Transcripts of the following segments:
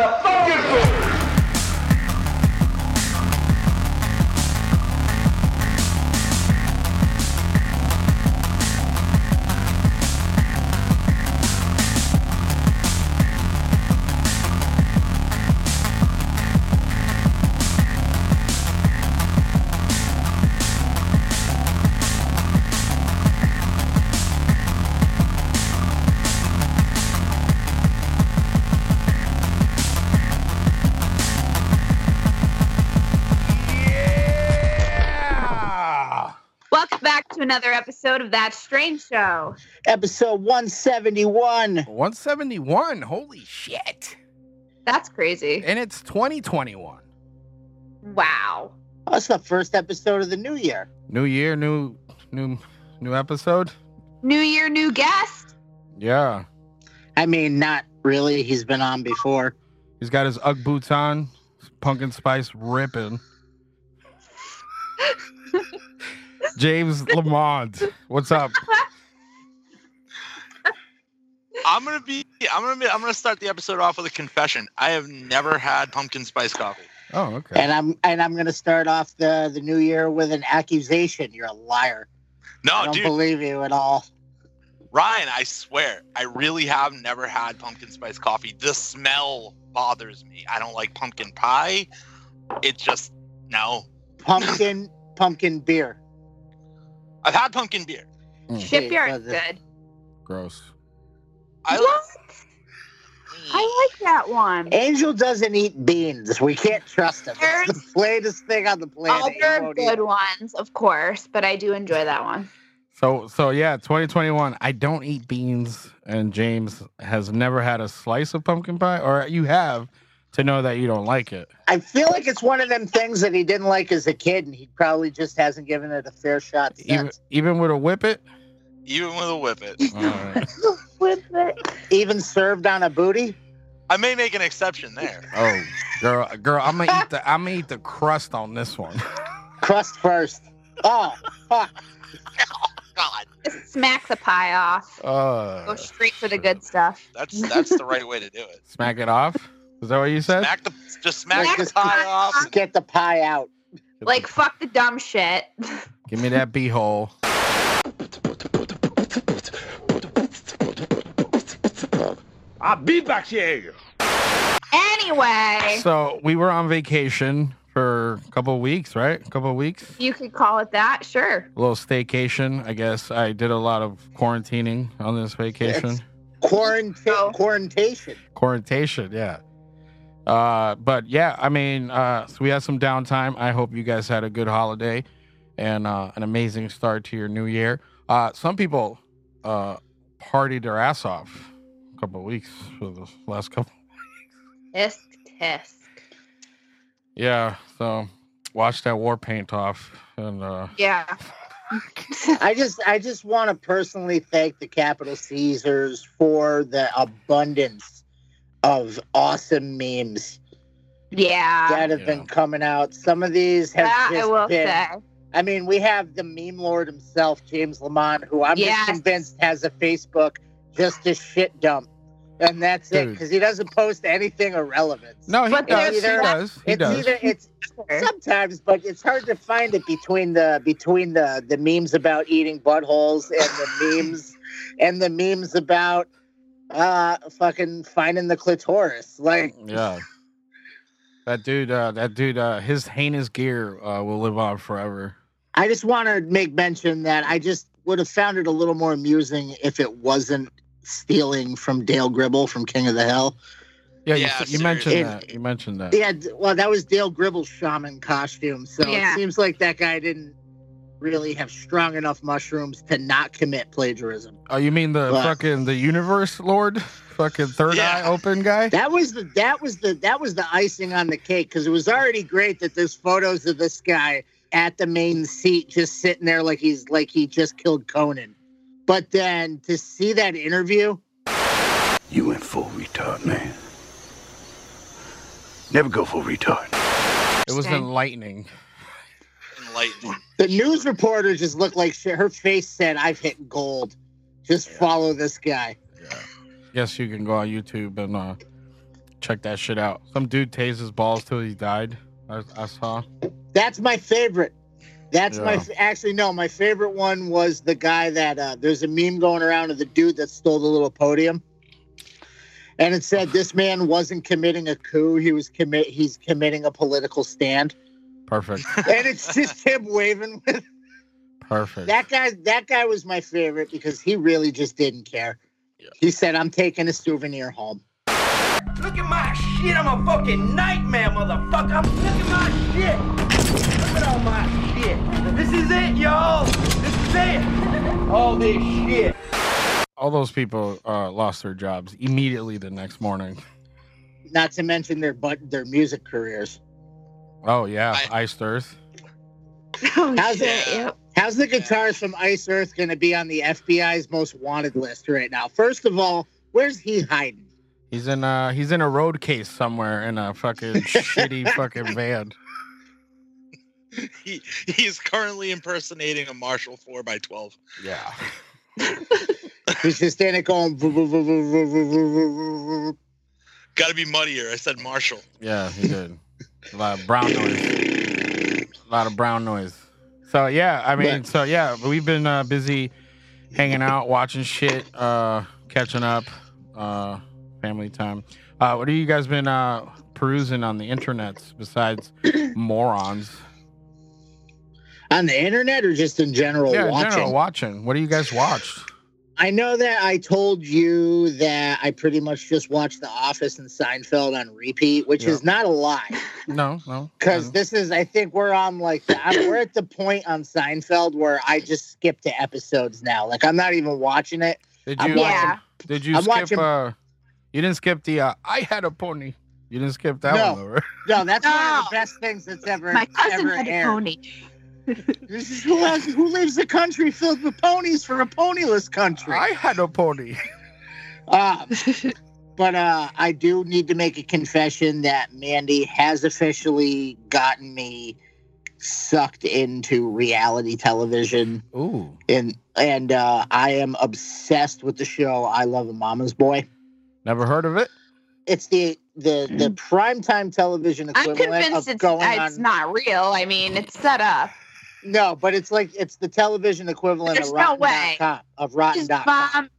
the fucking episode of That Strange Show. Episode 171. 171. Holy shit. That's crazy. And it's 2021. Wow. Oh, that's the first episode of the new year. New year, new new new episode. New year, new guest. Yeah. I mean, not really. He's been on before. He's got his Ugg boots on. Pumpkin spice ripping. James Lamont. What's up? I'm gonna be. I'm gonna be. I'm gonna start the episode off with a confession. I have never had pumpkin spice coffee. Oh, okay. And I'm and I'm gonna start off the, the new year with an accusation. You're a liar. No, I No, don't dude, believe you at all. Ryan. I swear, I really have never had pumpkin spice coffee. The smell bothers me. I don't like pumpkin pie. It just no. Pumpkin pumpkin beer. I've had pumpkin beer. Mm, Shipyard's brother. good. gross. I what? I like that one. Angel doesn't eat beans. We can't trust him. It's the plainest thing on the planet. He Other won't eat good ones, of course, but I do enjoy that one. So so yeah, 2021. I don't eat beans, and James has never had a slice of pumpkin pie, or you have to know that you don't like it. I feel like it's one of them things that he didn't like as a kid, and he probably just hasn't given it a fair shot Even since. even with a whippet. even with a whippet. All right. With it. Even served on a booty. I may make an exception there. Oh, girl, girl, I'm gonna eat the I'm gonna eat the crust on this one. Crust first. Oh, fuck. God, Just smack the pie off. Go Uh, straight for the good stuff. that's that's the right way to do it. smack it off. Is that what you said? Smack the just smack Like the this- pie off. Just get the pie out. Like fuck the dumb shit. give me that beehole. I'll be back here. Anyway, So we were on vacation for a couple of weeks, right? A couple of weeks. you could call it that, sure. A little staycation, I guess. I did a lot of quarantining on this vacation. Yes. Quarantine. Oh. Quarantation. Quarantation, yeah. Uh, but yeah, I mean, uh, so we had some downtime. I hope you guys had a good holiday and uh, an amazing start to your new year. Uh, some people uh, partied their ass off a couple of weeks for the last couple. Tisk tisk. Yeah, so wash that war paint off and uh, Yeah. I just, I just want to personally thank the Capital Caesars for the abundance of awesome memes Yeah. that have Yeah. been coming out. Some of these have That I just will been. say. I mean, we have the meme lord himself, James Lamont, who I'm Yes. just convinced has a Facebook just a shit dump. And that's it, because he doesn't post anything of relevance. no, he But does. He does. He it's does. either it's sometimes, but it's hard to find it between the between the the memes about eating buttholes and the memes and the memes about uh fucking finding the clitoris. Like Yeah. That dude, uh, that dude, uh, his heinous gear uh, will live on forever. I just want to make mention that I just would have found it a little more amusing if it wasn't stealing from Dale Gribble from King of the Hill. Yeah, you, Yeah, you mentioned seriously. that. You mentioned that. Yeah, well, that was Dale Gribble's shaman costume, so Yeah. it seems like that guy didn't really have strong enough mushrooms to not commit plagiarism. Oh, you mean the But- fucking the universe lord, fucking third Yeah. eye open guy? That was the that was the that was the icing on the cake because it was already great that there's photos of this guy at the main seat just sitting there like he's like he just killed Conan. But then to see that interview, You went full retard, man. Never go full retard. It was enlightening. Enlightening. the news reporter just looked like shit. Her face said, "I've hit gold." Just follow this guy. Yes, you can go on YouTube and uh, check that shit out. Some dude tased his balls till he died. I, I saw. That's my favorite. That's my Yeah. f- actually no. My favorite one was the guy that uh, there's a meme going around of the dude that stole the little podium, and it said this man wasn't committing a coup. He was commit. He's committing a political stand, Perfect. and it's just him waving with Perfect. that guy. That guy was my favorite because he really just didn't care. He said, "I'm taking a souvenir home." Look at my shit. I'm a fucking nightmare, motherfucker. I'm, Look at my shit. Look at all my shit. This is it, y'all. This is it. All this shit. All those people uh, lost their jobs immediately the next morning. Not to mention their but their music careers. Oh yeah, I, Iced Earth. How's How's yeah. How's the guitarist from Iced Earth going to be on the FBI's most wanted list right now? First of all, where's he hiding? He's in a he's in a road case somewhere in a fucking shitty fucking van. He, he's currently impersonating a Marshall four x twelve. Yeah. he's just standing going. Got to be muddier. I said Marshall. Yeah, he did. A lot of brown noise. A lot of brown noise. So yeah, I mean, But- so yeah, we've been uh, busy hanging out, watching shit, uh, catching up, uh, family time. Uh, what have you guys been uh, perusing on the internet besides morons? On the internet or just in general yeah, in watching? general, watching. What do you guys watched? I know that I told you that I pretty much just watched The Office and Seinfeld on repeat, which Yeah. is not a lie. No, no. Because no. this is, I think we're on like, the, I'm, we're at the point on Seinfeld where I just skip to episodes now. Like, I'm not even watching it. did I'm you? Yeah. Did you I'm skip? watching- Uh, you didn't skip the. Uh, I had a pony. You didn't skip that No. one, though, right? No, that's one of the best things that's ever, My cousin ever had a pony. This is who has who lives a country filled with ponies for a ponyless country. I had a pony. Um, but uh, I do need to make a confession that Mandy has officially gotten me sucked into reality television, Ooh. and and uh, I am obsessed with the show I Love a Mama's Boy. Never heard of it? It's the the the primetime television I'm equivalent convinced of it's, going it's on. not real. I mean, it's set up. No, but it's like it's the television equivalent There's of no way. Rotten.com of Just Rotten.com. mom.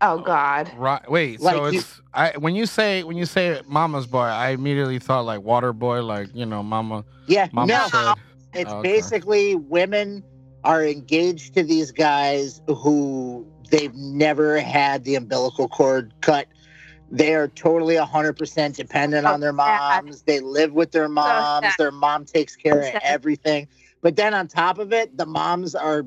Oh God. Right. Wait. so Like you- it's I when you say when you say Mama's boy, I immediately thought like Water Boy, like you know, Mama. Yeah, Mama no, said. It's Oh, okay. basically women are engaged to these guys who they've never had the umbilical cord cut. They are totally 100% dependent on oh, their So sad. moms. They live with their moms. sad. their mom takes care of sad. everything. But then on top of it, the moms are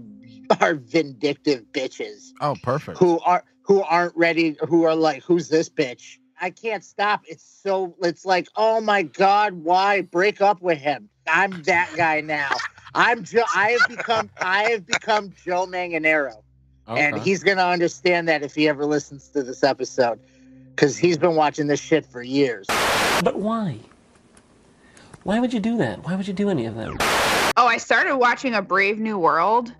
are vindictive bitches Oh, perfect. who are who aren't ready who are like who's this bitch? I can't stop. It's so it's like, "Oh my god, why break up with him?" I'm that guy now. I'm Joe. I have become. I have become Joe Manganero, and he's gonna understand that if he ever listens to this episode, because he's been watching this shit for years. But why? Why would you do that? Why would you do any of that? Oh, I started watching A Brave New World.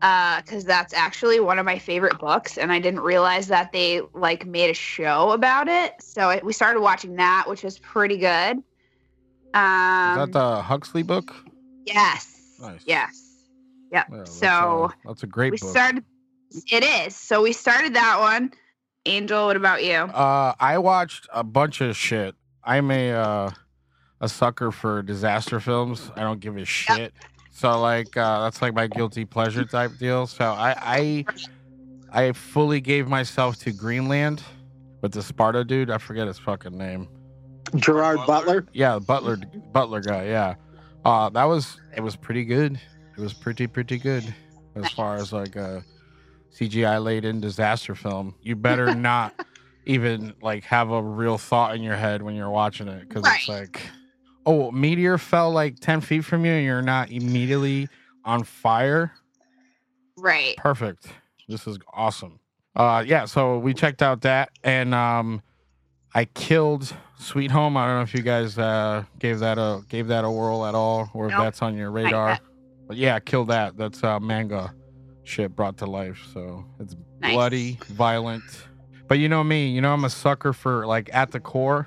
Uh, because that's actually one of my favorite books, and I didn't realize that they like made a show about it. So it, we started watching that, which was pretty good. Is Um, that the Huxley book? yes, Nice. yes, yep. Yeah, that's, so uh, that's a great we book. started. It is. So we started that one. Angel, what about you? Uh, I watched a bunch of shit. I'm a uh, a sucker for disaster films. I don't give a shit. So like uh, that's like my guilty pleasure type deal. So I I I fully gave myself to Greenland with the Sparta dude. I forget his fucking name. Gerard Butler. Yeah, Butler Butler guy. Yeah, uh, that was it. Was pretty good. It was pretty pretty good as far as like a CGI laid in disaster film. You better not even like have a real thought in your head when you're watching it because it's like, oh, meteor fell like ten feet from you and you're not immediately on fire. Right. Perfect. This is awesome. Uh yeah, so we checked out that and um I killed Sweet Home. I don't know if you guys uh gave that a gave that a whirl at all or if that's on your radar. But yeah, kill that. That's uh manga shit brought to life. So it's Nice. bloody, violent, But you know me, you know I'm a sucker for like at the core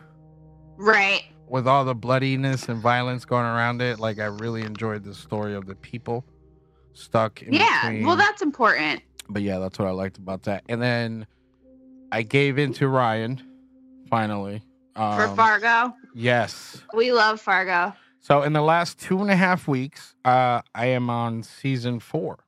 Right. With all the bloodiness and violence going around it. Like I really enjoyed the story of the people stuck in Yeah. between. Well, that's important. but yeah, that's what I liked about that. And then I gave in to Ryan finally. Um, For Fargo, Yes. we love Fargo. So in the last two and a half weeks, uh, I am on season four.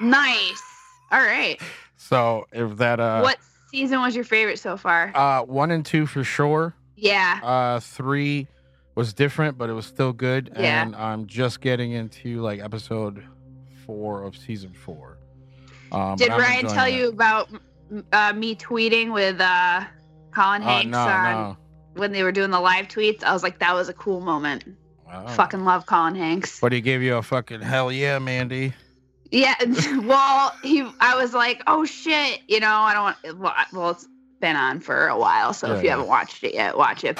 Nice. All right. So if that uh, what season was your favorite so far? uh, one and two for sure. Yeah. Uh, three was different, but it was still good. Yeah. And I'm just getting into like episode four of season four. Um, Did Ryan tell that. you about uh, me tweeting with uh, Colin Uh, Hanks no, on no. when they were doing the live tweets? I was like, that was a cool moment. Wow. Fucking love Colin Hanks. But he gave you a fucking hell yeah, Mandy. Yeah. Well, he. I was like, oh shit. You know, I don't want. Well, well it's been on for a while, so Yeah, if you yeah. haven't watched it yet, watch it.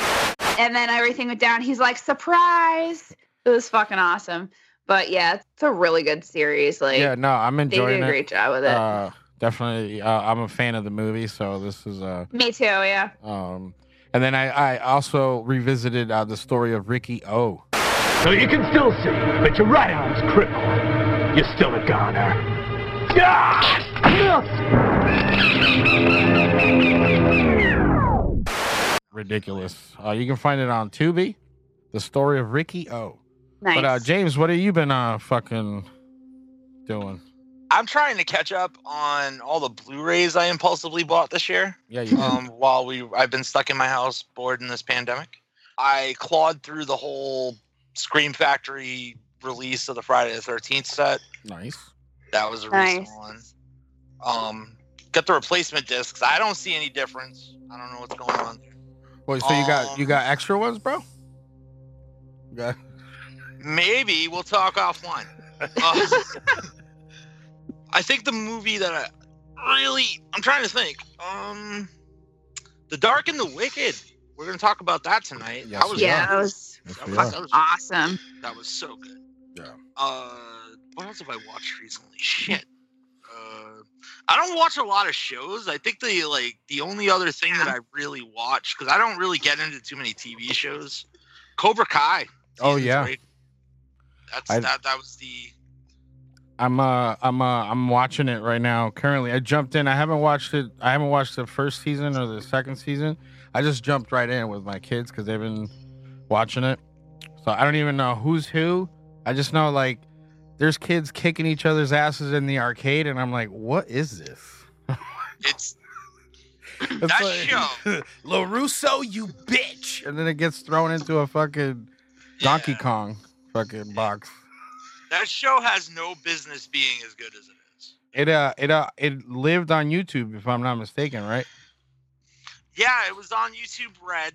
And then everything went down. He's like, surprise. It was fucking awesome. But yeah, it's a really good series. Like, yeah, no, I'm enjoying. they did enjoying a it. great job with it. Uh, definitely, uh, I'm a fan of the movie, so this is uh, Me too. Yeah. um, and then I, I also revisited uh, the story of Ricky O. So you can still see, but your right arm's crippled. You're still a goner. Ridiculous. Uh, you can find it on Tubi. The story of Ricky O. Nice. But uh, James, what have you been uh fucking doing? I'm trying to catch up on all the Blu-rays I impulsively bought this year. Yeah, you. Um, while we I've been stuck in my house, bored in this pandemic. I clawed through the whole Scream Factory release of the Friday the Thirteenth set. nice. That was a recent one. Um, got the replacement discs. I don't see any difference. I don't know what's going on there. Wait, so you got you Um, got extra ones, bro? Okay. Maybe we'll talk offline. Uh, I think the movie that I really I'm trying to think. Um, The Dark and the Wicked. We're gonna talk about that tonight. Yes, that was yeah, that was Yes, that was, that was awesome. that was so good. Yeah. Uh, what else have I watched recently? Shit. Uh, I don't watch a lot of shows. I think the like the only other thing that I really watch because I don't really get into too many TV shows. Cobra Kai. Oh, yeah. three. That's I- that. That was the. I'm uh I'm uh I'm watching it right now. Currently, I jumped in. I haven't watched it. I haven't watched the first season or the second season. I just jumped right in with my kids because they've been watching it. So I don't even know who's who. I just know like there's kids kicking each other's asses in the arcade, and I'm like, what is this? It's It's that like, show. LaRusso, you bitch, and then it gets thrown into a fucking Donkey yeah, Kong fucking box. That show has no business being as good as it is. It uh it uh it lived on YouTube if I'm not mistaken, right? Yeah, it was on YouTube Red,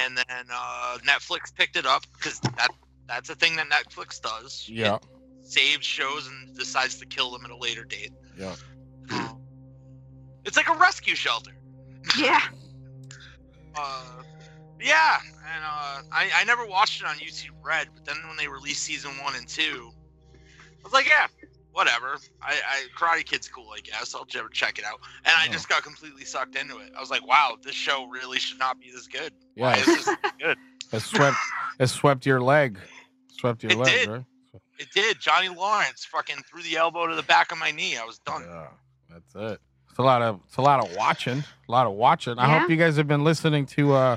and then uh, Netflix picked it up because that that's a thing that Netflix does. It Yeah. saves shows and decides to kill them at a later date. Yeah. It's like a rescue shelter. Yeah. Uh, yeah, and uh, I, I never watched it on YouTube Red, but then when they released season one and two, I was like, yeah, whatever. I, I Karate Kid's cool, I guess. I'll ever check it out. And I just got completely sucked into it. I was like, wow, this show really should not be this good. Yeah. Why is this good? It swept it swept your leg. Swept your It leg, did. right? It did. Johnny Lawrence fucking threw the elbow to the back of my knee. I was done. Yeah. That's it. It's a lot of it's a lot of watching. A lot of watching. I hope you guys have been listening to uh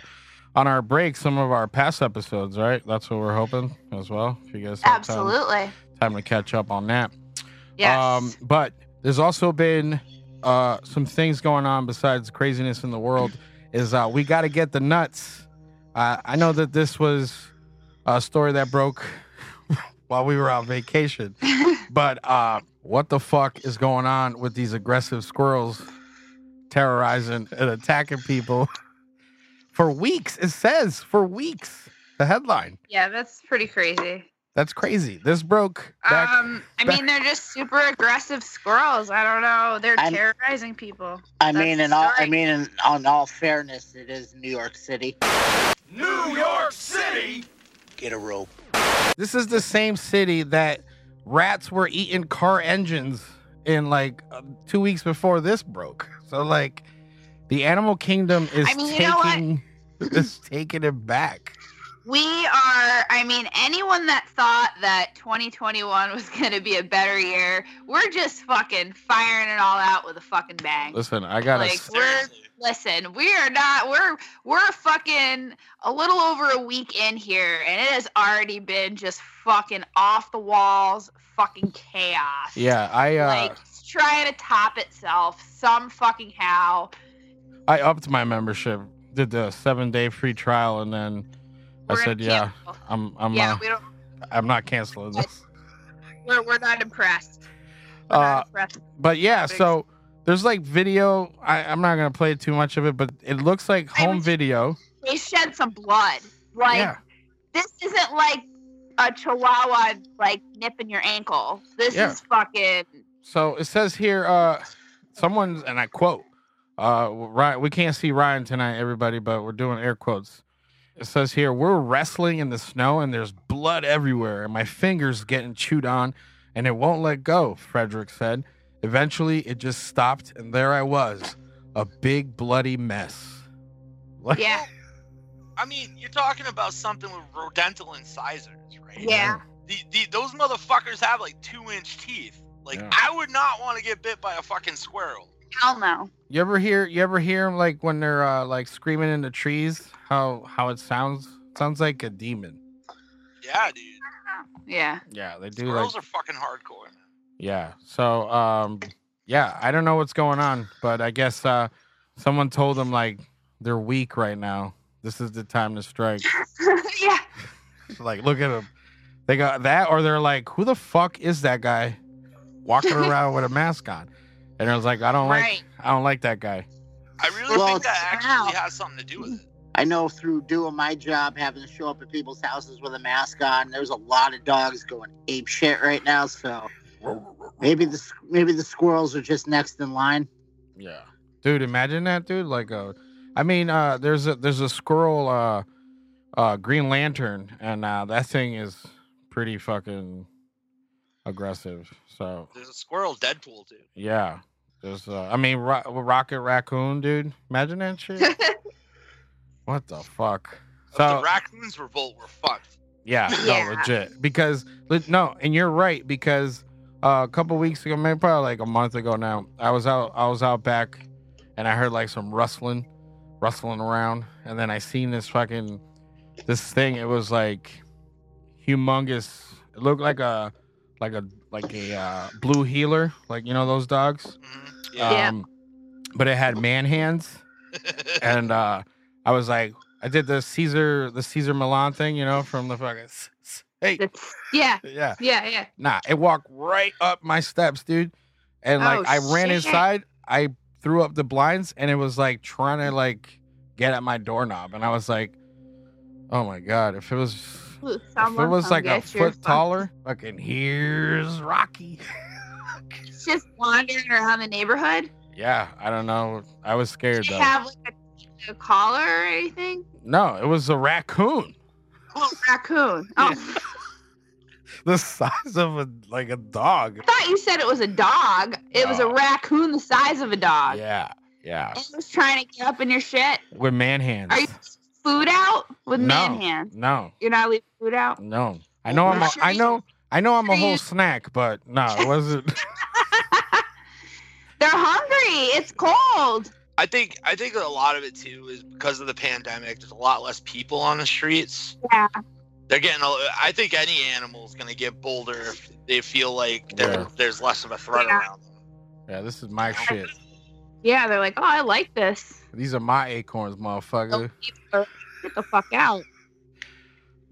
on our break some of our past episodes, right? That's what we're hoping as well. If you guys have time, Absolutely. time to catch up on that. Yes. Um, but there's also been uh, some things going on besides craziness in the world. Is uh, we got to get the nuts. Uh, I know that this was a story that broke while we were on vacation, but uh, what the fuck is going on with these aggressive squirrels terrorizing and attacking people for weeks? It says for weeks. The headline. yeah, that's pretty crazy. That's crazy. This broke back. um, I back- mean, they're just super aggressive squirrels. I don't know. They're I'm- terrorizing people. I That's mean, the in all, I mean, in, on all fairness, it is New York City. New York City. Get a rope. This is the same city that rats were eating car engines in like uh, two weeks before this broke. So like, The animal kingdom is I mean, you know taking is taking it back. We are, I mean, anyone that thought that 2021 was going to be a better year, we're just fucking firing it all out with a fucking bang. Listen, I gotta. Like, s- we're, Seriously. Listen, we are not, we're, we're fucking a little over a week in here, and it has already been just fucking off the walls, fucking chaos. yeah, I uh, Like, trying to top itself some fucking how. I upped my membership, did the seven day free trial, and then I We're gonna said, yeah. I'm I'm yeah, uh, we don't, I'm not canceling this. we're, we're not impressed. We're Uh, not impressed. But yeah, so there's like video. I, I'm not gonna play too much of it, but it looks like home video. they shed some blood. Like yeah, this isn't like a chihuahua like nipping your ankle. This Yeah. is fucking So it says here, uh, someone's, and I quote, uh, Ryan, we can't see Ryan tonight, everybody, but we're doing air quotes. It says here, we're wrestling in the snow and there's blood everywhere, and my fingers getting chewed on, and it won't let go, Frederick said. Eventually, it just stopped, and there I was, a big bloody mess. Like, yeah. I mean, you're talking about something with rodental incisors, right? Yeah. The, the, those motherfuckers have like two inch teeth. Like, Yeah. I would not want to get bit by a fucking squirrel. Hell no. You ever hear? You ever hear 'em, like when they're uh, like screaming in the trees? How how it sounds? Sounds like a demon. Yeah, dude. Yeah. Yeah, they do like are fucking hardcore, man. Yeah. So um yeah, I don't know what's going on, but I guess uh someone told them like they're weak right now. This is the time to strike. yeah. like look at them. They got that or they're like, who the fuck is that guy walking around with a mask on? And I was like, I don't like I don't like that guy. I really Well, think that actually Wow. has something to do with it. I know through doing my job, having to show up at people's houses with a mask on, there's a lot of dogs going ape shit right now. So maybe the maybe the squirrels are just next in line. Yeah. Dude, imagine that, dude. Like uh I mean, uh there's a there's a squirrel uh uh Green Lantern and uh that thing is pretty fucking aggressive. So There's a squirrel Deadpool, dude. yeah. There's uh I mean Ro- Rocket Raccoon, dude. Imagine that shit. what the fuck? If So the raccoons revolt. bolt were fucked. yeah, Yeah. no, legit. Because no, and you're right because uh, a couple weeks ago, maybe probably like a month ago now, I was out I was out back and I heard like some rustling, rustling around, and then I seen this fucking this thing. It was like humongous. It looked like a like a like a uh, blue heeler, like you know those dogs. Mhm. Yeah. Um, but it had man hands and uh I was like, I did the Caesar, the Cesar Millan thing, you know, from the fucking. Hey, That's- yeah. yeah, Yeah. Yeah. nah, it walked right up my steps, dude, and oh, like Oh, I ran shit. inside, I threw up the blinds, and it was like trying to like get at my doorknob, and I was like, oh my god, if it was. Ooh, If it was like a foot taller, fucking here's Rocky. fuck- Just wandering around the neighborhood. Yeah, I don't know. I was scared Did you though. have like a, a collar or anything? No, it was a raccoon. Oh, raccoon. Oh, the size of a like a dog. I thought you said it was a dog. It was a raccoon the size of a dog. Yeah, yeah. And it was trying to get up in your shit. With man hands. Are you food out with no, man hands? no, You're not leaving food out? no. I know I'm. A, Sure I know. I know I'm a whole snack, but no, it wasn't. They're hungry. It's cold. I think I think a lot of it too is because of the pandemic. There's a lot less people on the streets. Yeah. They're getting. A, I think any animal is gonna get bolder if they feel like Yeah. there's less of a threat Yeah. around them. yeah, this is my shit. Yeah, they're like, oh, I like this. These are my acorns, motherfucker. Don't keep her- Get the fuck out.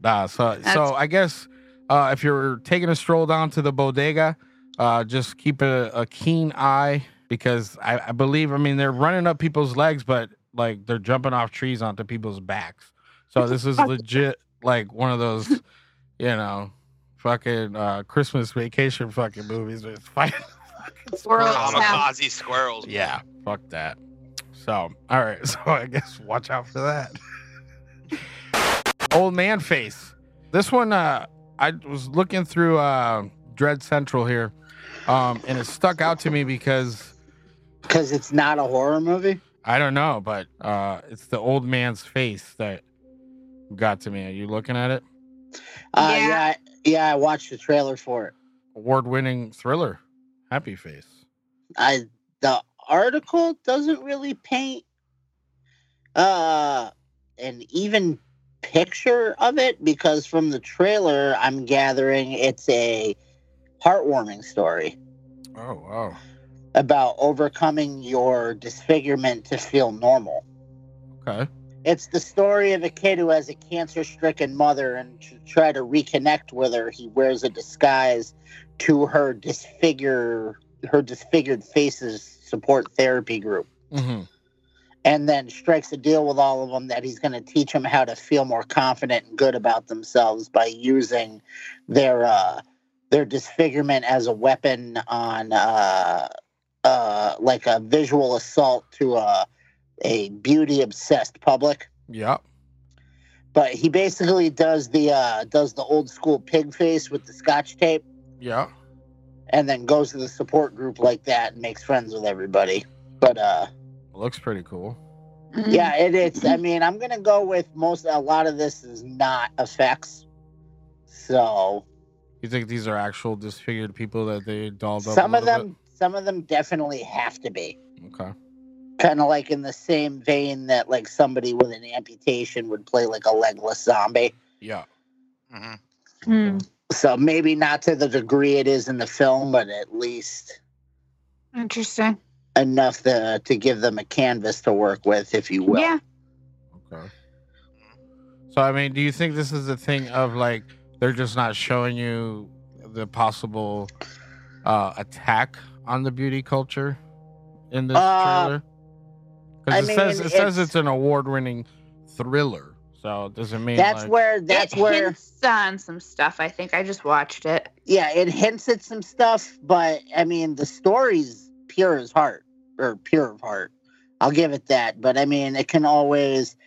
Nah, so That's- so I guess uh, if you're taking a stroll down to the bodega, uh, just keep a, a keen eye because I, I believe I mean they're running up people's legs, but like they're jumping off trees onto people's backs. So this is legit like one of those, you know, fucking uh, Christmas vacation fucking movies with fighting. fucking Squirrels. squirrels. Yeah. Kamikaze squirrels. Yeah, fuck that. So, all right. So I guess watch out for that. Old man face. This one, uh, I was looking through uh, Dread Central here, um, and it stuck out to me because Because it's not a horror movie. I don't know, but uh, it's the old man's face that got to me. Are you looking at it? Uh, Yeah. yeah, yeah. I watched the trailer for it. Award-winning thriller, Happy Face. I the article doesn't really paint uh an even picture of it because from the trailer I'm gathering it's a heartwarming story Oh wow. About overcoming your disfigurement to feel normal. Okay. It's the story of a kid who has a cancer stricken mother and to try to reconnect with her, he wears a disguise to her disfigure her disfigured faces support therapy group. hmm and then strikes a deal with all of them that he's going to teach them how to feel more confident and good about themselves by using their uh, their disfigurement as a weapon on uh, uh, like a visual assault to a a beauty obsessed public. Yeah. But he basically does the uh, does the old school pig face with the scotch tape, Yeah. and then goes to the support group like that and makes friends with everybody. But uh, Looks pretty cool. Mhm. Yeah, it's. I mean, I'm gonna go with most. A lot of this is not effects. So You think these are actual disfigured people that they dolled up? some a of little them, some of them definitely have to be? Okay. kind of like in the same vein that like somebody with an amputation would play like a legless zombie. Yeah. hmm Mm. So maybe not to the degree it is in the film, but at least Interesting. enough to to give them a canvas to work with, if you will. Yeah. Okay. So I mean, do you think this is a thing of like they're just not showing you the possible uh, attack on the beauty culture in this Uh, trailer? Because it says mean, it says it's- it's an award-winning thriller. So does it mean That's like, where that's it where hints on some stuff. I think I just watched it. yeah, it hints at some stuff, but I mean, the story's pure as heart or pure of heart. I'll give it that. But I mean, it can always,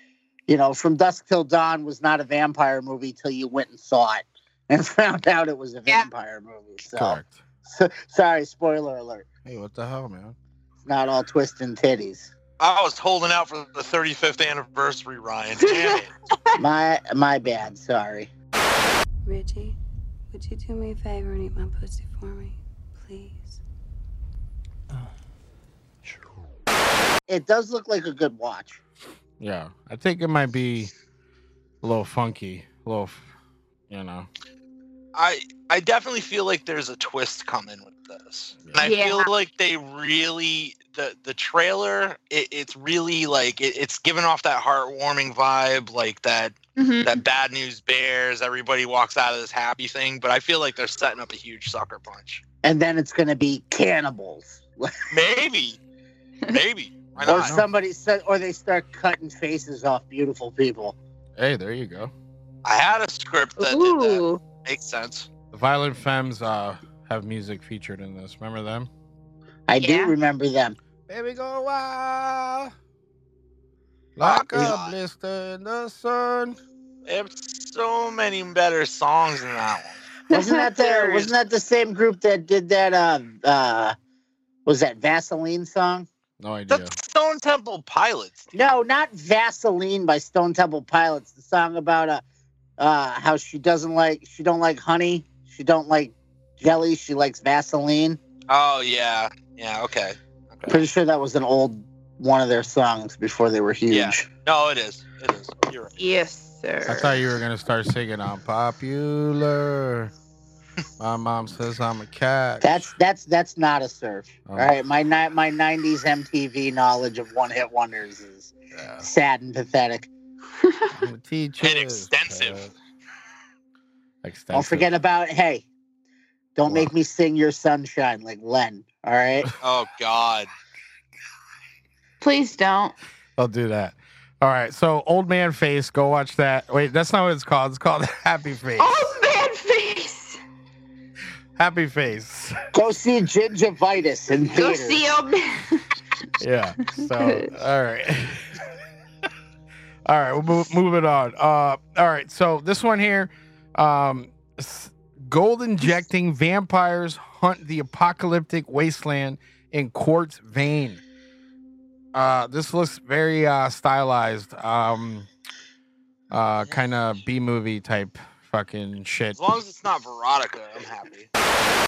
you know, from Dusk Till Dawn was not a vampire movie till you went and saw it and found out it was a Yeah. vampire movie. So, correct? So sorry, spoiler alert. Hey, what the hell, man? It's not all twist and titties. I was holding out for the 35th anniversary, Ryan. Damn it. My my bad. Sorry. Richie, would you do me a favor and eat my pussy for me? Please. Oh, it does look like a good watch. Yeah, I think it might be a little funky, a little, you know. I I definitely feel like there's a twist coming with this, and I Yeah. feel like they really the the trailer. It, it's really like it, it's giving off that heartwarming vibe, like that Mhm. that bad news bears. Everybody walks out of this happy thing, but I feel like they're setting up a huge sucker punch. And then it's gonna be cannibals. Maybe, maybe. Why or somebody said or they start cutting faces off beautiful people. Hey, there you go. I had a script that did that. Makes sense. The Violent Femmes uh, have music featured in this. Remember them? I Yeah. do remember them. Baby, go wild. Like a blister in the sun. There's so many better songs than that one. Wasn't that the wasn't that the same group that did that uh uh was that Vaseline song? No idea. That's Stone Temple Pilots. No, not Vaseline by Stone Temple Pilots. The song about uh uh how she doesn't like she don't like honey, she don't like jelly, she likes Vaseline. Oh yeah, yeah. Okay. Okay. Pretty sure that was an old one of their songs before they were huge. Yeah. No, it is. It is. You're right. Yes, sir. I thought you were gonna start singing "I'm popular." My mom says I'm a cat. That's that's that's not a surf. Oh. All right, my ni- my '90s MTV knowledge of one hit wonders is Yeah. sad and pathetic. I'm a teacher. And extensive. Cat. Extensive. Don't forget about hey, don't What? make me sing your sunshine like Len. All right, Oh God. Please don't. I'll do that. All right. So, Old Man Face. Go watch that. Wait, that's not what it's called. It's called Happy Face. Oh, man face. Happy Face. go see Gingivitis and Go see old man. Yeah. So, all right. all right. We'll move, move it on. Uh, all right. So this one here, um, s- gold injecting vampires hunt the apocalyptic wasteland in quartz vein. Uh, this looks very uh, stylized. Um, uh, kind of B movie type fucking shit. As long as it's not Veronica, I'm happy.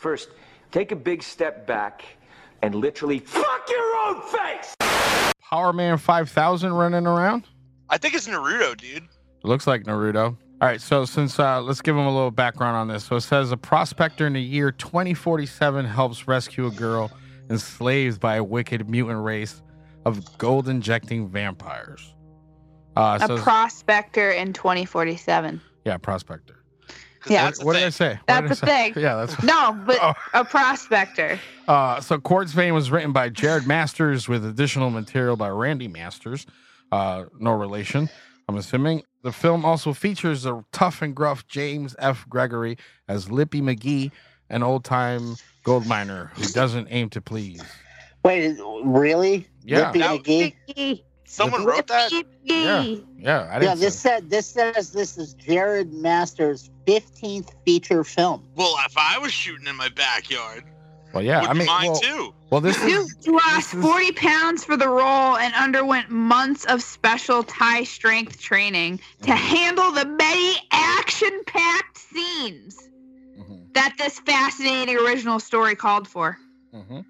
First, take a big step back and literally fuck your own face! Power Man 5000 running around. I think it's Naruto, dude. It looks like Naruto. All right, so since uh, let's give him a little background on this. So it says a prospector in the year 2047 helps rescue a girl enslaved by a wicked mutant race of gold injecting vampires. Uh, A so prospector in 2047. yeah, prospector. Yeah. That's the what did. I say? That's did I the say? thing. Yeah, that's. No, but Oh. a prospector. Uh, so Quartz Vein was written by Jared Masters with additional material by Randy Masters. Uh, no relation, I'm assuming. The film also features a tough and gruff James F. Gregory as Lippy McGee, an old time gold miner who doesn't aim to please. Wait, really? Yeah. Lippy Now- McGee? Someone wrote that. Yeah, yeah, I didn't. Yeah, this said this says this is Jared Masters' 15th feature film. Well, if I was shooting in my backyard, well, yeah, would I mean, mine well, too. well, this you is lost this is- 40 pounds for the role and underwent months of special Thai strength training to Mhm. handle the many action packed scenes Mhm, that this fascinating original story called for. mhm.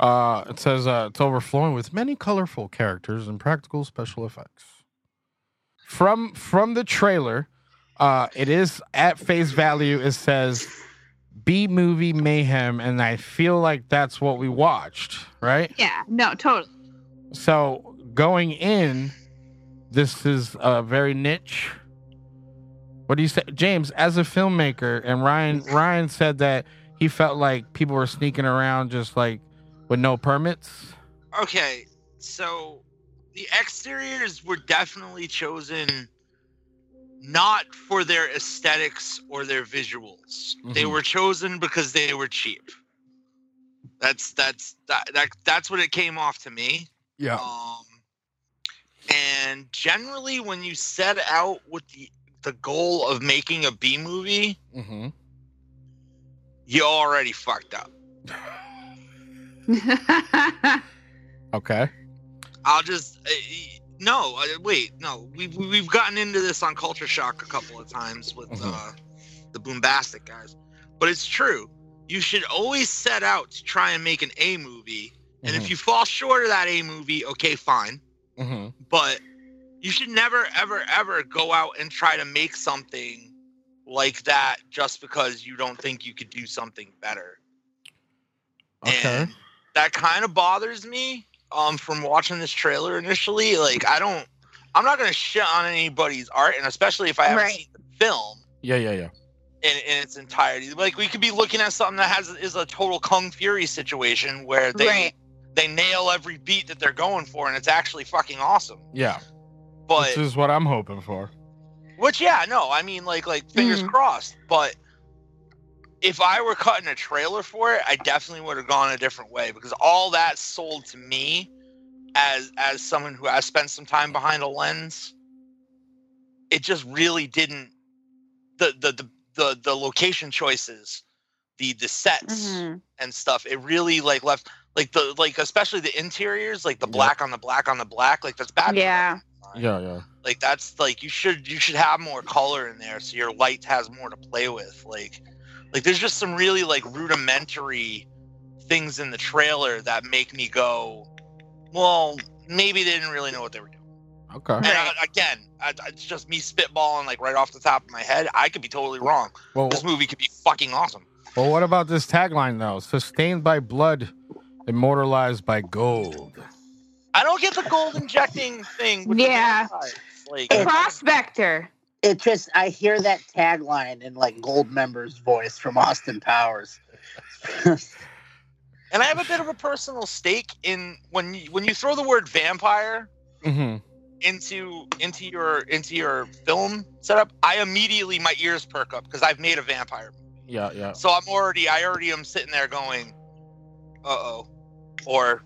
Uh, it says uh, it's overflowing with many colorful characters and practical special effects. From from the trailer, uh, it is at face value. It says B movie mayhem, and I feel like that's what we watched, right? Yeah, no, totally. So going in, this is a very niche. What do you say, James? As a filmmaker, and Ryan Ryan said that he felt like people were sneaking around just like with no permits. Okay, so the exteriors were definitely chosen not for their aesthetics or their visuals. They Mhm. were chosen because they were cheap. That's that's that, that that's what it came off to me. Yeah. Um, and generally, when you set out with the the goal of making a B movie, Mm-hmm. you already fucked up. Okay. I'll just uh, no uh, wait no we've we've gotten into this on Culture Shock a couple of times with Mhm. uh, the boombastic guys, but it's true. You should always set out to try and make an A movie, and if you fall short of that A movie, okay, fine. Mm-hmm. But you should never ever ever go out and try to make something like that just because you don't think you could do something better. Okay. And that kind of bothers me um from watching this trailer initially. Like I don't I'm not gonna shit on anybody's art and especially if I haven't Right. seen the film Yeah, yeah, yeah. in, in its entirety. Like we could be looking at something that has is a total Kung Fury situation where they Right. they nail every beat that they're going for and it's actually fucking awesome. Yeah. But this is what I'm hoping for. Which yeah, no, I mean like like fingers Mhm. crossed. But if I were cutting a trailer for it, I definitely would have gone a different way because all that sold to me as as someone who has spent some time behind a lens, it just really didn't the the the the, the location choices, the the sets Mhm. and stuff, it really like left like the like especially the interiors, like the Yep. black on the black on the black, like that's bad. Yeah. Yeah, yeah. like that's like you should you should have more color in there so your light has more to play with like like there's just some really like rudimentary things in the trailer that make me go well maybe they didn't really know what they were doing Okay. and uh, I, again I, it's just me spitballing like right off the top of my head i could be totally wrong Well, this movie could be fucking awesome well, what about this tagline though? Sustained by blood, immortalized by gold. i don't get the gold injecting thing with the Yeah. vampires. like Prospector. It just I hear that tagline in like Goldmember's voice from Austin Powers. and i have a bit of a personal stake in when you when you throw the word vampire Mm-hmm. into into your into your film setup, I immediately my ears perk up because I've made a vampire movie. Yeah, yeah. So I'm already I already am sitting there going, uh oh, or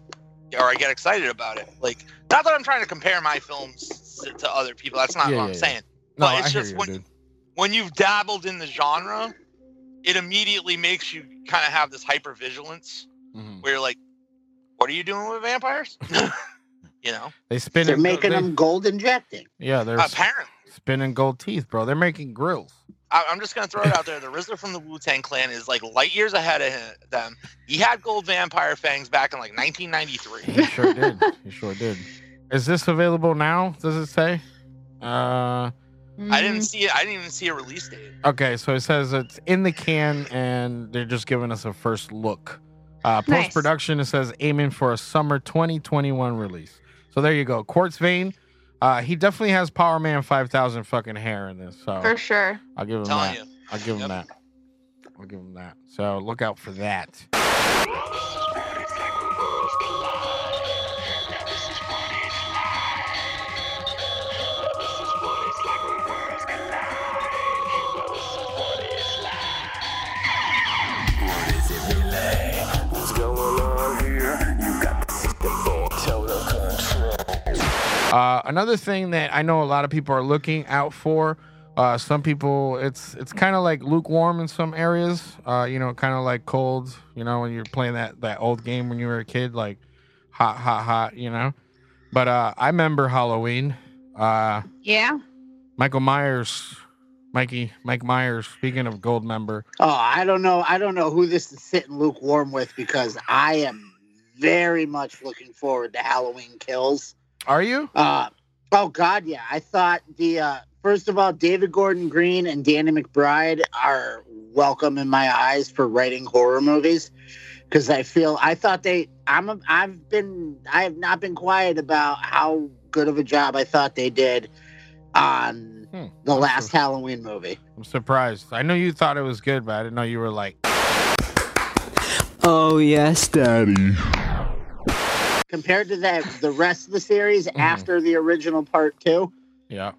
or I get excited about it. Like not that I'm trying to compare my films to other people. That's not Yeah, what yeah, I'm yeah. saying. No, But it's I just you, when- dude. When you've dabbled in the genre, it immediately makes you kind of have this hyper vigilance Mhm. where you're like, what are you doing with vampires? You know, They spin. They're and- making they- them gold injecting. Yeah, they're apparently. spinning gold teeth, bro. They're making grills. I, I'm just gonna throw it out there. The RZA from the Wu Tang Clan is like light years ahead of them. He had gold vampire fangs back in like 1993. He sure did. He sure did. Is this available now? Does it say? Uh, I didn't see it. I didn't even see a release date. okay, so it says it's in the can, and they're just giving us a first look. Uh, Nice. Post production, it says aiming for a summer 2021 release. So there you go. Quartz Vein. Uh, he definitely has Power Man 5000 fucking hair in this. So For sure. I'll give him telling that. you. I'll give him that. I'll give him that. So look out for that. Uh, another thing that I know a lot of people are looking out for. Uh, some people, it's it's kind of like lukewarm in some areas. Uh, you know, kind of like cold. You know, when you're playing that that old game when you were a kid, like hot, hot, hot. You know. But uh, I remember Halloween. Uh, Yeah. Michael Myers, Mikey, Mike Myers. Speaking of Goldmember, Oh, I don't know. I don't know who this is sitting lukewarm with because I am very much looking forward to Halloween Kills. Are you? Uh, oh God, yeah. I thought the uh, first of all, David Gordon Green and Danny McBride are welcome in my eyes for writing horror movies because I feel I thought they. I'm. A, I've been. I have not been quiet about how good of a job I thought they did on Hmm, the I'm last sur- Halloween movie. I'm surprised. I know you thought it was good, but I didn't know you were like. Oh, yes, Daddy. Compared to that, the rest of the series Mm-hmm. after the original part two, Yeah.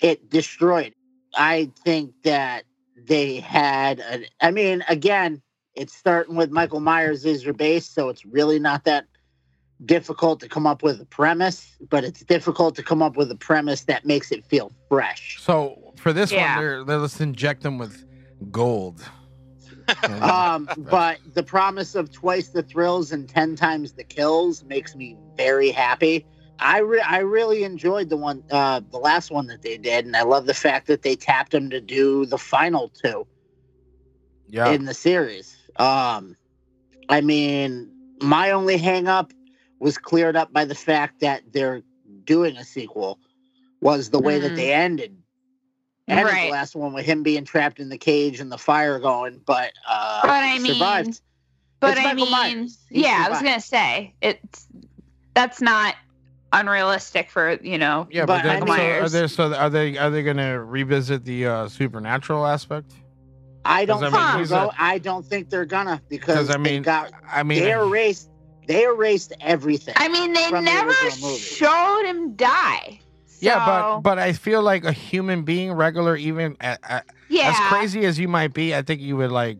it destroyed. I think that they had. A, I mean, again, it's starting with Michael Myers as your base, so it's really not that difficult to come up with a premise, but it's difficult to come up with a premise that makes it feel fresh. So for this Yeah. one, they're, they're let's inject them with gold. Um, but the promise of twice the thrills and ten times the kills makes me very happy. I re- I really enjoyed the one, uh, the last one that they did, and I love the fact that they tapped him to do the final two. yeah. in the series. Um, I mean, my only hang up was cleared up by the fact that they're doing a sequel. Was the way that Mhm. they ended. Ended Right. the last one with him being trapped in the cage and the fire going, but uh, But I he mean, survived. But It's I Michael mean, Myers. He yeah, I was gonna say it's that's not unrealistic for you know. Yeah, but, But then, I so mean- are they so are they are they gonna revisit the uh, supernatural aspect? I don't 'Cause, I think mean, they're he's go- a- I don't think they're gonna because Because I mean, got I mean, they erased they erased everything. I mean, they From the never showed him die. Yeah, but but I feel like a human being, regular, even a, a, yeah, as crazy as you might be, I think you would like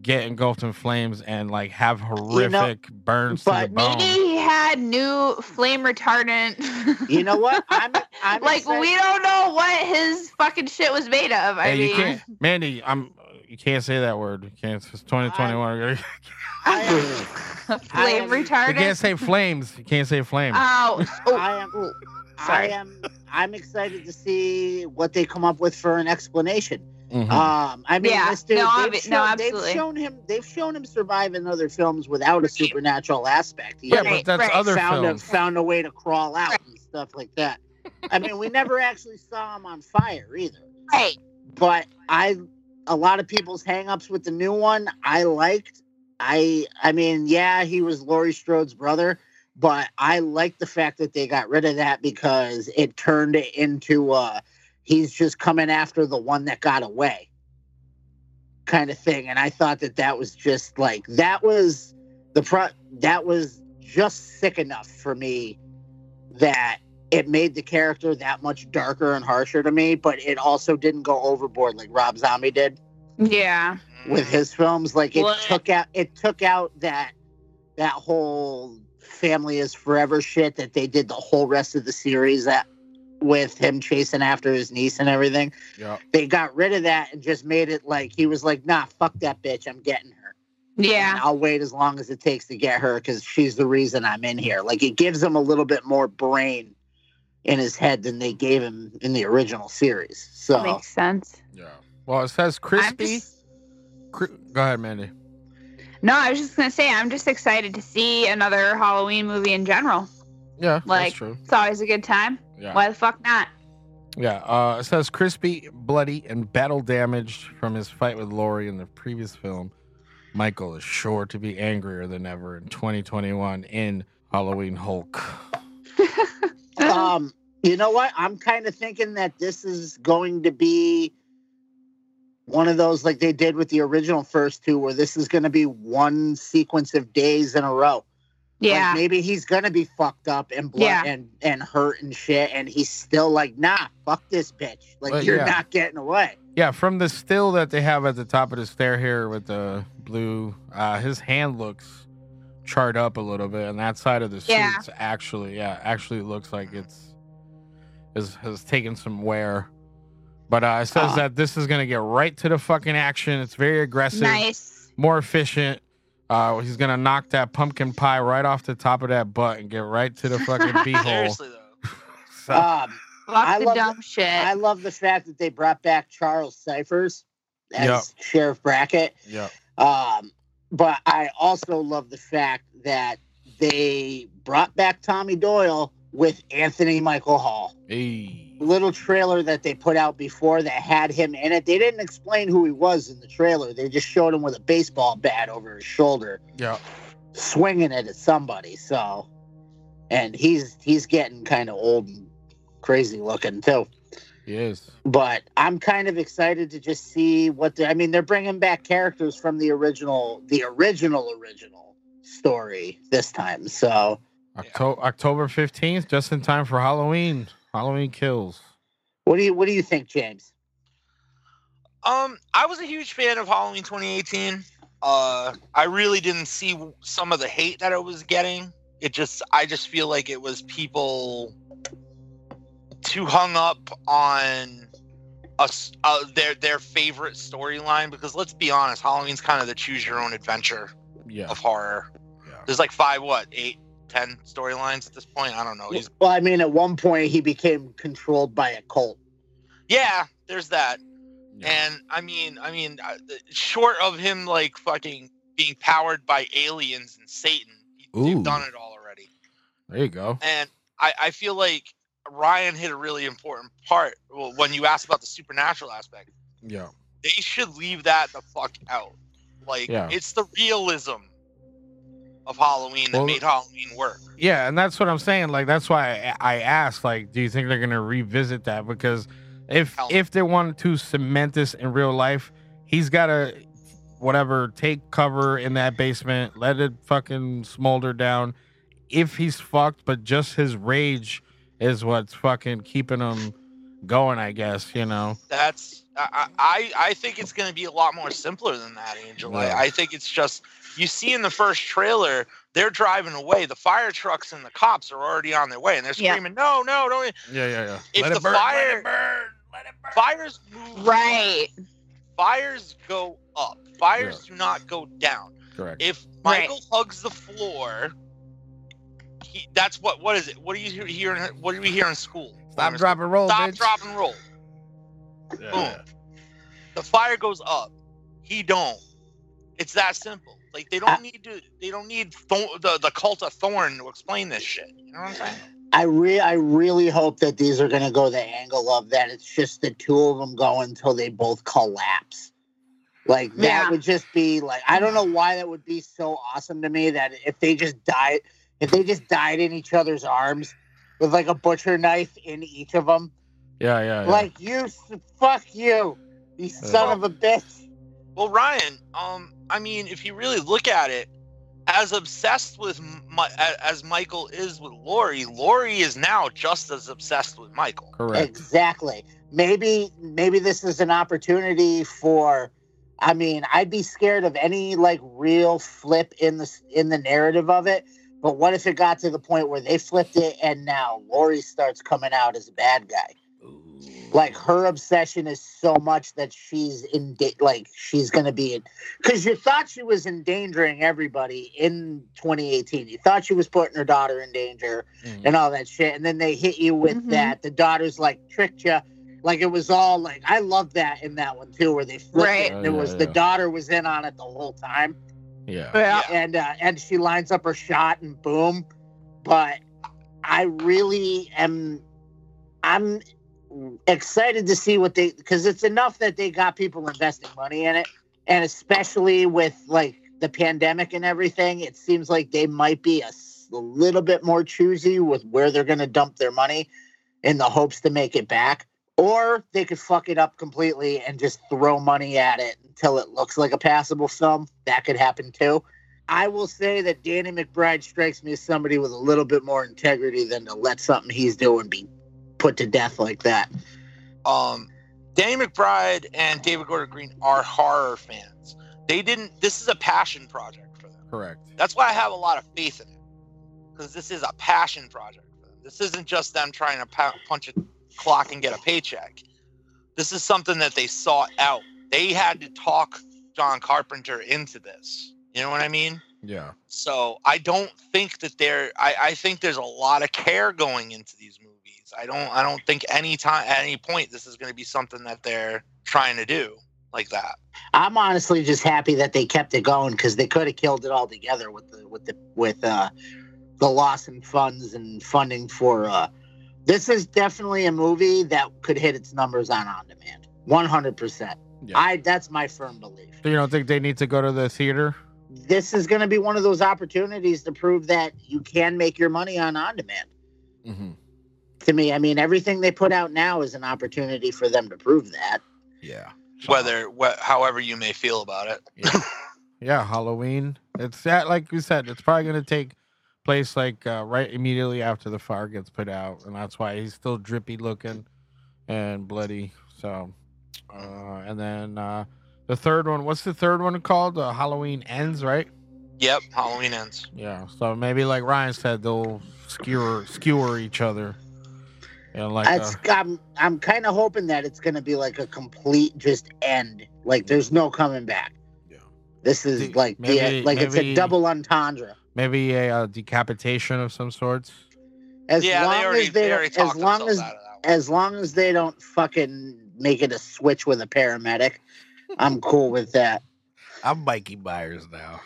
get engulfed in flames and like have horrific burns to but the bone. maybe he had new flame retardant. you know what? I'm I'm like excited- we don't know what his fucking shit was made of. I Hey, you mean, can't, Mandy. I'm. You can't say that word. You can't. It's 2021. I am, flame retardant. You can't say flames. You can't say flames. Oh, oh, I am oh. Oh, I am. I'm excited to see what they come up with for an explanation. Mhm. Um, I mean, Yeah, this dude, no, they've, shown, no, they've shown him they've shown him survive in other films without a supernatural aspect. He yeah, Right, but that's right. other found a, found a way to crawl out and stuff like that. I mean, we never actually saw him on fire either. Right. But I a lot of people's hangups with the new one I liked. I I mean, yeah, he was Laurie Strode's brother, but I like the fact that they got rid of that because it turned it into uh he's just coming after the one that got away kind of thing and I thought that that was just like that was the pro that was just sick enough for me that it made the character that much darker and harsher to me, but it also didn't go overboard like Rob Zombie did Yeah. with his films. Like it What? took out it took out that that whole family is forever shit that they did the whole rest of the series that with him chasing after his niece and everything. Yeah. They got rid of that and just made it like he was like, nah, fuck that bitch, I'm getting her. and Yeah. I'll wait as long as it takes to get her because she's the reason I'm in here. Like it gives him a little bit more brain in his head than they gave him in the original series. So that Makes sense. Yeah. Well, it says crispy. just- Cri- Go ahead, Mandy. No, I was just gonna say I'm just excited to see another Halloween movie in general. Yeah, Like that's true. it's always a good time. Yeah. Why the fuck not? Yeah, uh, it says crispy, bloody, and battle damaged from his fight with Laurie in the previous film. Michael is sure to be angrier than ever in 2021 in Halloween Hulk. um, you know what? I'm kind of thinking that this is going to be one of those like they did with the original first two, where this is going to be one sequence of days in a row. Like, yeah. maybe he's gonna be fucked up and blood Yeah. and and hurt and shit, and he's still like, nah, fuck this bitch. Like Well, you're yeah. not getting away. Yeah, from the still that they have at the top of the stair here with the blue, uh, his hand looks charred up a little bit, and that side of the Yeah. actually, yeah, actually looks like it's is has taken some wear. But uh, it says Ah. that this is gonna get right to the fucking action. It's very aggressive. nice. more efficient. Uh, he's gonna knock that pumpkin pie right off the top of that butt and get right to the fucking beehole. Seriously though. So, Um, Fuck I the love dumb shit. I love the fact that they brought back Charles Cyphers as Yep. Sheriff Brackett. yeah, Um, but I also love the fact that they brought back Tommy Doyle with Anthony Michael Hall. hey, Little trailer that they put out before that had him in it. They didn't explain who he was in the trailer. They just showed him with a baseball bat over his shoulder, yeah, swinging it at somebody. So, and he's he's getting kind of old and crazy looking too Yes. but I'm kind of excited to just see what the, I mean. They're bringing back characters from the original, the original, original story this time. So October October fifteenth, just in time for Halloween. Halloween kills. what do you what do you think, James? Um, I was a huge fan of Halloween 2018. Uh, I really didn't see some of the hate that it was getting. It just, I just feel like it was people too hung up on us, uh, their their favorite storyline. Because let's be honest, Halloween's kind of the choose your own adventure Yeah, of horror. yeah. There's like five, what, eight, ten storylines at this point. I don't know. He's, Well, I mean, at one point he became controlled by a cult. yeah, there's that. yeah. And I mean, I mean, uh, short of him like fucking being powered by aliens and Satan, he- they've done it all already. There you go. And I, I feel like Ryan hit a really important part well, when you asked about the supernatural aspect. Yeah, They should leave that the fuck out. Like Yeah. it's the realism of Halloween that Well- made Halloween work. yeah, and that's what I'm saying. Like that's why I, I asked. Like, do you think they're gonna revisit that? Because if Hell if they wanted to cement this in real life, he's gotta whatever take cover in that basement, let it fucking smolder down. If he's fucked, but just his rage is what's fucking keeping him going. I guess you know. That's I I, I think it's to be a lot more simpler than that, Angel. Yeah. I, I think it's just you see in the first trailer they're driving away. The fire trucks and the cops are already on their way, and they're Yeah. screaming, "No, no, don't!" Yeah, yeah, yeah. If let the it burn, fire- let it burn, let it burn. Fires move. right. Fires go up. Fires do not go down. Correct. If Right. Michael hugs the floor, he, that's what. What is it? What do you hear- hear? in- What do we hear in school? Stop, drop, and roll, Stop, bitch. drop, and roll. Yeah, Boom. the fire goes up. He don't. It's that simple. Like they don't need to. They don't need Thor- the the cult of Thorn to explain this shit. You know what I'm saying? I re I really hope that these are going to go the angle of that it's just the two of them going until they both collapse. Like that Yeah. would just be like I don't know why that would be so awesome to me that if they just died if they just died in each other's arms with like a butcher knife in each of them Yeah, yeah, yeah. like you fuck you you son of a bitch Well, Ryan. Um, I mean, if you really look at it, as obsessed with Mi- a- as Michael is with Laurie, Laurie is now just as obsessed with Michael. correct. Exactly. Maybe maybe this is an opportunity for I mean, I'd be scared of any like real flip in the in the narrative of it. But what if it got to the point where they flipped it and now Laurie starts coming out as a bad guy? Like her obsession is so much that she's in da- like she's gonna be in because you thought she was endangering everybody in 2018 you thought she was putting her daughter in danger Mm. and all that shit and then they hit you with Mhm. that the daughter's like tricked you like it was all like i love that in that one too where they flipped Right. it and Oh, it yeah, was the daughter was in on it the whole time Yeah. Yeah. and uh, and she lines up her shot and boom. But I really am. I'm excited to see what they because it's enough that they got people investing money in it, and especially with like the pandemic and everything, it seems like they might be a little bit more choosy with where they're going to dump their money in the hopes to make it back. Or they could fuck it up completely and just throw money at it until it looks like a passable film. That could happen too. I will say that Danny McBride strikes me as somebody with a little bit more integrity than to let something he's doing be put to death like that. um, Danny McBride and David Gordon Green are horror fans. They didn't. This is a passion project for them. Correct. That's why I have a lot of faith in it, because this is a passion project for them. This isn't just them trying to pu- punch a clock and get a paycheck. This is something that they sought out. They had to talk John Carpenter into this. You know what I mean? Yeah. So I don't think that there. I, I think there's a lot of care going into these movies. I don't. I don't think any time at any point this is going to be something that they're trying to do like that. I'm honestly just happy that they kept it going because they could have killed it all together with the with the with uh the loss in funds and funding for uh this is definitely a movie that could hit its numbers on on demand. 100%. I that's my firm belief. So you don't think they need to go to the theater? This is going to be one of those opportunities to prove that you can make your money on on demand. Mm-hmm. To me, I mean everything they put out now is an opportunity for them to prove that. Yeah. Whether wh- however you may feel about it. Yeah. yeah, Halloween. It's that like you said, it's probably gonna take place like uh, right immediately after the fire gets put out, and that's why he's still drippy looking and bloody. So, uh, and then uh, the third one. What's the third one called? Uh, Halloween ends, right? Yep. Halloween ends. Yeah. So maybe like Ryan said, they'll skewer skewer each other. And like That's, uh, I'm I'm kind of hoping that it's going to be like a complete just end. Like there's no coming back. Yeah. This is The- like maybe- the, like it's a double entendre. maybe a uh, decapitation of some sorts. As yeah, long they already, as they, they already as long as out of that one. as long as they don't fucking make it a switch with a paramedic, I'm cool with that. I'm Mikey Myers now.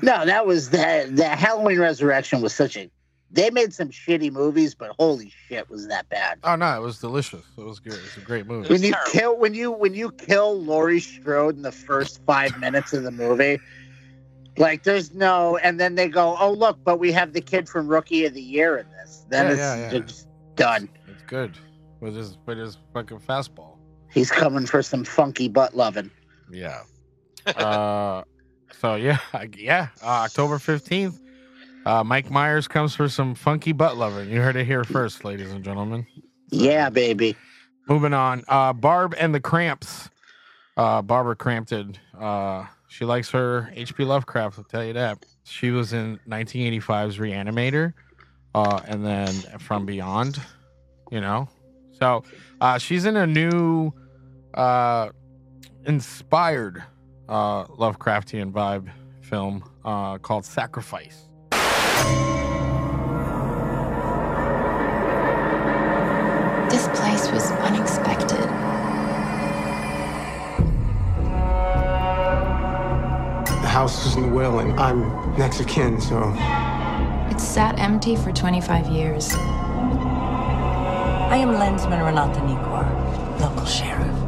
No, that was the the Halloween Resurrection was such a. They made some shitty movies, but holy shit, was that bad? Oh no, it was delicious. It was good. It was a great movie. When you terrible. kill when you when you kill Laurie Strode in the first five minutes of the movie, like there's no, and then they go, oh look, but we have the kid from Rookie of the Year in this. Then Yeah, it's yeah, yeah. just done. It's good with his with his fucking fastball. He's coming for some funky butt loving. Yeah. uh, so yeah, yeah. Uh, October fifteenth, uh, Mike Myers comes for some funky butt loving. You heard it here first, ladies and gentlemen. Yeah, baby. Moving on. Uh, Barb and the Cramps. Uh, Barbara Crampton. Uh, she likes her H.P. Lovecraft. I'll tell you that. She was in 1985's Reanimator, uh, and then From Beyond. You know, so uh, she's in a new, uh, inspired uh, Lovecraftian vibe film uh, called Sacrifice. This place was unexpected. The house is in the will, and I'm next of kin, so It sat empty for 25 years. I am Lensman Renata Nikor, local sheriff.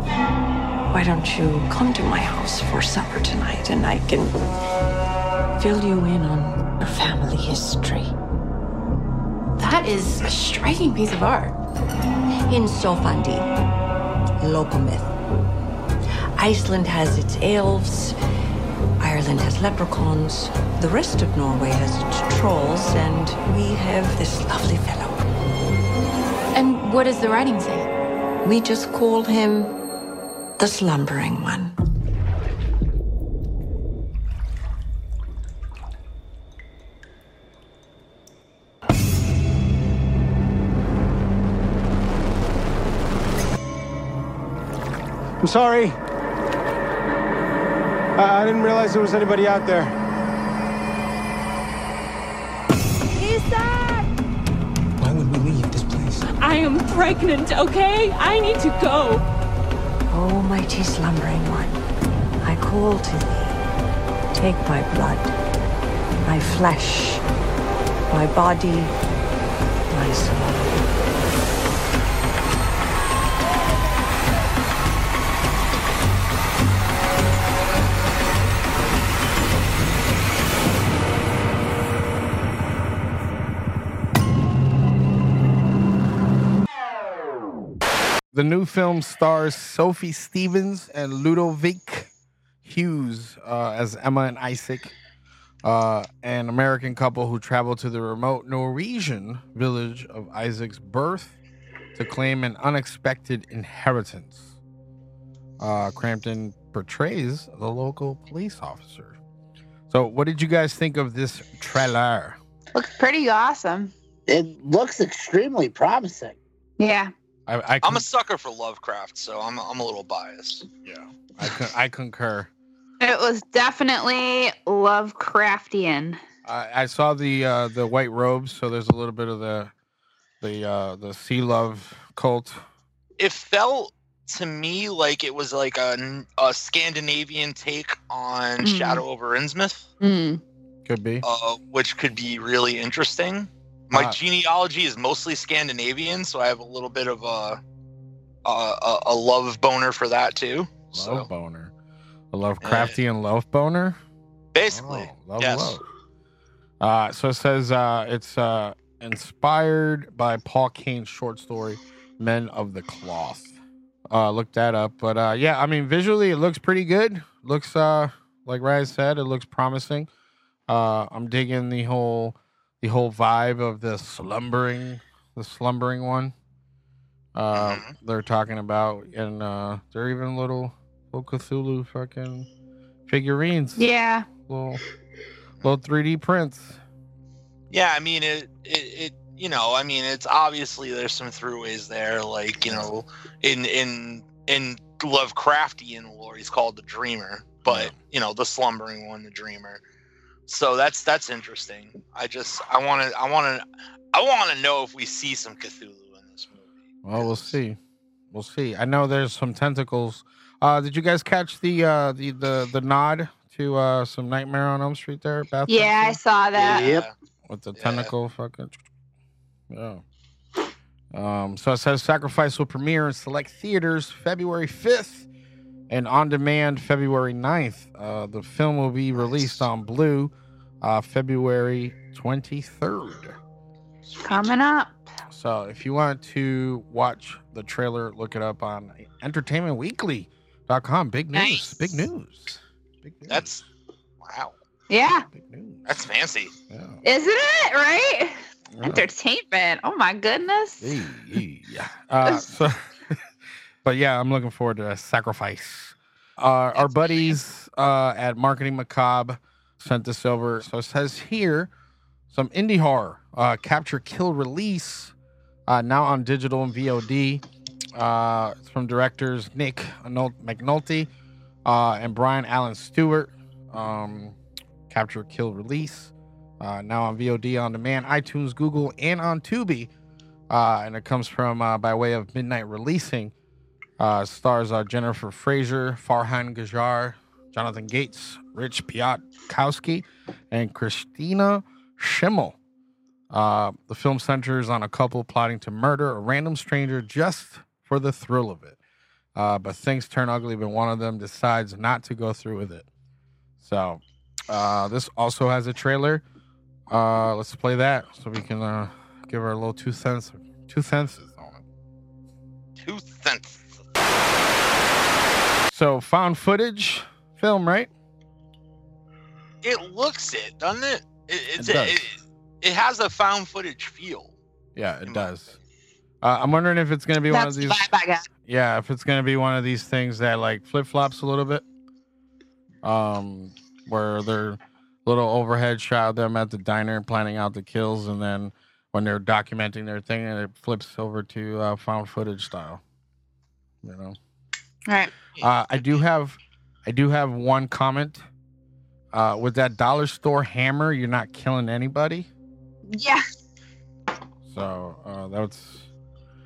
Why don't you come to my house for supper tonight and I can fill you in on your family history? That is a striking piece of art. In Sofandi, local myth. Iceland has its elves, Ireland has leprechauns, the rest of Norway has its trolls, and we have this lovely fellow. And what does the writing say? We just call him the slumbering one. I'm sorry. I, I didn't realize there was anybody out there. Why would we leave this place? I am pregnant, okay? I need to go. O mighty slumbering one, I call to thee. Take my blood, my flesh, my body, my soul. The new film stars Sophie Stevens and Ludovic Hughes uh, as Emma and Isaac, uh, an American couple who travel to the remote Norwegian village of Isaac's birth to claim an unexpected inheritance. Uh, Crampton portrays the local police officer. So, what did you guys think of this trailer? Looks pretty awesome. It looks extremely promising. Yeah. I, I, I'm a sucker for Lovecraft, so I'm I'm a little biased. Yeah, I, con- I concur. It was definitely Lovecraftian. I, I saw the uh, the white robes, so there's a little bit of the the uh, the sea love cult. It felt to me like it was like a, a Scandinavian take on Mhm. Shadow over Innsmouth, Mm. Could be. uh, which could be really interesting. My Ah. genealogy is mostly Scandinavian, so I have a little bit of a a, a, a love boner for that too. Love So boner. A Lovecraftian love boner. basically, Oh, love, yes. love. Uh, so it says uh, it's uh, inspired by Paul Kane's short story "Men of the Cloth." Uh, look that up, but uh, yeah, I mean visually it looks pretty good. Looks uh, like Ryan said, it looks promising. Uh, I'm digging the whole the whole vibe of the slumbering the slumbering one. Uh, they're talking about, and uh, they're even little little Cthulhu fucking figurines. Yeah. Little little 3D prints. Yeah, I mean it, it. It you know, I mean it's obviously there's some throughways there, like you know, in in in Lovecraftian lore, he's called the Dreamer, but you know, the slumbering one, the Dreamer. So that's that's interesting. I just I want to I want to I want to know if we see some Cthulhu in this movie. Well, we'll see. We'll see. I know there's some tentacles. Uh, did you guys catch the uh the the the nod to uh some Nightmare on Elm Street there? Bathroom Yeah, I saw that. Yep. with the tentacle fucking yeah um so it says sacrifice will premiere in select theaters february 5th and on demand february 9th uh the film will be released on blue uh february 23rd Coming up. so if you want to watch the trailer look it up on entertainmentweekly.com big news Nice. big news big news That's wow, Yeah. big news that's fancy. yeah. Isn't it? Right? Yeah. Entertainment. Oh my goodness. Yeah. Uh, so, but yeah, I'm looking forward to a sacrifice. Uh, our buddies uh, at Marketing Macabre sent this over. So it says here some indie horror uh, capture, kill, release uh, now on digital and VOD. Uh, it's from directors Nick McNulty uh, and Brian Allen Stewart. Um, capture, kill, release. Uh, now on VOD on demand, iTunes, Google, and on Tubi. Uh, and it comes from uh, by way of Midnight Releasing. Uh, stars uh, Jennifer Fraser, Farhang Ghajar, Jonathan Gates, Rich Piatkowski, and Christina Schimmel. Uh, the film centers on a couple plotting to murder a random stranger just for the thrill of it. Uh, but things turn ugly when one of them decides not to go through with it. So, uh, this also has a trailer. Uh, let's play that so we can uh, give our little two cents, two senses on it. Two cents. So, found footage film, right? It looks it, doesn't it? It, it's It a- does. it, it has a found footage feel. Yeah, it does. Uh, I'm wondering if it's gonna be one of these. vibe I got. Yeah, if it's gonna be one of these things that like flip flops a little bit, um, where they're little overhead shot of them at the diner planning out the kills, and then when they're documenting their thing, and it flips over to uh, found footage style. You know, Right. Uh, I do have, I do have one comment. Uh, with that dollar store hammer, you're not killing anybody. Yeah. So uh, that's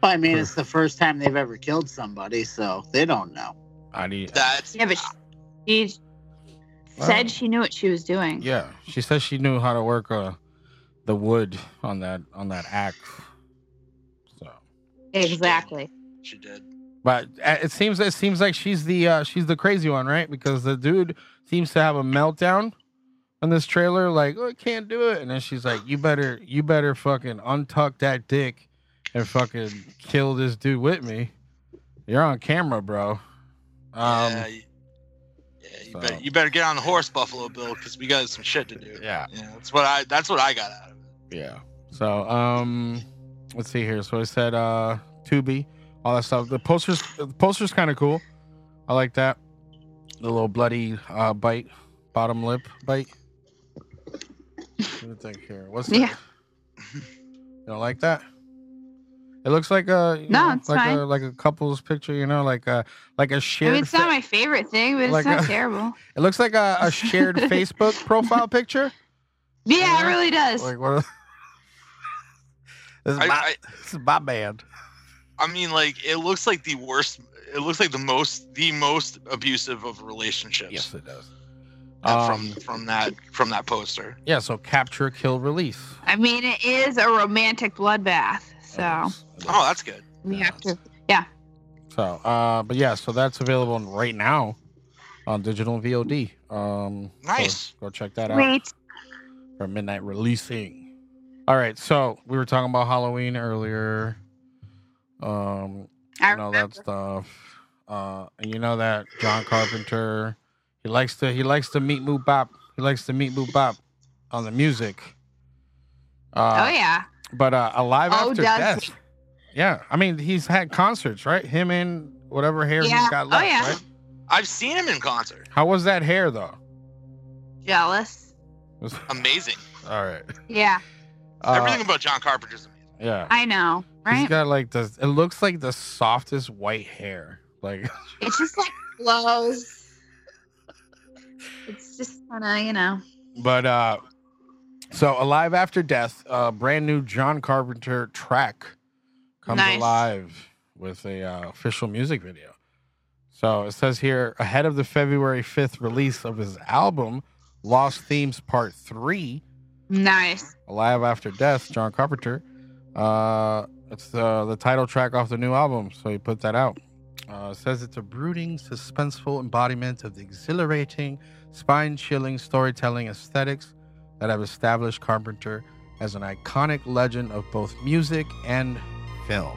I mean, it's the first time they've ever killed somebody, so they don't know. I need. That's Yeah, but she, she said she knew what she was doing. Yeah, she said she knew how to work uh, the wood on that on that axe. So, Exactly. she did. But uh, it seems it seems like she's the uh, she's the crazy one, right? Because the dude seems to have a meltdown in this trailer, like oh, I can't do it, and then she's like, "You better you better fucking untuck that dick and fucking kill this dude with me. You're on camera, bro." Um, yeah, you, yeah, you better you better get on the horse, Buffalo Bill, because we got some shit to do. Yeah. yeah, that's what I that's what I got out of it. Yeah. So um let's see here. So I said uh Tubi, all that stuff. The posters the poster's kind of cool. I like that. The little bloody uh bite, bottom lip bite. What do you think here? What's that? Yeah. You don't like that? It looks like a No, know, it's like fine. a like a couple's picture, you know, like a like a I shared mean, it's fa- not my favorite thing, but it's not a- terrible. it looks like a, a shared Facebook profile picture. Yeah, it really does. Like what are- this is I- my I- this is my band. I mean, like it looks like the worst. It looks like the most the most abusive of relationships. Yes, it does. uh, Um, from from that from that poster. Yeah, so capture, kill, release. I mean, it is a romantic bloodbath, so Oh, that's good. we have to. Yeah. So, uh, but yeah, so that's available right now on digital VOD. Um, so Nice. go check that out Sweet. for midnight releasing. All right, so we were talking about Halloween earlier. Um, I and all that stuff. Uh, and you know that John Carpenter, he likes to he likes to meet Moo Bop. He likes to meet Moo Bop on the music. Uh, oh yeah. But uh, alive Oh, after does death. Yeah, I mean he's had concerts, right? Him and whatever hair Yeah. he's got Oh, left, yeah. right? I've seen him in concert. How was that hair though? Jealous. Was- Amazing. All right. Yeah. Uh, Everything about John Carpenter's amazing. yeah. I know, He's right? got like the. It looks like the softest white hair. Like It's just like flows. It's just kind of, you know. But uh so Alive After Death, uh brand new John Carpenter track comes Nice. alive with a uh, official music video. So it says here ahead of the February 5th release of his album Lost Themes Part 3, Nice. Alive After Death, John Carpenter. Uh it's uh, the title track off the new album, so he put that out. Uh, says it's a brooding, suspenseful embodiment of the exhilarating, spine chilling storytelling aesthetics that have established Carpenter as an iconic legend of both music and film.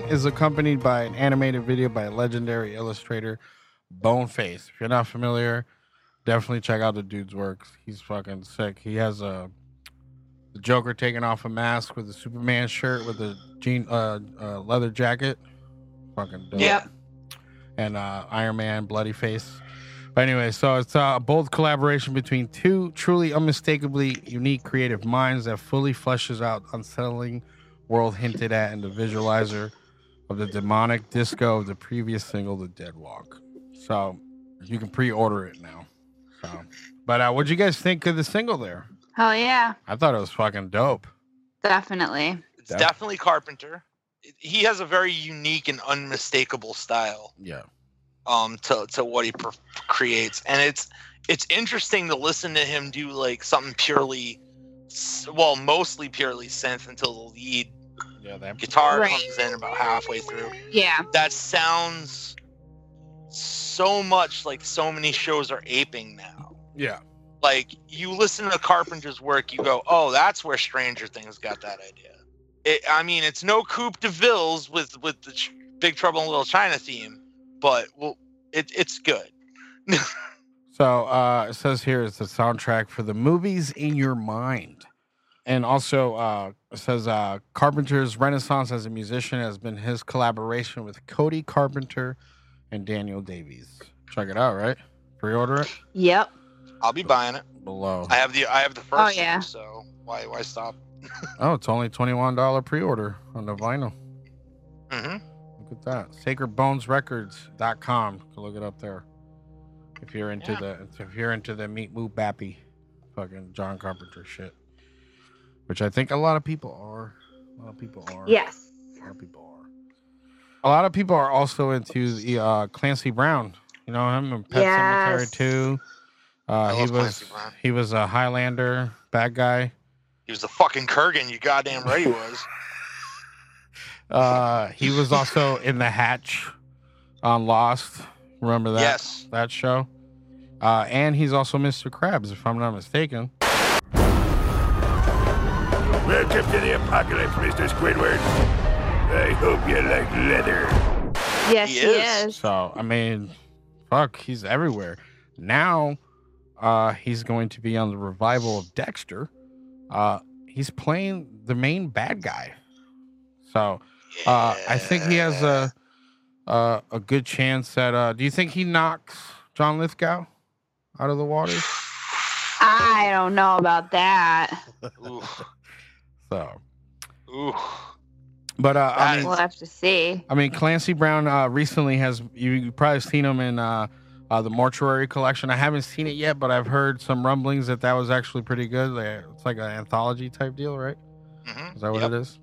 Song is accompanied by an animated video by legendary illustrator Boneface. If you're not familiar, definitely check out the dude's works. He's fucking sick. He has a the Joker taking off a mask with a Superman shirt with a jean uh, uh leather jacket. Fucking dope. Yep. And uh Iron Man bloody face. But anyway, so it's a bold collaboration between two truly unmistakably unique creative minds that fully fleshes out unsettling world hinted at in the visualizer of the demonic disco of the previous single, The Dead Walk. So you can pre-order it now. So, but uh, what'd you guys think of the single there? Hell yeah, I thought it was fucking dope. definitely. It's definitely Carpenter. He has a very unique and unmistakable style. Yeah. um to to what he per- creates and it's it's interesting to listen to him do like something purely well mostly purely synth until the lead Yeah, that guitar Right. comes in about halfway through Yeah, that sounds so much like so many shows are aping now Yeah. like you listen to carpenter's work you go oh that's where stranger things got that idea it, i mean it's no coupe de villes with with the Ch- big trouble in little china theme but well it, it's good So uh, it says here it's the soundtrack for the movies in your mind. And also uh, says uh, Carpenter's renaissance as a musician has been his collaboration with Cody Carpenter and Daniel Davies. Check it out, right? Pre-order it yep. i'll be buying it below. i have the i have the first Oh, yeah. two, so why why stop Oh, it's only twenty-one dollar pre-order on the vinyl. hmm Look at that. SacredBonesRecords.com. Go look it up there. If you're into Yeah. the if you're into the meat moo bappy fucking John Carpenter shit. Which I think a lot of people are. A lot of people are. Yes. A lot of people are. A lot of people are also into the uh, Clancy Brown. You know him in Pet Sematary Yes. too. Uh, he was he was a Highlander bad guy. he was the fucking kurgan you goddamn right he was Uh, he was also in the Hatch on Lost. Remember that? Yes. That show. Uh, and he's also Mr. Krabs, if I'm not mistaken. Welcome to the apocalypse, Mr. Squidward. I hope you like leather. Yes, He he, is. is. So I mean, fuck, he's everywhere. Now, uh, he's going to be on the revival of Dexter. Uh, he's playing the main bad guy. So uh, I think he has a a, a good chance at. Uh, do you think he knocks John Lithgow out of the water? I don't know about that. So, ooh. but uh, I mean, We'll have to see. I mean, Clancy Brown uh, recently has you probably seen him in uh, uh, the Mortuary Collection. I haven't seen it yet, but I've heard some rumblings that that was actually pretty good. Like, It's like an anthology type deal, right? Mhm. Is that what Yep. it is?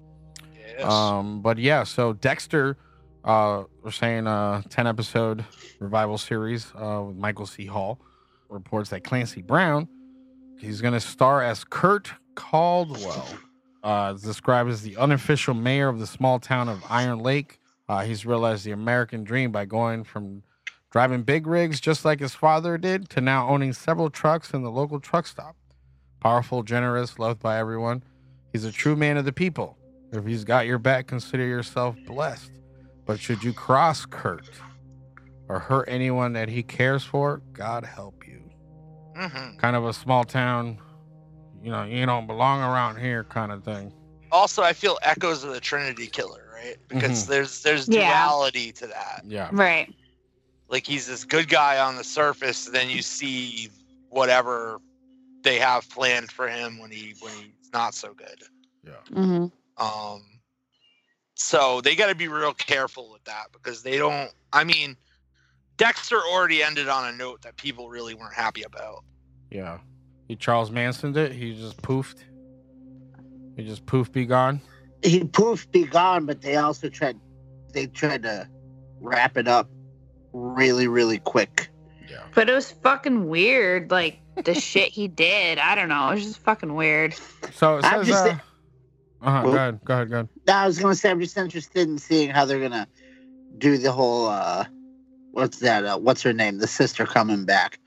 Yes. Um, but yeah, so Dexter, uh, we're saying a ten episode revival series uh, with Michael C. Hall reports that Clancy Brown, he's going to star as Kurt Caldwell. Uh, is described as the unofficial mayor of the small town of Iron Lake. Uh, he's realized the American dream by going from driving big rigs just like his father did to now owning several trucks in the local truck stop. Powerful, generous, loved by everyone. He's a true man of the people. If he's got your back, consider yourself blessed. But should you cross Kurt or hurt anyone that he cares for, God help you. Mhm. Kind of a small town, you know, you don't belong around here kind of thing. Also, I feel echoes of the Trinity Killer, right? Because Mhm. there's there's Yeah. duality to that. Yeah. Right. Like he's this good guy on the surface, then you see whatever they have planned for him when he when he's not so good. Yeah. Mm-hmm. Um, so they got to be real careful with that because they don't. I mean, Dexter already ended on a note that people really weren't happy about. Yeah. He Charles Manson did. He just poofed. He just poofed, be gone. He poofed, be gone, but they also tried. They tried to wrap it up really, really quick. Yeah. But it was fucking weird. Like the shit he did. I don't know. It was just fucking weird. So it I'm says, just uh, sa- uh-huh, go ahead, go ahead, go ahead. No, I was gonna say I'm just interested in seeing how they're gonna do the whole. uh What's that? Uh, what's her name? The sister coming back.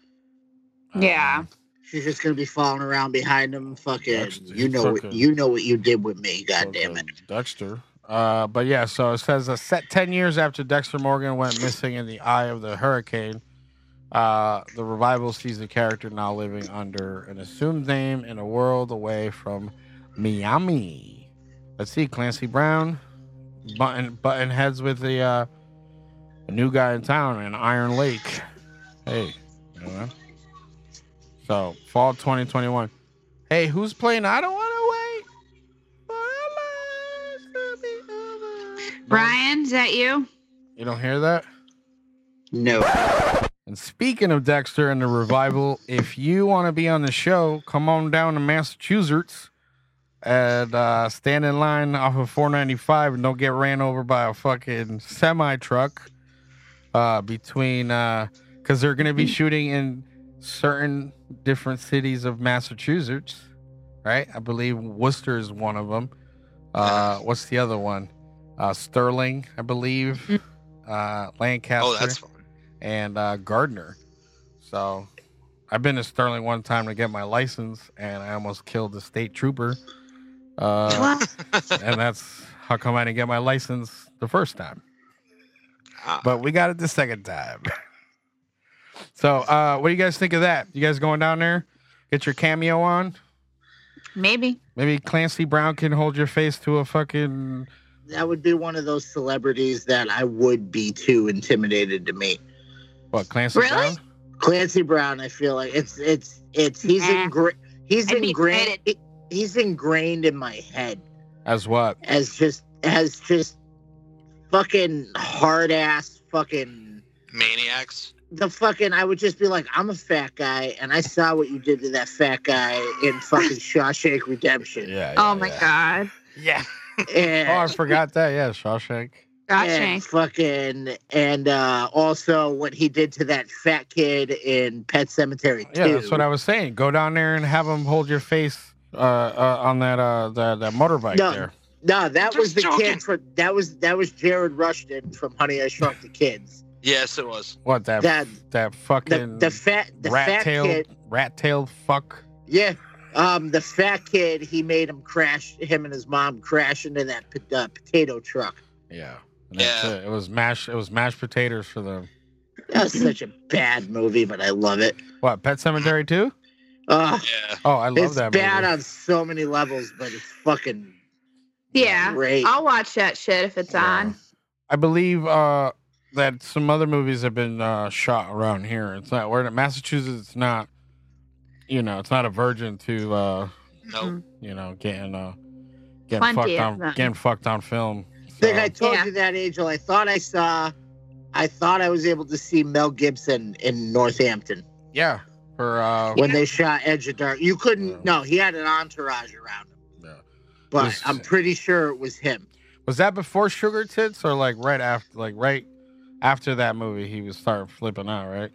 Yeah. She's just gonna be falling around behind him. Fucking, Dexter, you know, what, you know what you did with me. God damn it. Dexter. Uh, but yeah, so it says uh, set 10 years after Dexter Morgan went missing in the eye of the hurricane. Uh, the revival sees the character now living under an assumed name in a world away from Miami. Let's see, Clancy Brown, button button heads with the uh, a new guy in town in Iron Lake. Hey, you You know? So fall 2021. Hey, who's playing? I don't want to wait. Brian, is that you? You don't hear that? No. And speaking of Dexter and the revival, if you want to be on the show, come on down to Massachusetts and uh, stand in line off of 495 and don't get ran over by a fucking semi truck. Uh, between because they're going to be shooting in certain different cities of Massachusetts, right? I believe Worcester is one of them. Uh, what's the other one? Uh, Sterling, I believe. Uh, Lancaster Oh, that's fun. and uh, Gardner. So I've been to Sterling one time to get my license, and I almost killed the state trooper. Uh, and that's how come I didn't get my license the first time. Ah. But we got it the second time. So, uh, what do you guys think of that? You guys going down there? Get your cameo on? Maybe. Maybe Clancy Brown can hold your face to a fucking. That would be one of those celebrities that I would be too intimidated to meet. What Clancy Brown? Really? Brown? Clancy Brown, I feel like it's it's it's he's Nah. ingra- he's I'd ingrained he- he's ingrained in my head As what? as just as just fucking hard ass fucking Maniacs. The fucking I would just be like, I'm a fat guy and I saw what you did to that fat guy in fucking Shawshank Redemption. Yeah. oh my god. Yeah. And, Oh, I forgot that. Yeah, Shawshank. Shawshank. fucking and uh also what he did to that fat kid in Pet Sematary Yeah, 2. that's what I was saying. Go down there and have him hold your face uh, uh, on that uh, that, that motorbike No. there. No, that was the joking. kid for that was that was Jared Rushton from Honey I Shrunk the Kids. Yes, it was. What that That that the fucking the fat the rat fat tailed kid rat tailed fuck. yeah um the fat kid he made him crash him and his mom crash into that po- uh, potato truck. Yeah. And that's Yeah. it. It was mashed. It was mashed potatoes for them. That was such a bad movie, but I love it. What Pet Sematary too? Uh, Yeah. Oh, I love it's that bad on so many levels, but it's fucking Yeah. great. I'll watch that shit if it's on. I believe uh, that some other movies have been uh, shot around here. It's not where Massachusetts. It's not. You know, it's not a virgin to uh, No. you know getting uh, getting Plenty fucked on them. getting fucked on film. I think I told Yeah. you that, Angel. I thought I saw, I thought I was able to see Mel Gibson in Northampton yeah, for uh, when they shot Edge of Dark. You couldn't. No, he had an entourage around him, yeah. but Was- I'm pretty sure it was him. Was that before Sugar Tits or like right after? Like right after that movie, he was start flipping out, right?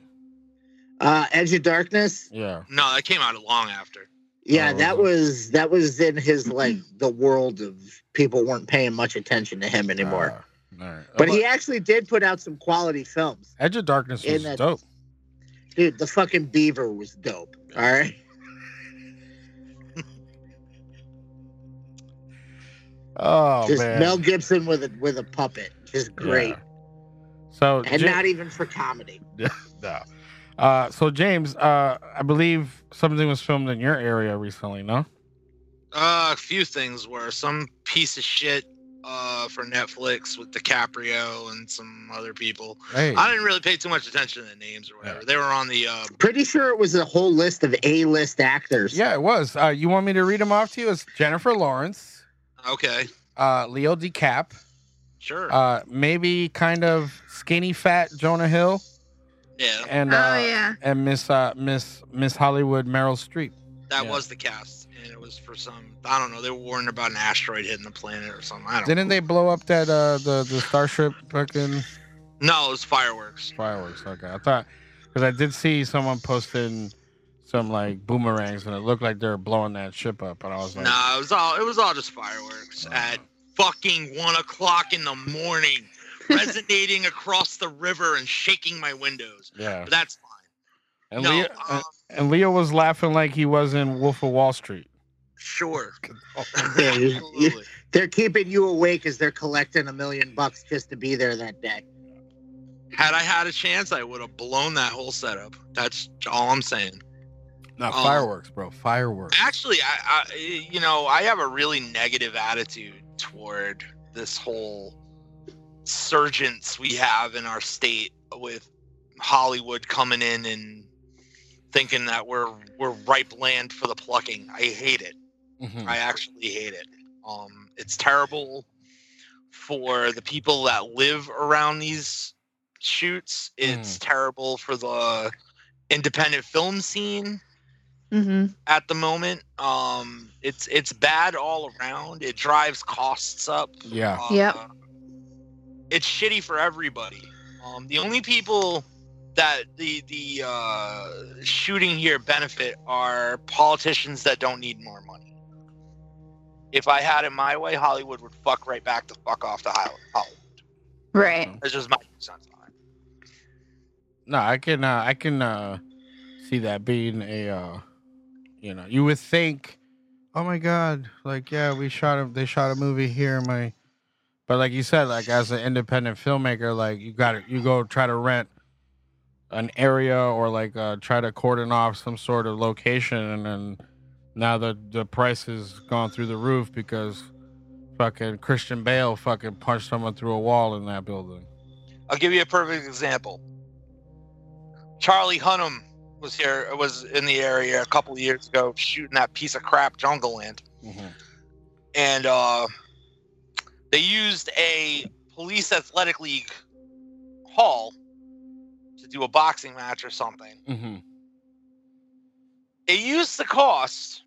Uh, Edge of Darkness. Yeah. No, that came out long after. Yeah, Oh, that was was that was in his like the world of people weren't paying much attention to him anymore. Uh, all right. but he actually did put out some quality films. Edge of Darkness was that- dope. Dude, the fucking beaver was dope. All right. Oh Just man. Mel Gibson with a with a puppet. Just great. Yeah. So And Ja- not even for comedy. no. Uh, so James, uh, I believe something was filmed in your area recently, no? Uh, a few things were some piece of shit uh, for Netflix with DiCaprio and some other people. Hey. I didn't really pay too much attention to the names or whatever. They were on the. Uh, Pretty sure it was a whole list of A list actors. Yeah, it was. Uh, you want me to read them off to you? It's Jennifer Lawrence, okay, uh, Leo DeCap, sure. uh, maybe kind of skinny fat Jonah Hill, yeah, and Oh, uh, yeah. and Miss uh, Miss Miss Hollywood Meryl Streep. that yeah. was the cast, and it was for some. I don't know. They were warning about an asteroid hitting the planet or something. I don't. Know. Didn't they blow up that uh, the the Starship fucking No, it was fireworks. fireworks? Okay, I thought because I did see someone posting some like boomerangs and it looked like they were blowing that ship up, and I was like, No, it was all. It was all just fireworks at fucking one o'clock in the morning, resonating across the river and shaking my windows. yeah. But that's fine. And no, Leo um, and Leo was laughing like he was in Wolf of Wall Street. Sure. Yeah, you- you- they're keeping you awake as they're collecting a million bucks just to be there that day. Had I had a chance, I would have blown that whole setup. That's all I'm saying. No, Oh. fireworks, bro. Fireworks. Actually, I, I, you know, I have a really negative attitude toward this whole surgence we have in our state with Hollywood coming in and thinking that we're we're ripe land for the plucking. I hate it. Mhm. I actually hate it. Um, it's terrible for the people that live around these shoots. It's terrible for the independent film scene Mm-hmm. at the moment. Um, it's it's bad all around. It drives costs up. Yeah. Uh, Yep. It's shitty for everybody. Um, the only people that the the uh, shooting here benefit are politicians that don't need more money. If I had it my way, Hollywood would fuck right back the fuck off to Hollywood. Right. That's just my two cents on it. No, I can uh, I can uh, see that being a uh, you know you would think, oh my god, like yeah, we shot a they shot a movie here, my, but like you said, like as an independent filmmaker, like you got to you go try to rent an area or like uh, try to cordon off some sort of location, and then now the the price has gone through the roof because fucking Christian Bale fucking punched someone through a wall in that building. I'll give you a perfect example. Charlie Hunnam was here, was in the area a couple of years ago shooting that piece of crap Jungleland. and uh, they used a police athletic league hall to do a boxing match or something. Mm-hmm. It used to cost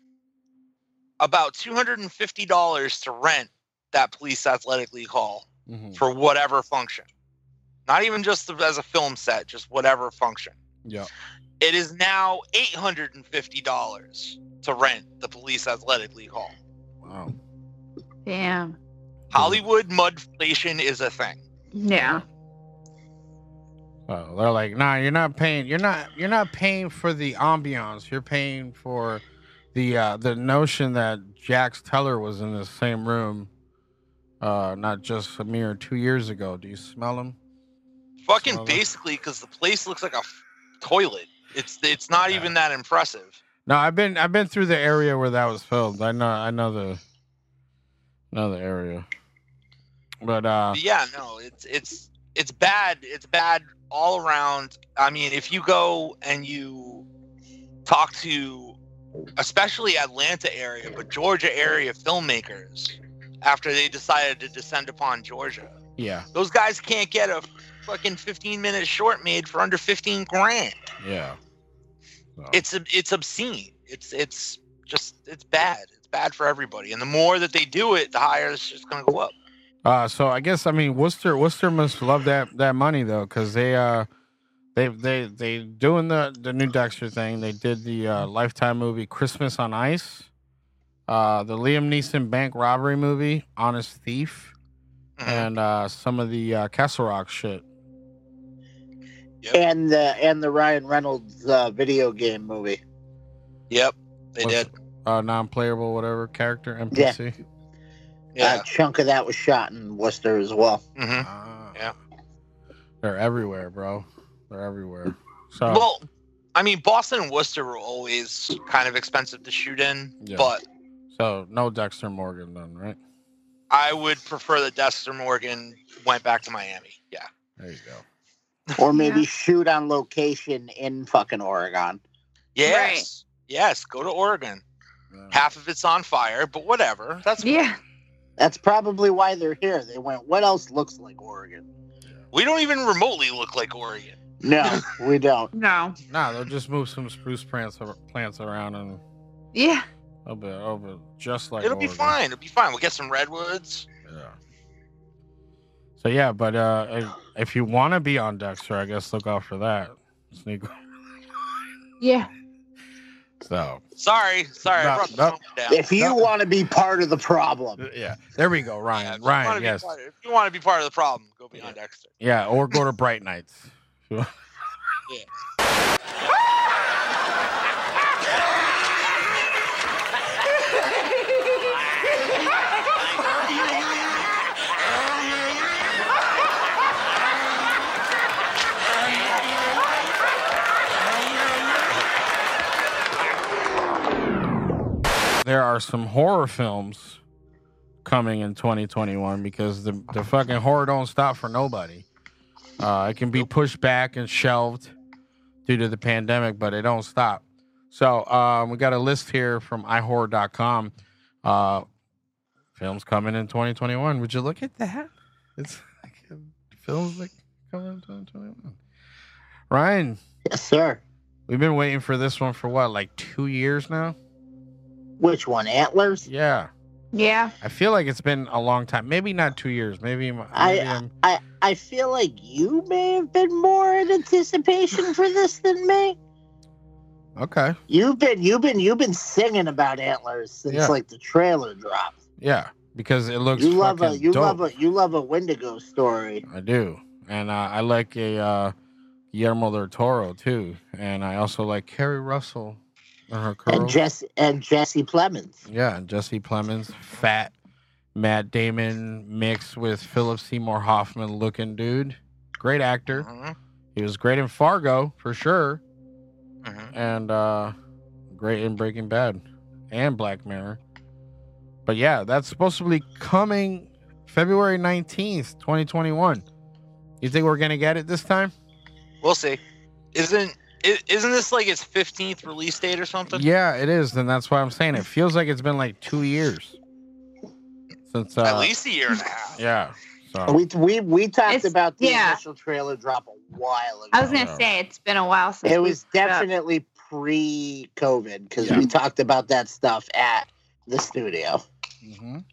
about two hundred and fifty dollars to rent that police athletic league hall Mm-hmm. for whatever function, not even just as a film set, just whatever function. Yeah. It is now eight hundred and fifty dollars to rent the police athletic league hall. Wow. Damn. Hollywood mudflation is a thing. Yeah. Oh, they're like, nah, you're not paying. You're not. You're not paying for the ambiance. You're paying for the uh, the notion that Jax Teller was in the same room, uh, not just a mere two years ago. Do you smell him? Fucking So- basically, because the place looks like a f- toilet. It's it's not even that impressive. No, I've been I've been through the area where that was filmed. I know I know the know the area, but uh, yeah, no, it's it's it's bad. It's bad all around. I mean, if you go and you talk to, especially Atlanta area, but Georgia area filmmakers, after they decided to descend upon Georgia, yeah, those guys can't get a fucking 15 minute short made for under 15 grand. yeah. It's it's obscene. It's it's just it's bad. It's bad for everybody. And the more that they do it, the higher it's just gonna go up. Uh, so I guess I mean Worcester. Worcester must love that that money though, because they uh they they they doing the the new Dexter thing. They did the uh, Lifetime movie Christmas on Ice, uh, the Liam Neeson bank robbery movie Honest Thief, and uh, some of the uh, Castle Rock shit. And the and the Ryan Reynolds uh, video game movie. Yep, they What's- did. Uh, non-playable whatever character NPC. Yeah, a chunk of that was shot in Worcester as well. Mm-hmm. yeah. They're everywhere, bro. They're everywhere. So Well, I mean, Boston and Worcester were always kind of expensive to shoot in, Yeah. but so no Dexter Morgan then, right? I would prefer that Dexter Morgan went back to Miami. Yeah. There you go. Or maybe shoot on location in fucking Oregon. Yes. Yes. Go to Oregon. Half of it's on fire, but whatever. That's yeah. That's probably why they're here. They went, what else looks like Oregon? We don't even remotely look like Oregon. No, we don't. No. Nah, they'll just move some spruce plants plants around and Yeah. it'll be over just like It'll be fine. It'll be fine. We'll get some redwoods. Yeah. So yeah, but uh, if, if you want to be on Dexter, I guess look out for that. Sneak. Yeah. So Sorry, sorry. No, I brought the no. If you want to be part of the problem, uh, yeah, there we go, Ryan. If you wanna Ryan, be yes, part- if you want to be part of the problem, go be on Dexter. yeah, or go to Bright Nights. Yeah. there are some horror films coming in 2021 because the the fucking horror don't stop for nobody. Uh, it can be pushed back and shelved due to the pandemic, but it don't stop. So um, we got a list here from iHorror.com. Uh, films coming in 2021. Would you look at that? It's like films like coming in 2021. Ryan. Yes, sir. We've been waiting for this one for what, like two years now? Which one? Antlers? Yeah. Yeah. I feel like it's been a long time. Maybe not two years. Maybe, maybe I, I'm- I I feel like you may have been more in anticipation for this than me. okay. You've been you've been you've been singing about antlers since Yeah. like the trailer dropped. Yeah, because it looks You love a you dope. love a you love a Wendigo story. I do, and uh, I like a uh, Guillermo del Toro too, and I also like Keri Russell and her And curls. Jesse and Jesse Plemons. yeah, and Jesse Plemons, fat Matt Damon mixed with Philip Seymour Hoffman looking dude. Great actor. Mhm. He was great in Fargo for sure, Mhm. and uh, great in Breaking Bad and Black Mirror. But yeah, that's supposed to be coming February 19th, 2021. You think we're going to get it this time? We'll see. Isn't i- isn't this like its fifteenth release date or something? Yeah, it is. And that's why I'm saying it feels like it's been like two years since. Uh, At least a year and a half. Yeah. So, We we we talked It's- about the yeah. initial trailer drop a while ago. I was gonna say it's been a while since it was definitely pre-COVID because Yeah. we talked about that stuff at the studio. Mhm.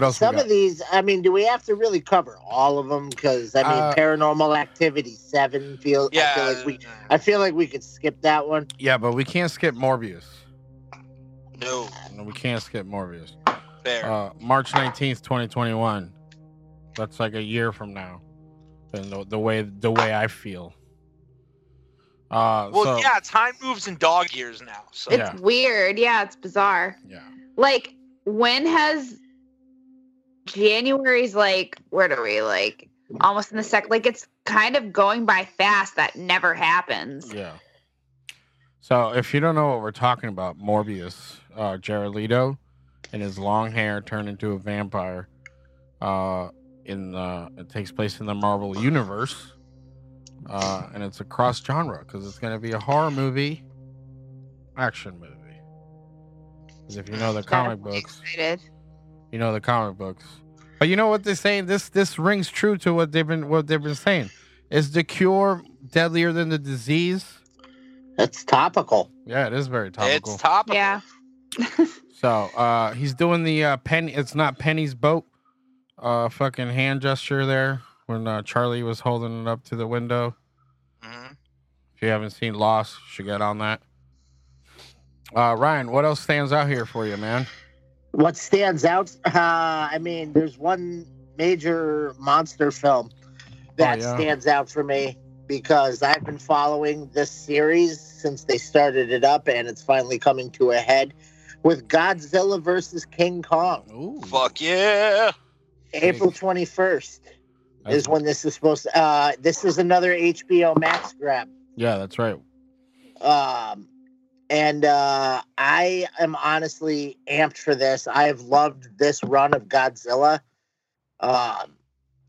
What else? we Some got? of these, I mean, do we have to really cover all of them? Because I mean, Uh, Paranormal Activity Seven feels. I Yeah. feel like we. I feel like we could skip that one. yeah, but we can't skip Morbius. No. No, we can't skip Morbius. Fair. Uh, March 19th, 2021. That's like a year from now. And the, the way the way I feel. Uh, well, so, yeah, time moves in dog years now. So It's Yeah. weird. Yeah, it's bizarre. Yeah. Like, when has January's like, where do we? Like, almost in the second Like, it's kind of going by fast. That never happens. Yeah. So if you don't know what we're talking about, Morbius, uh, Jared Leto, and his long hair turned into a vampire. Uh, in the it takes place in the Marvel universe, uh, and it's a cross genre because it's going to be a horror movie, action movie. 'Cause if you know the comic books, Excited. You know the comic books. But you know what they're saying? This this rings true to what they've been what they've been saying. Is the cure deadlier than the disease? It's topical. Yeah, it is very topical. it's topical. Yeah. So uh he's doing the uh penny it's not Penny's boat uh fucking hand gesture there when uh, Charlie was holding it up to the window. Mhm. If you haven't seen Lost, you should get on that. Uh Ryan, what else stands out here for you, man? What stands out? Uh, I mean, there's one major monster film that Oh, yeah. stands out for me because I've been following this series since they started it up, and it's finally coming to a head with Godzilla versus King Kong. Ooh. Fuck yeah. April 21st is when this is supposed to. Uh, this is another HBO Max grab. Yeah, that's right. Um, and uh, I am honestly amped for this. I have loved this run of Godzilla. Um,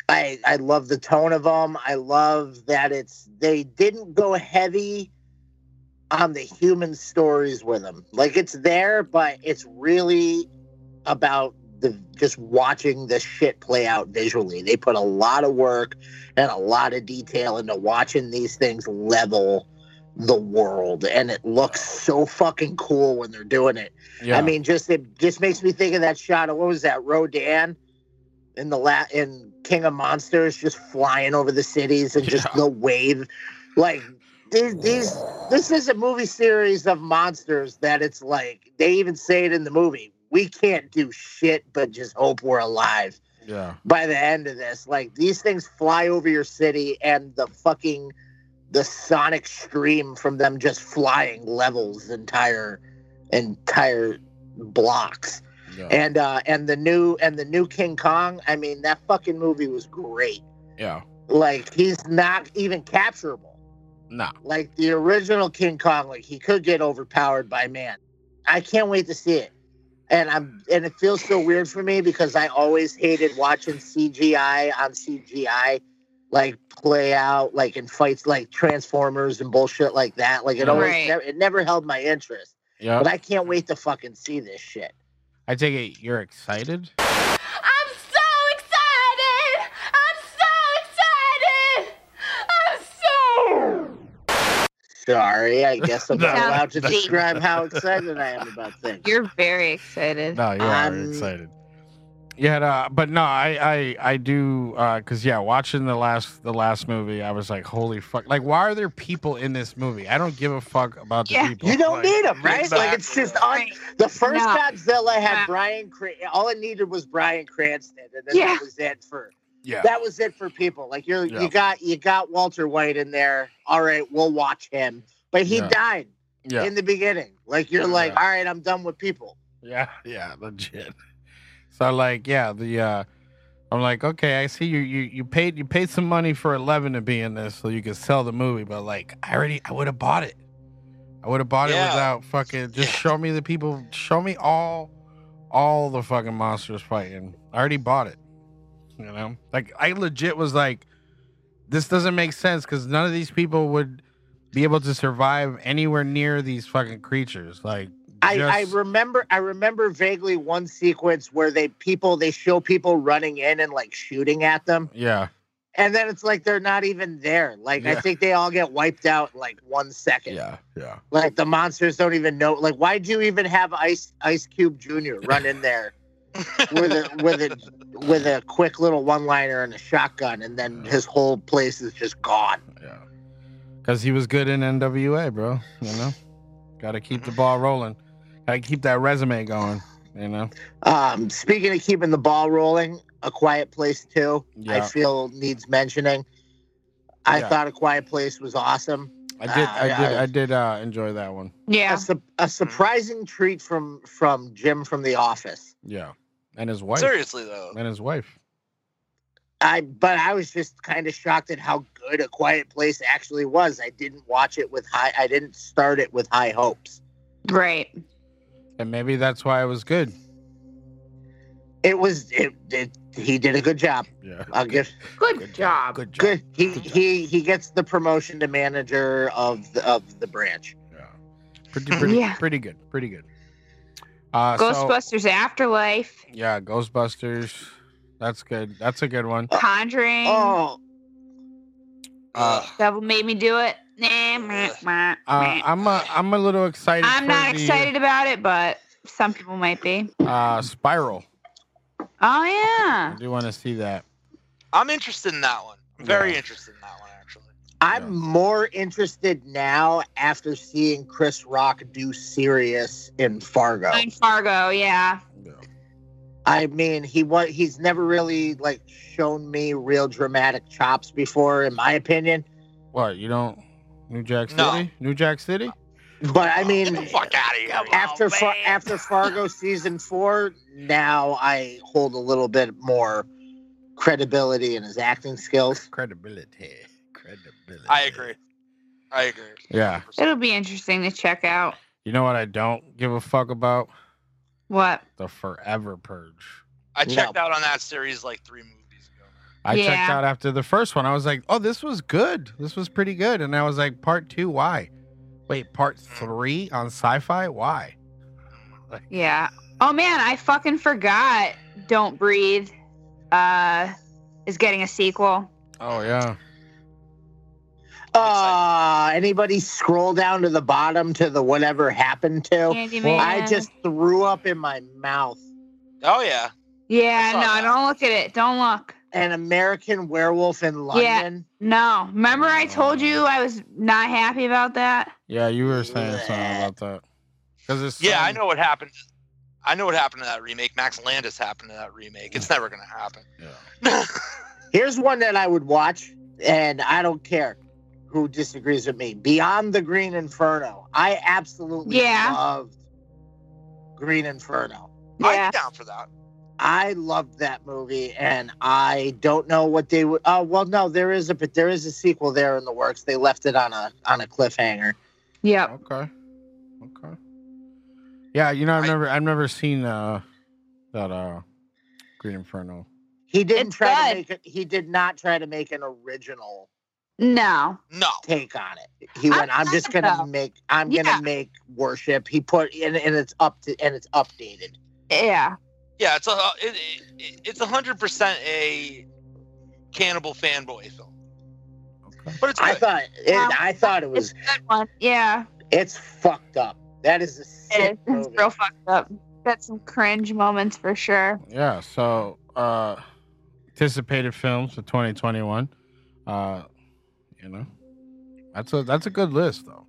I I love the tone of them. I love that it's they didn't go heavy on the human stories with them. Like it's there, but it's really about the just watching this shit play out visually. They put a lot of work and a lot of detail into watching these things level the world and it looks so fucking cool when they're doing it. Yeah. I mean just it just makes me think of that shot of what was that Rodan in the la in King of Monsters just flying over the cities and just Yeah. the wave like these, these this is a movie series of monsters that it's like they even say it in the movie we can't do shit but just hope we're alive yeah. by the end of this. Like these things fly over your city and the fucking the sonic stream from them just flying levels entire entire blocks. Yeah. And uh and the new and the new King Kong, I mean that fucking movie was great. Yeah. Like he's not even capturable. Nah. Like the original King Kong, like he could get overpowered by man. I can't wait to see it. And I'm and it feels so weird for me because I always hated watching CGI on CGI like play out like in fights like Transformers and bullshit like that. Like it always Right. never, it never held my interest. Yeah. But I can't wait to fucking see this shit. I take it you're excited. I'm so excited! I'm so excited! I'm so. Sorry, I guess I'm not allowed to describe how excited I am about things. You're very excited. No, you are Um, excited. Yeah, uh, but no, I I I do because yeah, watching the last the last movie, I was like, holy fuck! Like, why are there people in this movie? I don't give a fuck about the Yeah. people. You don't Like, need them, right? Like it's just on the first No. Godzilla had No. Bryan. Cran- all it needed was Bryan Cranston, and then Yeah. that was it for Yeah, that was it for people. Like you're Yeah. you got you got Walter White in there. All right, we'll watch him, but he Yeah. died yeah, in the beginning. Like you're like, Yeah. all right, I'm done with people. yeah, yeah, legit. So like, yeah, the uh I'm like, okay, I see you you you paid you paid some money for Eleven to be in this so you could sell the movie, but like, I already I would have bought it. I would have bought it without fucking just show me the people, show me all all the fucking monsters fighting. I already bought it. You know, like I legit was like, this doesn't make sense because none of these people would be able to survive anywhere near these fucking creatures. Like, I, I remember I remember vaguely one sequence where they people they show people running in and like shooting at them. yeah, And then it's like they're not even there. Like I think they all get wiped out in like one second. yeah, yeah. Like the monsters don't even know. Like why'd you even have Ice Ice Cube Jr. run in there with a with a with a quick little one liner and a shotgun, and then his whole place is just gone. Yeah. Because he was good in NWA, bro. You know? Got to keep the ball rolling. Got to keep that resume going, you know? Um, speaking of keeping the ball rolling, A Quiet Place Two, I feel needs mentioning. I Yeah. thought A Quiet Place was awesome. I did, Uh, I did, I- I did uh, enjoy that one. Yeah. A, su- a surprising treat from from Jim from The Office. Yeah. And his wife. Seriously though, And his wife. I but I was just kind of shocked at how good A Quiet Place actually was. I didn't watch it with high. I didn't start it with high hopes. Right. And maybe that's why it was good. It was. It. it he did a good job. Yeah. I'll give. Good, job. Good job. Good. He he he gets the promotion to manager of the of the branch. Yeah. Pretty, pretty, Yeah. pretty good. Pretty good. Uh, so- Ghostbusters Afterlife, yeah, Ghostbusters. That's good. That's a good one. Conjuring, Oh, Uh, Devil Made Me Do It. Nah, meh, meh, uh. I'm a, I'm a little excited. I'm for not the, excited about it, but some people might be. Uh, Spiral. Oh yeah. I do want to see that. I'm interested in that one. I'm very Yeah. interested in that one actually. I'm Yeah. more interested now after seeing Chris Rock do serious in Fargo. In Fargo, yeah. I mean, he was he's never really like shown me real dramatic chops before, in my opinion. What you don't? New Jack City. No. New Jack City. But I oh, Get mean, the fuck out of here. after Far- after Fargo season four, now I hold a little bit more credibility in his acting skills. Credibility. Credibility. I agree. I agree. Yeah. It'll be interesting to check out. You know what I don't give a fuck about? What? The Forever Purge. I No. checked out on that series like three movies ago. I checked out after the first one. I was like, oh, this was good. This was pretty good. And I was like, part two, why? Wait, part three on sci fi? Why? Yeah. Oh man, I fucking forgot. Don't breathe. Uh, is getting a sequel. Oh, yeah. Uh, anybody scroll down to the bottom to the whatever happened to? Candyman. I just threw up in my mouth. Oh yeah. Yeah. I No, that. don't look at it. Don't look. An American werewolf in London. Yeah. No. Remember, I told you I was not happy about that. Yeah, you were saying something about that. Because it's Yeah, I know what happened. I know what happened to that remake. Max Landis happened to that remake. It's never gonna happen. Yeah. Here's one that I would watch, and I don't care who disagrees with me. Beyond the Green Inferno. I absolutely Yeah. loved Green Inferno. Yeah. I'd Yeah. be down for that. I loved that movie, and I don't know what they would. Oh well, no, there is a but there is a sequel there in the works. They left it on a on a cliffhanger. Yeah. Okay. Okay. Yeah, you know, I've I- never, I've never seen uh that uh Green Inferno. He didn't It's try good. to make it. He did not try to make an original No. No. take on it. He I'm went. I'm just gonna though. make. I'm Yeah. gonna make worship. He put and, and it's up to and it's updated. Yeah. Yeah, it's a it, it, it's a hundred percent a cannibal fanboy film. But it's I thought. It, Yeah. I thought it was. It's a good one. Yeah. It's fucked up. That is a sick It, it's movie. real fucked up. Got some cringe moments for sure. Yeah. So, uh, anticipated films for 2021. Uh, you know, that's a that's a good list though.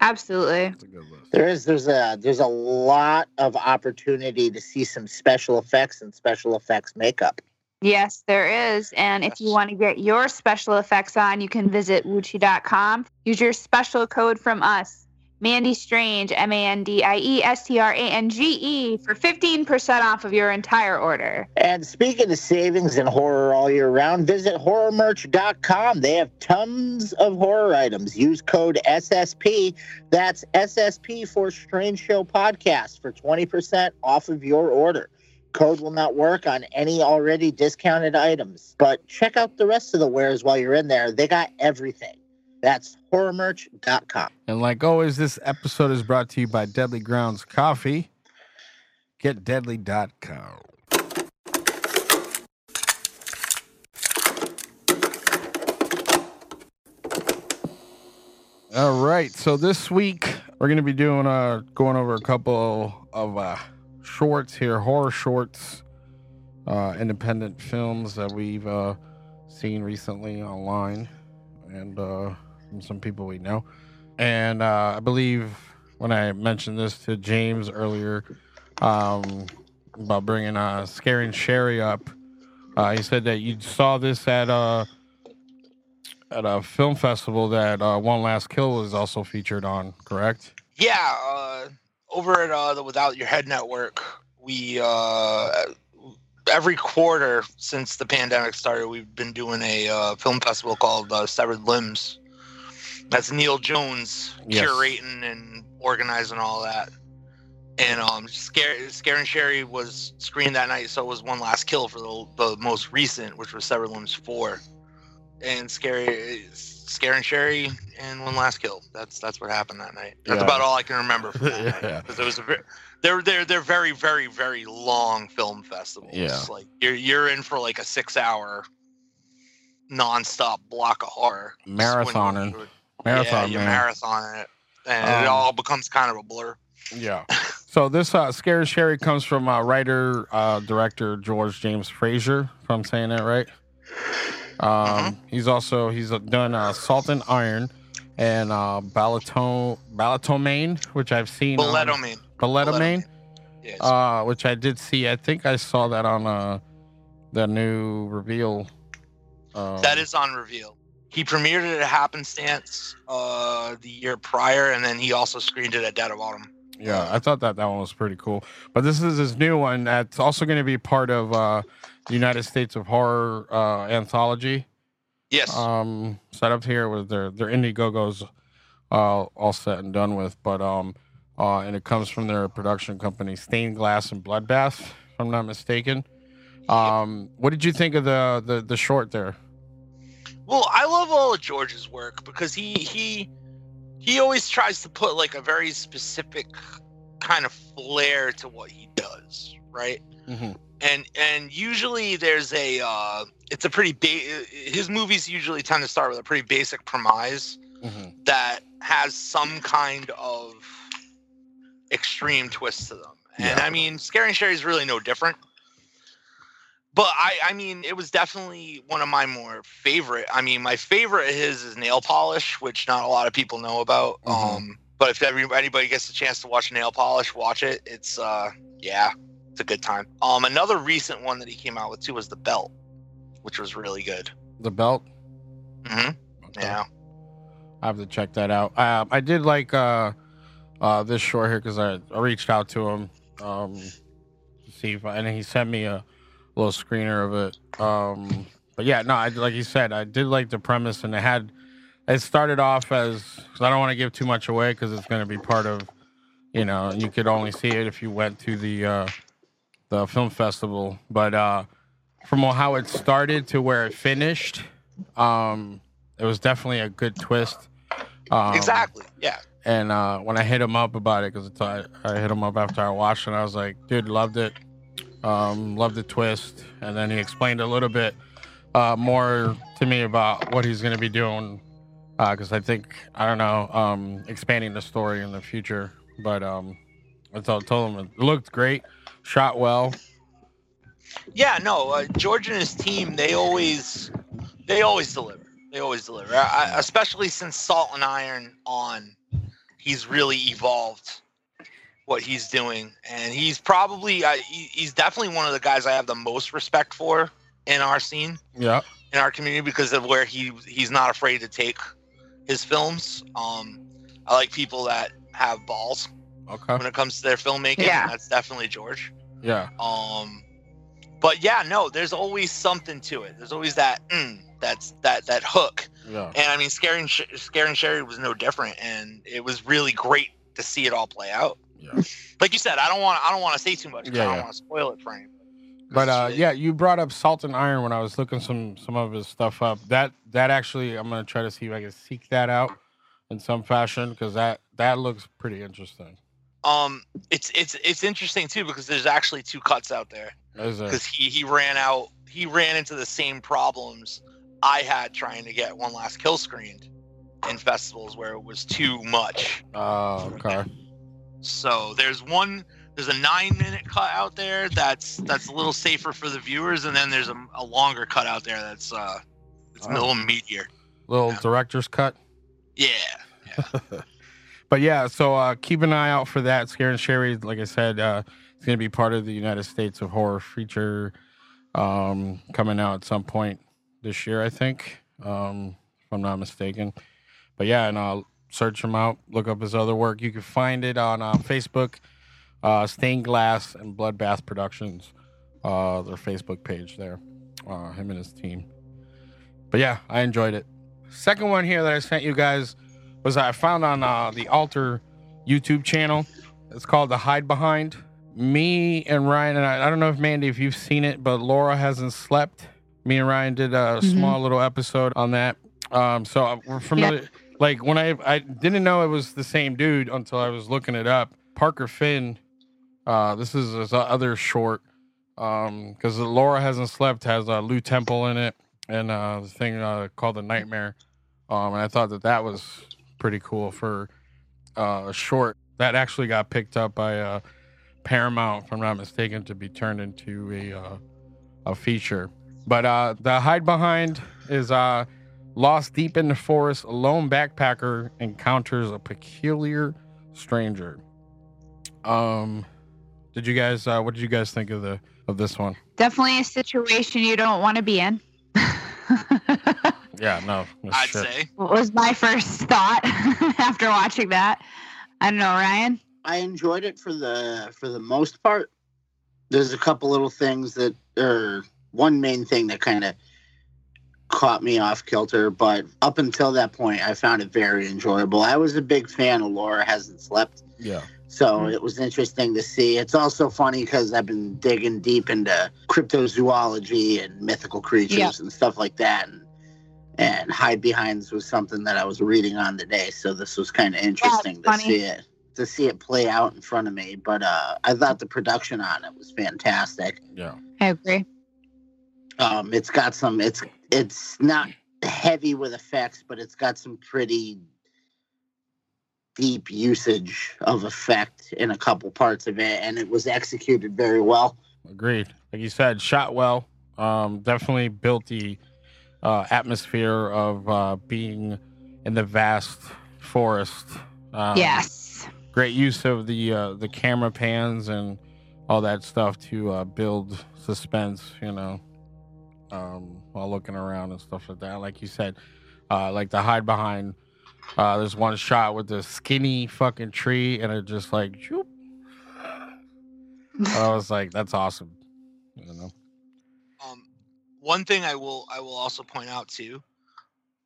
Absolutely. That's a. There is there's a there's a lot of opportunity to see some special effects and special effects makeup. Yes, there is. And if you want to get your special effects on, you can visit Wuchi.com. Use your special code from us, Mandie Strange, M A N D I E S T R A N G E, for 15% off of your entire order. And speaking of savings and horror all year round, visit horrormerch.com. They have tons of horror items. Use code SSP. That's SSP for Strange Show Podcast for 20% off of your order. Code will not work on any already discounted items, but check out the rest of the wares while you're in there. They got everything. That's horrormerch.com. And like always, this episode is brought to you by Deadly Grounds Coffee. GetDeadly.com. All right, so this week we're gonna be doing uh going over a couple of uh shorts here, horror shorts, uh independent films that we've uh seen recently online and uh some people we know. And uh I believe when I mentioned this to James earlier, um about bringing uh Scaring Sherry up, uh he said that you saw this at uh at a film festival that uh, One Last Kill was also featured on, correct? Yeah, uh, over at uh, the Without Your Head Network, we uh, every quarter since the pandemic started, we've been doing a uh, film festival called uh, Severed Limbs. That's Neil Jones Yes. curating and organizing all that. And um, Scare, Scaring Sherry was screened that night, so it was One Last Kill for the, the most recent, which was Severed Limbs 4. And Scary, Scaring Sherry and One Last Kill. That's that's what happened that night. That's Yeah. about all I can remember from that. Yeah. Because it was a very, they're they're they're very very very long film festivals. Yeah. Like you're you're in for like a six hour nonstop block of horror. Marathoning. Marathon, yeah, you man. marathon it, and it Um, all becomes kind of a blur. Yeah. So this uh, Scare Sherry comes from uh, writer uh, director George James Frazier. If I'm saying that right. Um, He's also he's uh, done uh, Salt and Iron and uh, Balaton Balatomane, which I've seen. Balletomane. Balletomane. Yes. Uh, which I did see. I think I saw that on uh, the new reveal. Um, that is on reveal. He premiered it at Happenstance uh, the year prior, and then he also screened it at Dead of Autumn. Yeah, I thought that that one was pretty cool. But this is his new one that's also going to be part of uh, the United States of Horror uh, anthology. Yes. Um, set up here with their their Indiegogos uh, all set and done with, but um, uh, and it comes from their production company Stained Glass and Bloodbath, if I'm not mistaken. Um, what did you think of the the, the short there? Well, I love all of George's work because he he he always tries to put like a very specific kind of flair to what he does, right? Mm-hmm. And and usually there's a uh, it's a pretty ba- his movies usually tend to start with a pretty basic premise Mm-hmm. that has some kind of extreme twist to them. And Yeah. I mean, Scaring Sherry is really no different. But I, I mean, it was definitely one of my more favorite. I mean, my favorite of his is Nail Polish, which not a lot of people know about. Mhm. Um, but if anybody gets a chance to watch Nail Polish, watch it. It's uh, yeah, it's a good time. Um, another recent one that he came out with too was The Belt, which was really good. The belt. Mm-hmm. Okay. Yeah. I have to check that out. Um, I did like uh, uh, this short here because I, I reached out to him um, to see if I, and he sent me a little screener of it. Um, but yeah, no, I, like you said, I did like the premise, and it had it started off as because I don't want to give too much away because it's going to be part of you know, you could only see it if you went to the uh, the film festival. But uh, from how it started to where it finished, um, it was definitely a good twist. Um, exactly. Yeah. And uh, when I hit him up about it, because I, I hit him up after I watched it, I was like, dude, loved it. Um, the twist. And then he explained a little bit uh, more to me about what he's going to be doing. Because I think, I don't know, um, expanding the story in the future. But um, I told, told him it looked great, shot well. Yeah, no, uh, George and his team, they always, they always deliver. They always deliver. I, especially since Salt and Iron on, he's really evolved what he's doing, and he's probably, uh, he, he's definitely one of the guys I have the most respect for in our scene, Yeah. in our community, because of where he he's not afraid to take his films. Um, I like people that have balls Okay. when it comes to their filmmaking. Yeah. that's definitely George. Yeah. Um, but yeah, no, there's always something to it. There's always that mm, that's that that hook. Yeah. And I mean, scaring Sh- scaring Sherry was no different, and it was really great to see it all play out. Yeah. Like you said, I don't want I don't want to say too much. Yeah, I don't yeah. want to spoil it for him. But uh, yeah, you brought up Salt and Iron when I was looking some some of his stuff up. That that actually, I'm gonna try to see if I can seek that out in some fashion because that that looks pretty interesting. Um, it's it's it's interesting too because there's actually two cuts out there because he he ran out he ran into the same problems I had trying to get one last kill screened in festivals where it was too much. Oh, okay. So there's one there's a nine minute cut out there that's that's a little safer for the viewers, and then there's a, a longer cut out there that's uh it's a Oh. little meatier. Little director's cut. Yeah. But yeah, so uh, keep an eye out for that. Scare and Sherry, like I said, uh, it's going to be part of the United States of Horror feature um, coming out at some point this year, I think, um, if I'm not mistaken. But yeah, and uh, search him out, look up his other work. You can find it on uh, Facebook, uh, Stained Glass and Bloodbath Productions, uh, their Facebook page there, uh, him and his team. But yeah, I enjoyed it. Second one here that I sent you guys was I found on uh, the Alter YouTube channel. It's called The Hide Behind. Me and Ryan and I, I don't know if Mandy, if you've seen it, but Laura hasn't slept. Me and Ryan did a Mhm. small little episode on that. Um, so uh, we're familiar. Like when I I didn't know it was the same dude until I was looking it up. Parker Finn. Uh, this is his other short. Um, because Laura hasn't slept has uh, Lou Temple in it and uh, the thing uh, called the Nightmare. Um, and I thought that that was pretty cool for uh, a short that actually got picked up by uh, Paramount, if I'm not mistaken, to be turned into a uh, a feature. But uh, the hide behind is uh, lost deep in the forest. A lone backpacker encounters a peculiar stranger. Um, did you guys? Uh, what did you guys think of the of this one? Definitely a situation you don't want to be in. Yeah, no, no I'd shit. say. What was my first thought after watching that. I don't know, Ryan. I enjoyed it for the for the most part. There's a couple little things that, or one main thing that kind of caught me off kilter, but up until that point, I found it very enjoyable. I was a big fan of Laura Hasn't Slept, Yeah. so it was interesting to see. It's also funny because I've been digging deep into cryptozoology and mythical creatures Yeah. and stuff like that. And, and hide behinds was something that I was reading on today, so this was kind of interesting to funny. see it to see it play out in front of me. But uh, I thought the production on it was fantastic. Yeah. I agree. Um, it's got some. It's it's not heavy with effects, but it's got some pretty deep usage of effect in a couple parts of it, and it was executed very well. Agreed. Like you said, shot well. Um, definitely built the uh, atmosphere of uh, being in the vast forest. Um, yes. Great use of the uh, the camera pans and all that stuff to uh, build suspense. You know, um, while looking around and stuff like that. Like you said, uh, like the hide behind. Uh, there's one shot with the skinny fucking tree, and it just like. Shoop. I was like, that's awesome. You know. Um, one thing I will I will also point out too,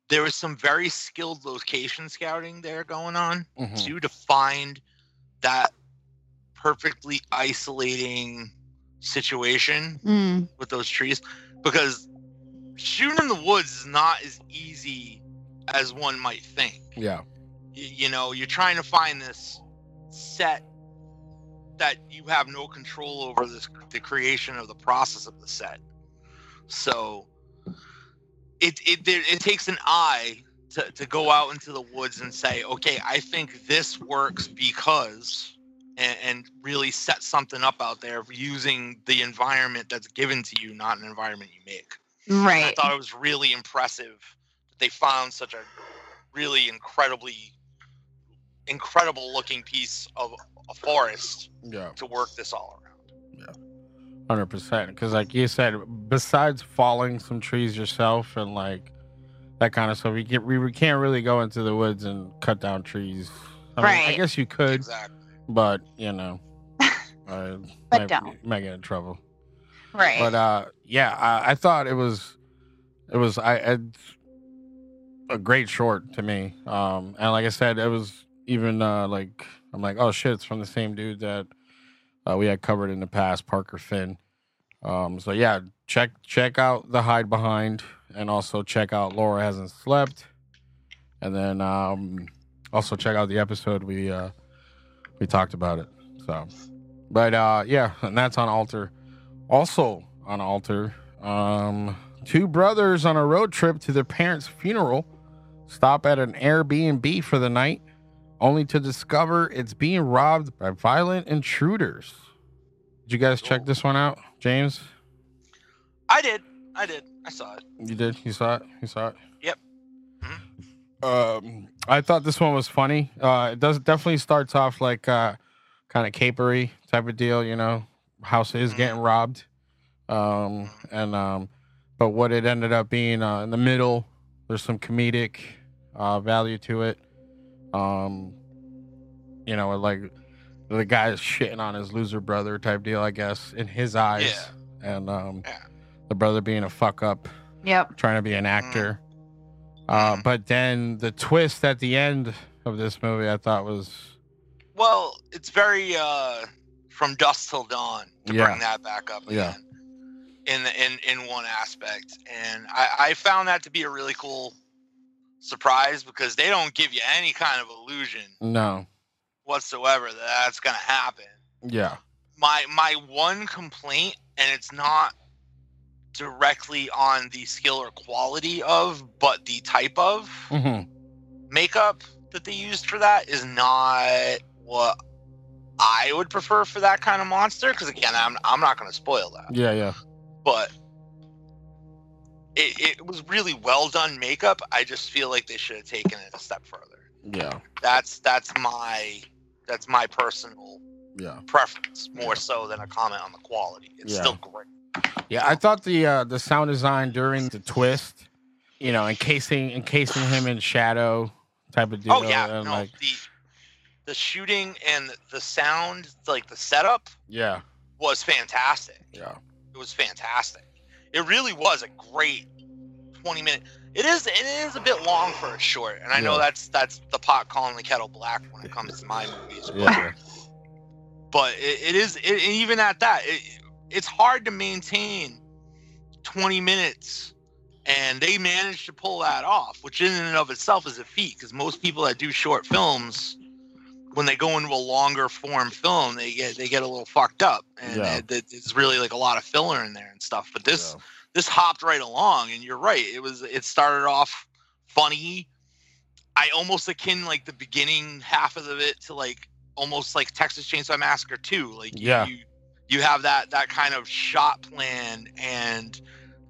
there was some very skilled location scouting there going on Mhm. too to find that perfectly isolating situation Mm. with those trees. Because shooting in the woods is not as easy as one might think. Yeah. Y- you know, you're trying to find this set that you have no control over this the creation of the process of the set. So it it there, it takes an eye to, to go out into the woods and say, okay, I think this works because and, and really set something up out there using the environment that's given to you, not an environment you make. And I thought it was really impressive that they found such a really incredibly incredible looking piece of a forest Yeah. to work this all around. Yeah. Hundred percent. Because, like you said, besides falling some trees yourself and like that kind of stuff, we can we, we can't really go into the woods and cut down trees. I mean, I guess you could, Exactly. But you know, I But might, don't. might get in trouble. Right. But uh, yeah, I, I thought it was, it was I, I a great short to me. Um, and like I said, it was even uh like I'm like, oh shit, it's from the same dude that uh, we had covered in the past, Parker Finn. Um, so yeah, check check out the hide behind, and also check out Laura hasn't slept, and then um, also check out the episode we uh we talked about it. So, but uh, yeah, and that's on Alter. Also on Alter, um, two brothers on a road trip to their parents' funeral stop at an Airbnb for the night, only to discover it's being robbed by violent intruders. Did you guys check this one out, James? I did. I did. I saw it. You did? You saw it? You saw it? Yep. Um, I thought this one was funny. Uh, it does definitely starts off like uh, kind of capery type of deal, you know. House is getting robbed, um, and um, but what it ended up being uh, in the middle, there's some comedic uh, value to it. Um, you know, like the guy is shitting on his loser brother type deal, I guess, in his eyes, and um, the brother being a fuck up Yep. trying to be an actor. Uh, but then the twist at the end of this movie, I thought was Well, it's very uh from dusk till dawn to Yeah. bring that back up yeah, again in the, in in one aspect, and I, I found that to be a really cool surprise because they don't give you any kind of illusion no, whatsoever that that's gonna happen. yeah, my my one complaint and it's not directly on the skill or quality of but the type of hmm makeup that they used for that is not what I would prefer for that kind of monster because again I'm I'm not going to spoil that. Yeah, yeah, but it, it was really well done makeup. I just feel like they should have taken it a step further. Yeah, that's that's my that's my personal yeah, preference more so than a comment on the quality. It's Yeah. still great yeah. I thought the uh, the sound design during the twist, you know, encasing encasing him in shadow type of deal. Oh yeah, no, like the the shooting and the sound, like the setup, yeah, was fantastic. yeah, It was fantastic. It really was a great twenty minute. It is it is a bit long for a short, and I know that's that's the pot calling the kettle black when it comes to my movies. But, yeah, but it, it is it, even at that, it, it's hard to maintain twenty minutes. And they managed to pull that off, which in and of itself is a feat because most people that do short films, when they go into a longer form film, they get they get a little fucked up, and Yeah. it, it- it's really like a lot of filler in there and stuff. But this this hopped right along, and you're right. It was it started off funny. I almost akin like the beginning half of it to like almost like Texas Chainsaw Massacre 2. Like Yeah. you you have that that kind of shot plan and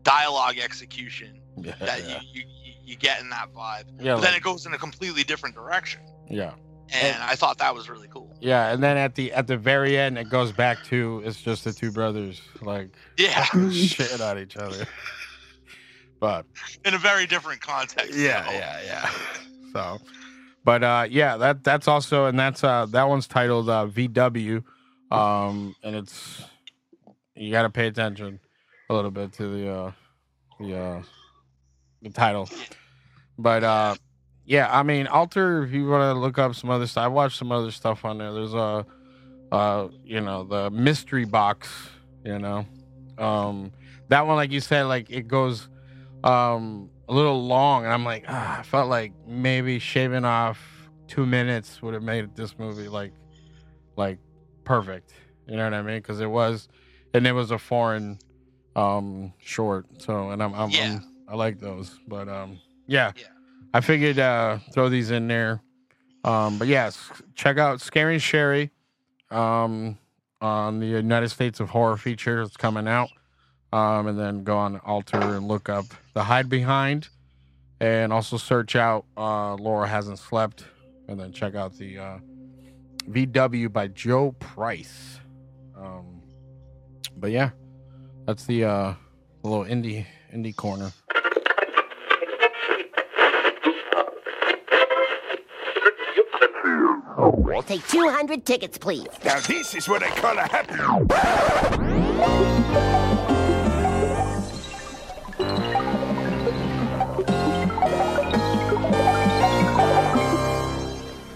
dialogue execution yeah, that you, you you- you get in that vibe. Yeah, but then it goes in a completely different direction, yeah. and I thought that was really cool. Yeah, and then at the at the very end, it goes back to it's just the two brothers like Yeah, shitting on each other. But in a very different context. Yeah, though. yeah, yeah. So, but uh, yeah, that that's also and that's uh that one's titled uh, VW, um, and it's you got to pay attention a little bit to the uh the uh the title, but uh yeah, I mean Alter. If you want to look up some other stuff, I watched some other stuff on there. There's a uh you know the mystery box, you know, Um, that one, like you said, like it goes um a little long, and I'm like, ah, I felt like maybe shaving off two minutes would have made this movie like like perfect. You know what I mean? Because it was, and it was a foreign um short. So, and I'm, I'm, Yeah. I'm I like those, but um yeah, I figured uh throw these in there. Um, but yes, check out Scaring Sherry um on the United States of Horror feature. It's coming out. Um, and then go on Alter and look up The Hide Behind, and also search out uh, Laura Hasn't Slept, and then check out the uh, VW by Joe Price. Um, but yeah, that's the uh, little indie indie corner. We'll take 200 tickets, please. Now this is what I call a happy.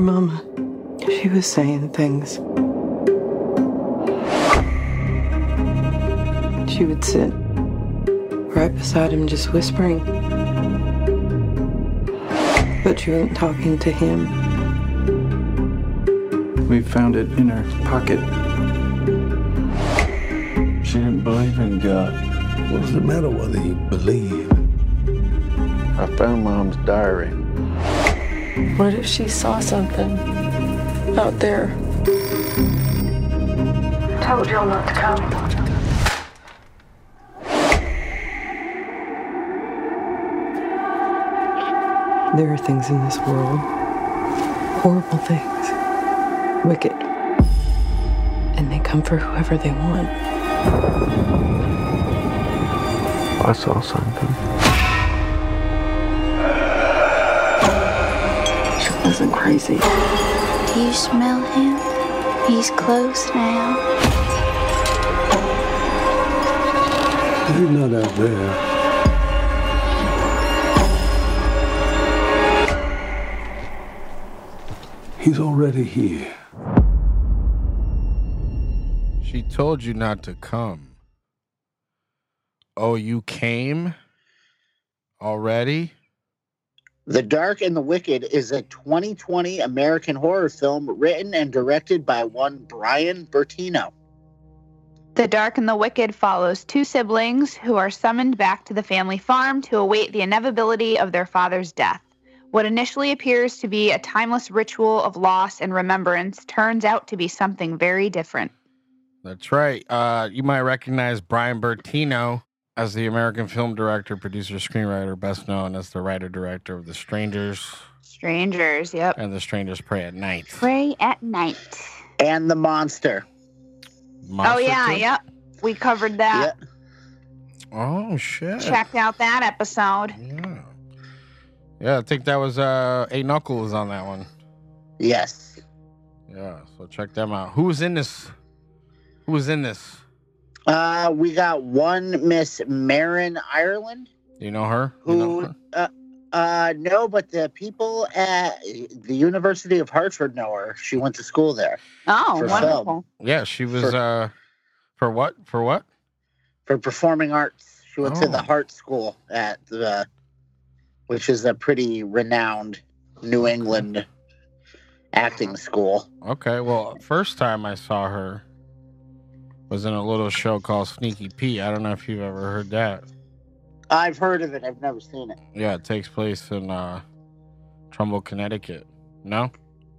Your mama, she was saying things. She would sit right beside him, just whispering. But she wasn't talking to him. We found it in her pocket. She didn't believe in God. What does it matter whether you believe? I found Mom's diary. What if she saw something out there? Told y'all not to come. There are things in this world, horrible things, wicked, and they come for whoever they want. I saw something. Crazy. Do you smell him? He's close now. He's not out there. He's already here. She told you not to come. Oh, you came already? The Dark and the Wicked is a 2020 American horror film written and directed by one Bryan Bertino. The Dark and the Wicked follows two siblings who are summoned back to the family farm to await the inevitability of their father's death. What initially appears to be a timeless ritual of loss and remembrance turns out to be something very different. That's right. Uh, you might recognize Bryan Bertino as the American film director, producer, screenwriter, best known as the writer director of The Strangers Strangers, yep. and The Strangers Prey at Night. Prey at night. And The Monster. oh yeah, too? yep. We covered that. Oh shit. Checked out that episode. Yeah. Yeah, I think that was uh Eight Knuckles on that one. Yes. Yeah, so check them out. Who was in this? Who was in this? Uh, we got one Miss Marin Ireland, Do you know her? You know who, her? uh, uh, no, but the people at the University of Hartford know her. She went to school there. Oh, wonderful. film. Yeah, she was For- uh for what? For what? For performing arts. She went to the Oh. Hartt School at the, which is a pretty renowned New England acting school. Okay, well, first time I saw her was in a little show called Sneaky Pete. I don't know if you've ever heard that. I've heard of it. I've never seen it. Yeah, it takes place in uh Trumbull, Connecticut. No?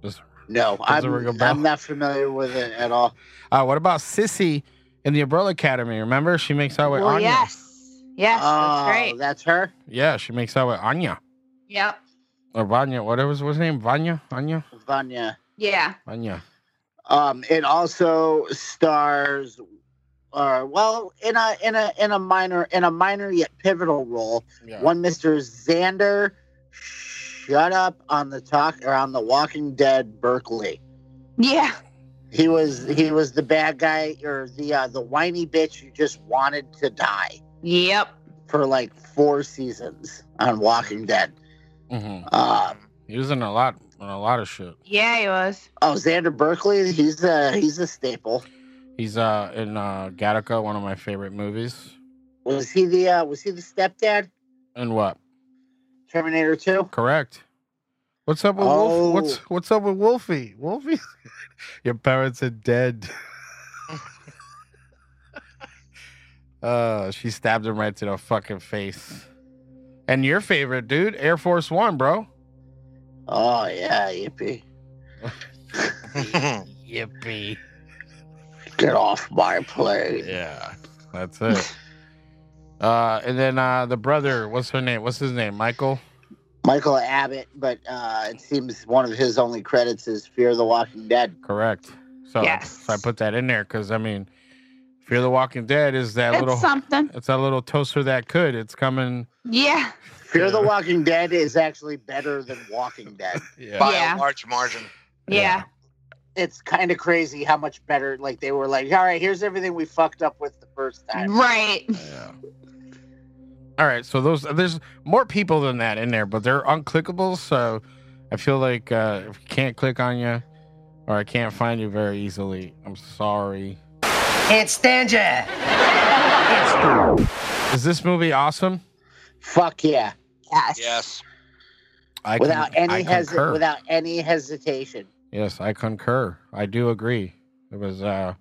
Just No, Does it ring a I'm. I'm not familiar with it at all. uh what about Sissy in the Umbrella Academy? Remember? She makes out with Well, Anya. yes. Yes, that's Oh, great. That's her. Yeah, she makes out with Anya. Yep. Or Vanya, whatever was her name? Vanya? Anya? Vanya. Yeah. Anya. Um, it also stars, uh, well, in a in a in a minor in a minor yet pivotal role. Yeah. One Mister Xander, shut up on the talk or on the Walking Dead Berkeley. Yeah. He was he was the bad guy or the uh, the whiny bitch who just wanted to die Yep. for like four seasons on Walking Dead. Mhm. Um, He was in a lot, in a lot of shit. Yeah, he was. oh, Xander Berkeley, he's a he's a staple. He's uh in uh Gattaca, one of my favorite movies. Was he the uh, was he the stepdad? And what? Terminator Two. Correct. What's up with Oh. Wolf? What's what's up with Wolfie? Wolfie, your parents are dead. uh, she stabbed him right to the fucking face. And your favorite dude, Air Force One, bro. Oh yeah, yippee! Yippee! Get off my plane. Yeah, that's it. uh, and then uh, the brother, what's her name? What's his name? Michael. Michael Abbott, but uh, it seems one of his only credits is Fear the Walking Dead. Correct. So, Yes. so I put that in there because I mean, Fear the Walking Dead is that It's little something. It's that little toaster that could. It's coming. Yeah. Fear the Walking Dead is actually better than Walking Dead. Yeah. By Yeah. a large margin. Yeah. It's kind of crazy how much better. Like they were like, all right, here's everything we fucked up with the first time. Right. Yeah. All right. So those there's more people than that in there, but they're unclickables. So I feel like uh, if I can't click on you, or I can't find you very easily, I'm sorry. Can't stand ya. Is this movie awesome? Fuck yeah! Yes. Yes. I without con- I any hesi- without any hesitation. Yes, I concur. I do agree. It was uh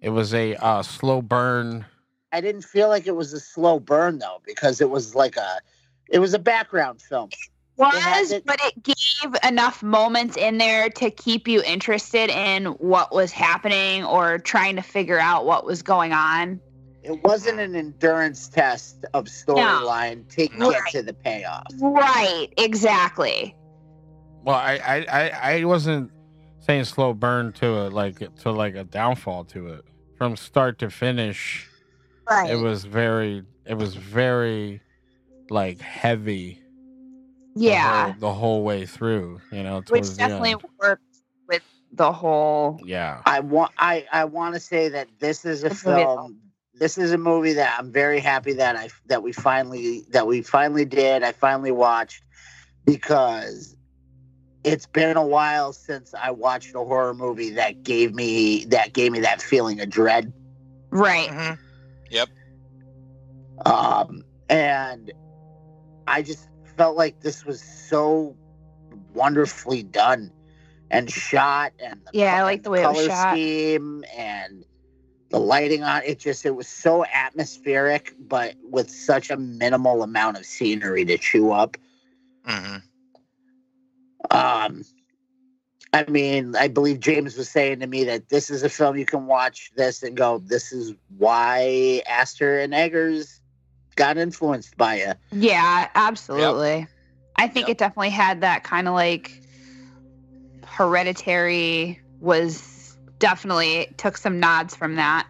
it was a uh slow burn. I didn't feel like it was a slow burn though, because it was like a, it was a background film. was, it- but it gave enough moments in there to keep you interested in what was happening or trying to figure out what was going on. It wasn't an endurance test of storyline to get Right. to the payoff. Right, exactly. Well, I I I, I wasn't saying slow burn to it like to like a downfall to it. From start to finish, Right. it was very it was very like heavy the yeah, whole, the whole way through, you know, which definitely end. worked with the whole. Yeah. I want I I want to say that this is a This film. This is a movie that I'm very happy that I that we finally that we finally did. I finally watched because it's been a while since I watched a horror movie that gave me that gave me that feeling of dread. Right. hmm Yep. Um, and I just felt like this was so wonderfully done and shot, and the Yeah, I like the way it was color shot. scheme and the lighting on it. Just it was so atmospheric, but with such a minimal amount of scenery to chew up. hmm Um, I mean, I believe James was saying to me that this is a film you can watch this and go, "This is why Aster and Eggers got influenced by it Yeah, absolutely. I think it definitely had that kind of like hereditary was definitely took some nods from that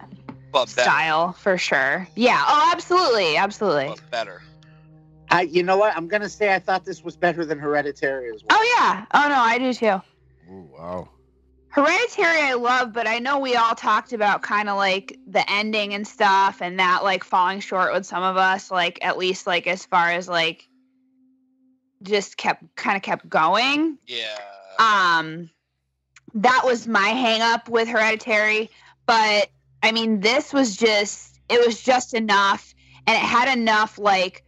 But style for sure. Yeah. Oh, absolutely. Absolutely. But better. I, you know what? I'm gonna say I thought this was better than Hereditary as well. Oh yeah. Oh no, I do too. Ooh, wow. Hereditary I love, but I know we all talked about kind of like the ending and stuff and that like falling short with some of us, like at least like as far as like just kept kind of kept going. Yeah. Um that was my hang up with Hereditary, but I mean this was just it was just enough and it had enough like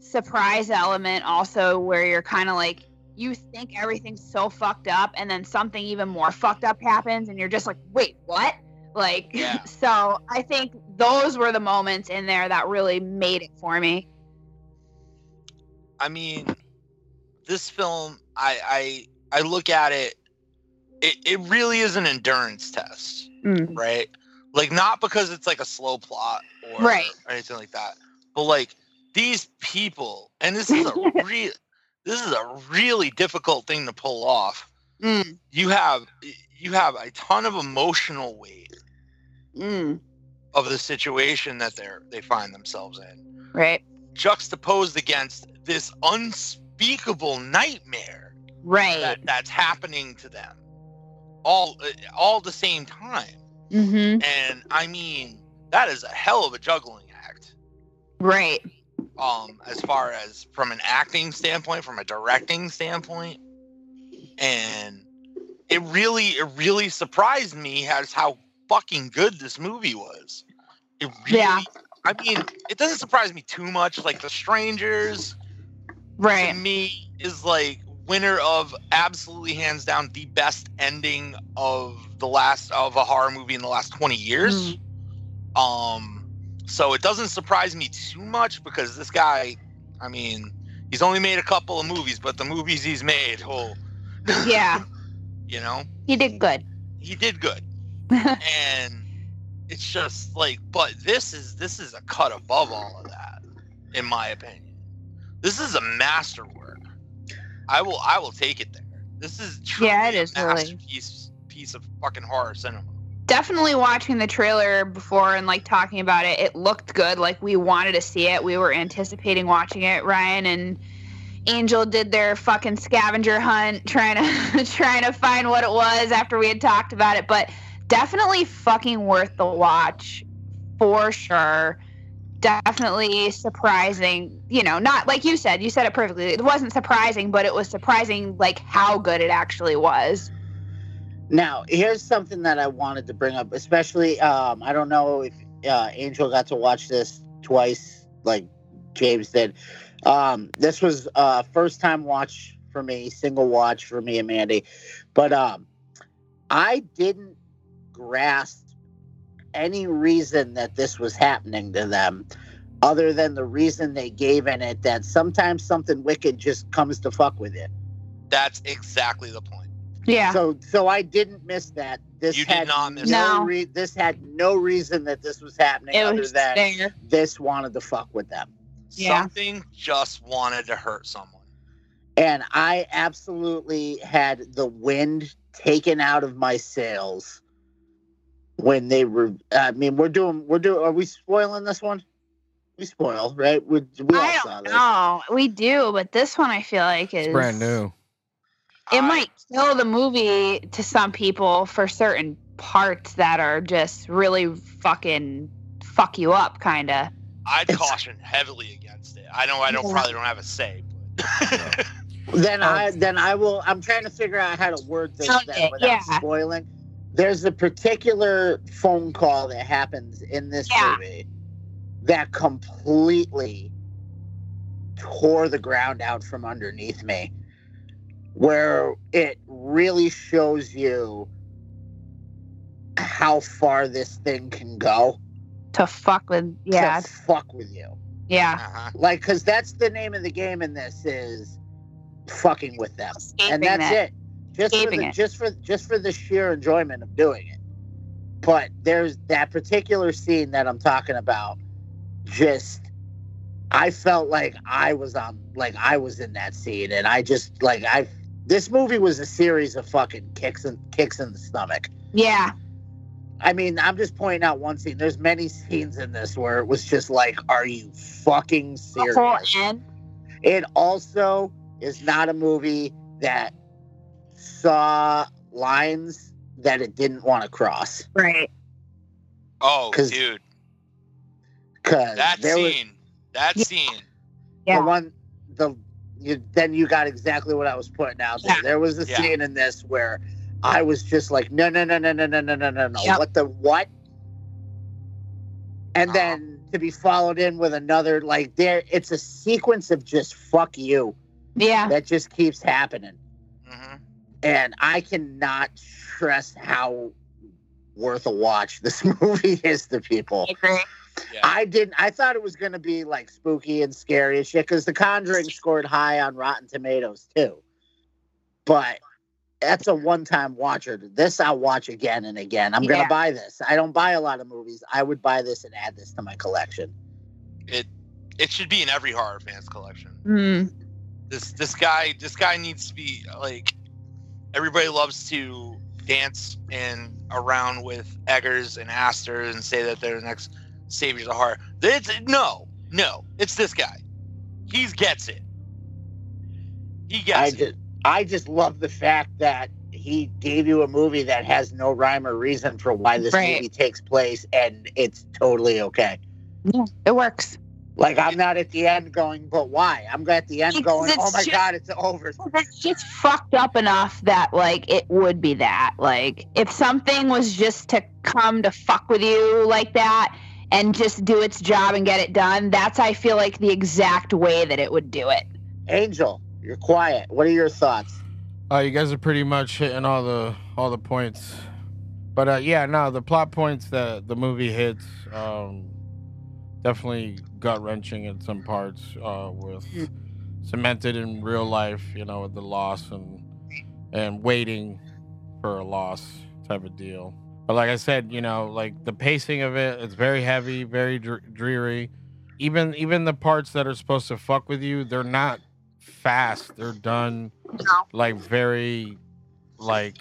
surprise element also where you're kind of like you think everything's so fucked up and then something even more fucked up happens and you're just like wait what like Yeah. so i think those were the moments in there that really made it for me I mean, this film, I I I look at it. It it really is an endurance test, Mm. right? Like not because it's like a slow plot or, Right. or anything like that, but like these people, and this is a real, this is a really difficult thing to pull off. Mm. You have you have a ton of emotional weight Mm, of the situation that they're they find themselves in, right. juxtaposed against this unspeakable nightmare Right. that, that's happening to them, all uh, all the same time. mm-hmm. And I mean, that is a hell of a juggling act. Right. um as far as from an acting standpoint from a directing standpoint and it really it really surprised me as how fucking good this movie was it really Yeah. i mean it doesn't surprise me too much like the strangers to Right. me is like winner of absolutely hands down the best ending of the last of a horror movie in the last 20 years. Um so it doesn't surprise me too much because this guy i mean he's only made a couple of movies but the movies he's made oh. Yeah. you know? He did good. he did good. And it's just like but this is this is a cut above all of that in my opinion. This is a masterwork i will i will take it there this is truly Yeah, it a is really. masterpiece piece of fucking horror cinema Definitely watching the trailer before and like talking about it, it looked good. Like we wanted to see it. We were anticipating watching it. Ryan and Angel did their fucking scavenger hunt trying to trying to find what it was after we had talked about it. But definitely fucking worth the watch for sure. Definitely surprising. You know, not like you said, you said it perfectly. It wasn't surprising, but it was surprising like how good it actually was. Now, here's something that I wanted to bring up, especially um, I don't know if uh, Angel got to watch this twice, like James did. Um, this was uh, first time watch for me, single watch for me and Mandie, but um, I didn't grasp any reason that this was happening to them, other than the reason they gave in it that sometimes something wicked just comes to fuck with it. that's exactly the point Yeah. So so I didn't miss that. This You did had not miss no No. re- this had no reason that this was happening It other was than there. this wanted to fuck with them. Yeah. something just wanted to hurt someone And I absolutely had the wind taken out of my sails when they were I mean we're doing we're doing are we spoiling this one? We spoil, right? We, we all I saw don't this. know. We do, but this one I feel like is It's brand new. It I- might kill the movie to some people for certain parts that are just really fucking fuck you up, kind of. i'd It's- caution heavily against it i know i don't Yeah. probably don't have a say but Then I then I will. I'm trying to figure out how to word this Sound then without yeah. spoiling. There's a particular phone call that happens in this Yeah. movie that completely tore the ground out from underneath me, where it really shows you how far this thing can go To fuck with, yeah, to fuck with you. yeah, uh-huh. Like, because that's the name of the game in this is fucking with them, Escaping and that's it. it. Just for the, it. just for just for the sheer enjoyment of doing it. But there's that particular scene that I'm talking about. Just, I felt like I was on, like I was in that scene, and I just like I. This movie was a series of fucking kicks and kicks in the stomach. yeah, I mean, I'm just pointing out one scene. There's many scenes in this where it was just like, are you fucking serious? It also is not a movie that saw lines that it didn't want to cross. Right. oh 'Cause dude Because that there was scene that Yeah. scene Yeah. the one, the you, then you got exactly what I was putting out there. Yeah. There was a Yeah. scene in this where I was just like, no, no, no, no, no, no, no, no, no, no. Yep. What the what? And Uh-huh. then to be followed in with another like there, it's a sequence of just fuck you Yeah. that just keeps happening. And I cannot stress how worth a watch this movie is to people. I yeah I didn't. I thought it was going to be like spooky and scary and shit because The Conjuring scored high on Rotten Tomatoes too. But that's a one-time watcher. This I'll watch again and again. I'm going to buy this. I don't buy a lot of movies. I would buy this and add this to my collection. it it should be in every horror fans collection Mm. this this guy this guy needs to be like everybody loves to dance and around with Eggers and Aster and say that they're the next saviors of horror. It's no, no, it's this guy. He gets it. He gets I it. just, I just love the fact that he gave you a movie that has no rhyme or reason for why this Right. movie takes place, and it's totally okay. Yeah, it works. Like I'm not at the end going, but why? I'm at the end going, oh my just- god, it's over. It's just fucked up enough that like it would be that. Like if something was just to come to fuck with you like that and just do its job and get it done, that's I feel like the exact way that it would do it. Angel, you're quiet. What are your thoughts? Uh, you guys are pretty much hitting all the all the points, but uh, yeah, no, the plot points that the movie hits um, definitely gut wrenching in some parts. Uh, with cemented in real life, you know, with the loss and and waiting for a loss type of deal. But like I said, you know, like the pacing of it, it's very heavy, very dr- dreary. Even even the parts that are supposed to fuck with you, they're not fast. They're done like very like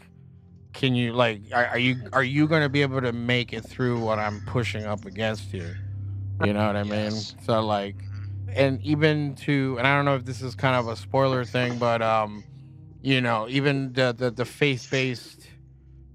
can you like are, are you are you going to be able to make it through what I'm pushing up against here? You know what I mean? So like and even to and I don't know if this is kind of a spoiler thing, but um you know, even the the, the faith-based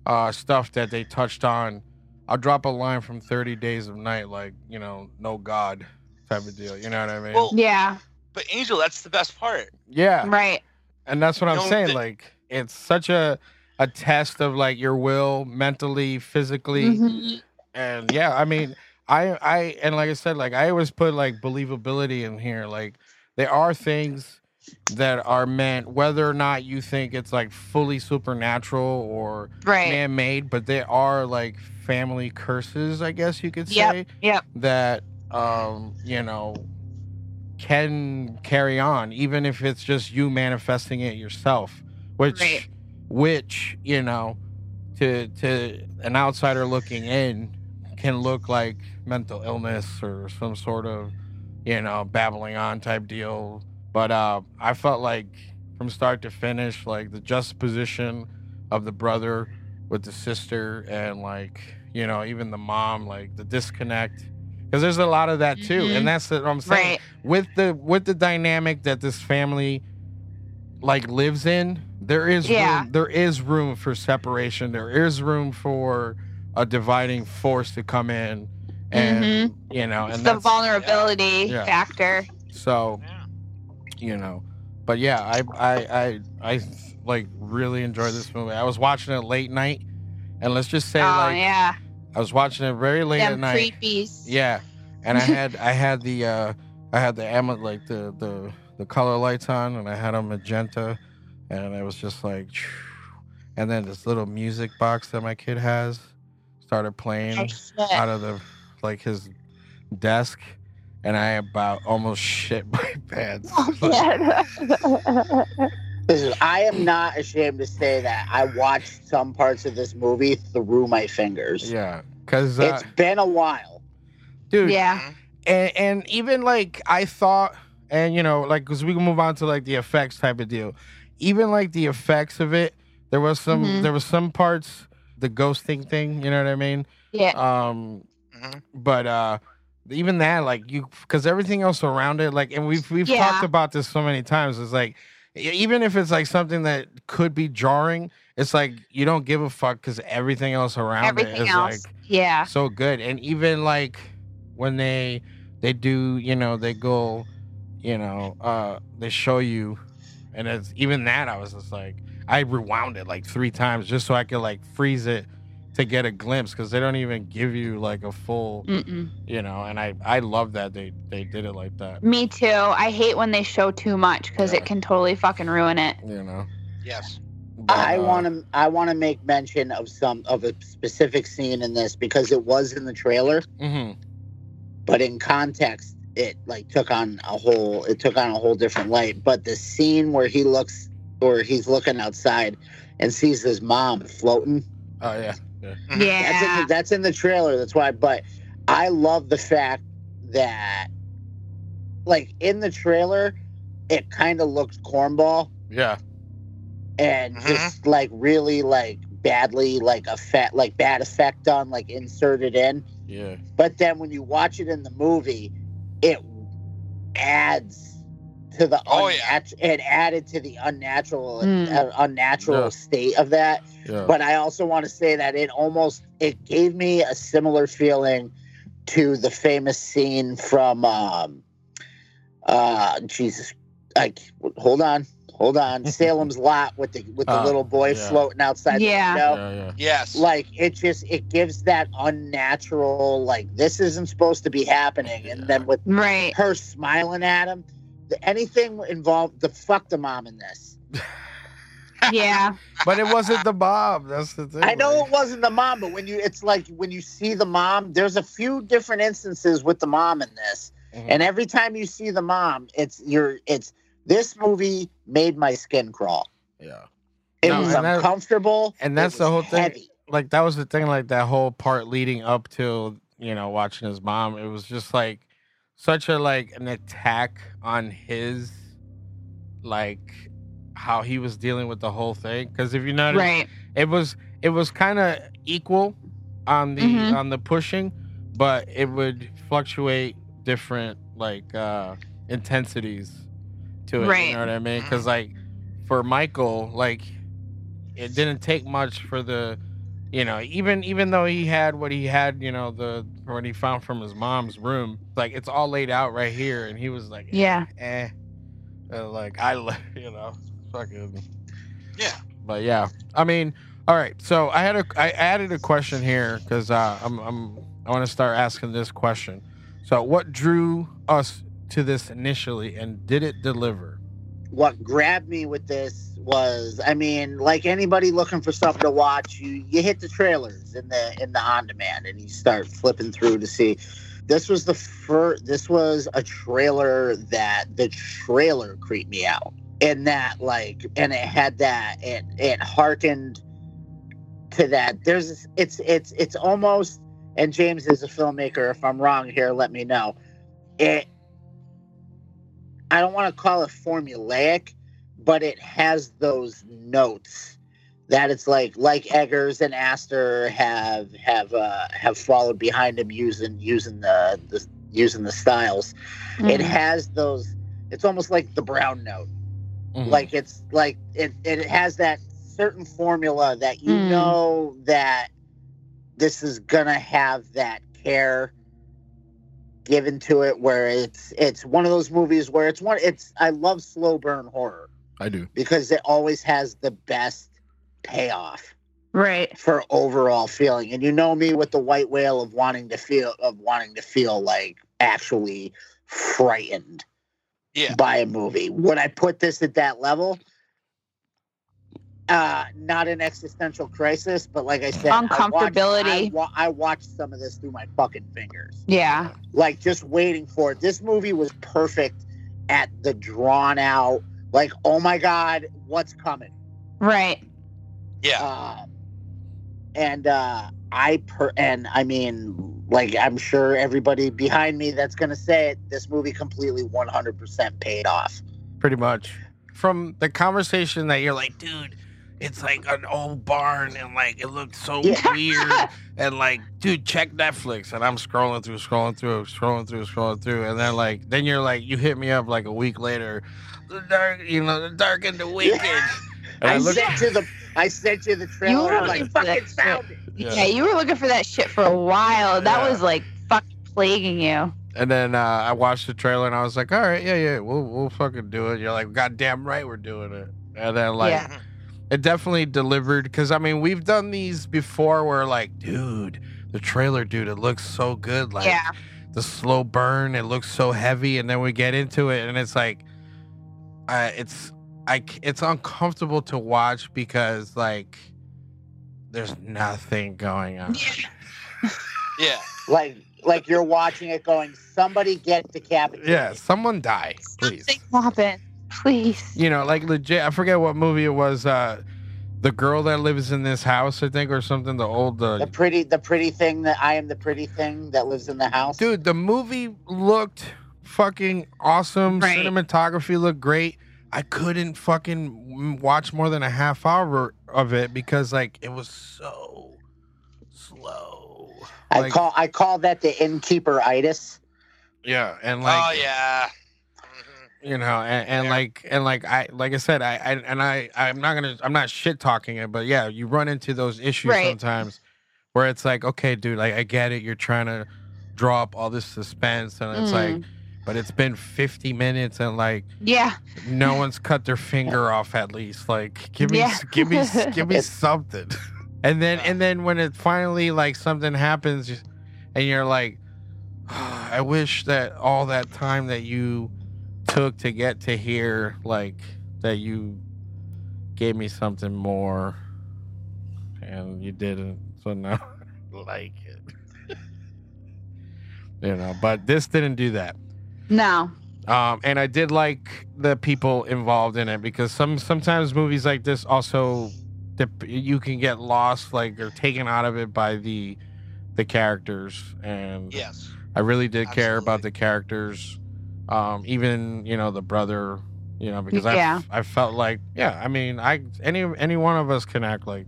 uh stuff that they touched on, I'll drop a line from 30 Days of Night like, you know, no god type of deal, you know what I mean? Well, Yeah. But Angel, that's the best part. yeah. Right. And that's what I'm saying. thi- like it's such a a test of like your will, mentally, physically, Mhm. and yeah. I mean, I I and like I said, like I always put like believability in here. Like there are things that are meant, whether or not you think it's like fully supernatural or Right. man-made, but they are like family curses, I guess you could say Yep. Yep. that um you know can carry on even if it's just you manifesting it yourself which Right. which you know to to an outsider looking in can look like mental illness or some sort of you know babbling on type deal but uh i felt like from start to finish like the juxtaposition of the brother with the sister and like you know even the mom like the disconnect because there's a lot of that too Mhm. and that's what i'm saying Right. with the with the dynamic that this family like lives in there is Yeah. room, there is room for separation there is room for a dividing force to come in and you know and It's the that's- vulnerability Yeah. factor. so you know but yeah i i i i like really enjoyed this movie i was watching it late night and let's just say oh like yeah. i was watching it very late Them at night creepies. yeah, and I had I had the uh I had the ammo like the the the color lights on, and I had a magenta, and it was just like, and then this little music box that my kid has started playing Oh, out of the like his desk, and I about almost shit my pants. Listen, I am not ashamed to say that I watched some parts of this movie through my fingers. yeah, because uh, It's been a while. dude. Yeah. and and even like I thought, and you know, like because we can move on to like the effects type of deal. Even like the effects of it, there was some Mhm. there was some parts the ghosting thing. You know what I mean? Yeah. Um, Mm-hmm. but uh, even that like you because everything else around it, like, and we've we've Yeah. talked about this so many times. It's like even if it's like something that could be jarring, it's like you don't give a fuck because everything else around it Everything is else. like yeah. so good and even like when they they do you know they go you know uh they show you and it's even that i was just like i rewound it like three times just so i could like freeze it to get a glimpse because they don't even give you like a full Mm-mm. you know and i i love that they they did it like that Me too. I hate when they show too much because it can totally fucking ruin it. you know Yes. I uh, want to I want to make mention of some of a specific scene in this because it was in the trailer, mhm. but in context it like took on a whole it took on a whole different light. But the scene where he looks or he's looking outside and sees his mom floating, oh yeah yeah that's in the, that's in the trailer. That's why. But I love the fact that like in the trailer, it kind of looks cornball yeah and Mhm. just like really like badly like a fat like bad effect done like inserted in Yeah. but then when you watch it in the movie it adds to the Oh, unnat- it added to the unnatural Mm. uh, unnatural Yeah. state of that Yeah. but i also want to say that it almost it gave me a similar feeling to the famous scene from um uh jesus like hold on hold on salem's lot with the with the Uh, little boy yeah. floating outside Yeah. the window yeah, yeah. Yes. like it just it gives that unnatural like this isn't supposed to be happening and then with Right. her smiling at him the, anything involved the fuck the mom in this Yeah. But it wasn't the mom. That's the thing. I know like- it wasn't the mom, but when you it's like when you see the mom, there's a few different instances with the mom in this. Mhm. And every time you see the mom, it's you're it's this movie made my skin crawl. Yeah. It No, was and that- uncomfortable. And that's the was whole thing. Like that was the thing. Like that whole part leading up to you know watching his mom. It was just like such a like an attack on his like how he was dealing with the whole thing. Because if you notice, Right. it was it was kind of equal on the Mhm. on the pushing, but it would fluctuate different like uh intensities to it. Right. You know what I mean? Because like for Michael, like it didn't take much for the you know even even though he had what he had you know the what he found from his mom's room like it's all laid out right here and he was like Yeah. eh. Uh, like i you know fucking Yeah. but yeah. I mean all right. So i had a i added a question here because uh i'm i'm i want to start asking this question. So what drew us to this initially and did it deliver What grabbed me with this was, I mean, like anybody looking for something to watch, you you hit the trailers in the in the on demand and you start flipping through to see. This was the first. This was a trailer that the trailer creeped me out, and that like, and it had that it it harkened to that. There's it's it's it's almost. And James is a filmmaker. If I'm wrong here, let me know. It I don't want to call it formulaic, but it has those notes that it's like like Eggers and Aster have have uh, have followed behind him using using the, the using the styles. It Mhm. has those. It's almost like the brown note. Mhm. Like it's like it it has that certain formula that you Mm. know that this is gonna have that care given to it where it's it's one of those movies where it's one it's I love slow burn horror i do because it always has the best payoff Right. for overall feeling. And you know me with the white whale of wanting to feel of wanting to feel like actually frightened Yeah. by a movie. Would I put this at that level? Uh, not an existential crisis, but like I said, I watched- Uncomfortability. I, wa- I watched some of this through my fucking fingers Yeah. like just waiting for it. This movie was perfect at the drawn out, like, oh my god, what's coming? Right. Yeah. Um, and uh, I per and I mean, like, I'm sure everybody behind me that's gonna say it. This movie completely 100% paid off. pretty much from the conversation that you're like dude it's like an old barn and like it looked so Yeah. weird and like dude check netflix and i'm scrolling through scrolling through scrolling through scrolling through and then like then you're like you hit me up like a week later the dark you know the dark and the wicked and I, i look sent you the I sent you the trailer. were I'm like, fucking that found it. Yeah. you were looking for that shit for a while. That Yeah. was like fucking plaguing you. and then uh, i watched the trailer and i was like all right yeah yeah we'll, we'll fucking do it you're like goddamn right we're doing it and then like Yeah. It definitely delivered because I mean we've done these before where like, dude, the trailer, dude, it looks so good. Like Yeah. the slow burn, it looks so heavy, and then we get into it, and it's like, uh, it's I c- it's uncomfortable to watch because like there's nothing going on. Yeah. Like, like you're watching it, going, somebody get decapitated. Yeah, someone die, please. Happen. Please. You know, like legit. I forget what movie it was. Uh, the girl that lives in this house, I think, or something. The old uh, The pretty, the pretty thing that I am the pretty thing that lives in the house. Dude, the movie looked fucking awesome. Right. Cinematography looked great. I couldn't fucking watch more than a half hour of it because like it was so slow. I Like- call I call that the innkeeper itis. Yeah, and like oh yeah. You know and, and like and like i like i said I, I and i i'm not gonna i'm not shit talking it but yeah you run into those issues Right. sometimes where it's like okay dude like i get it you're trying to draw up all this suspense and it's like Mm. but it's been 50 minutes and like Yeah. no one's cut their finger off at least like give me Yeah. give me give me something and then and then when it finally like something happens and you're like i wish that all that time that you took to get to here like that you gave me something more and you didn't so now I like it you know but this didn't do that No. um, and I did like the people involved in it because some sometimes movies like this also the, you can get lost like or taken out of it by the the characters and Yes. I really did care about the characters um, even you know the brother you know because Yeah. I I felt like yeah I mean I any any one of us can act like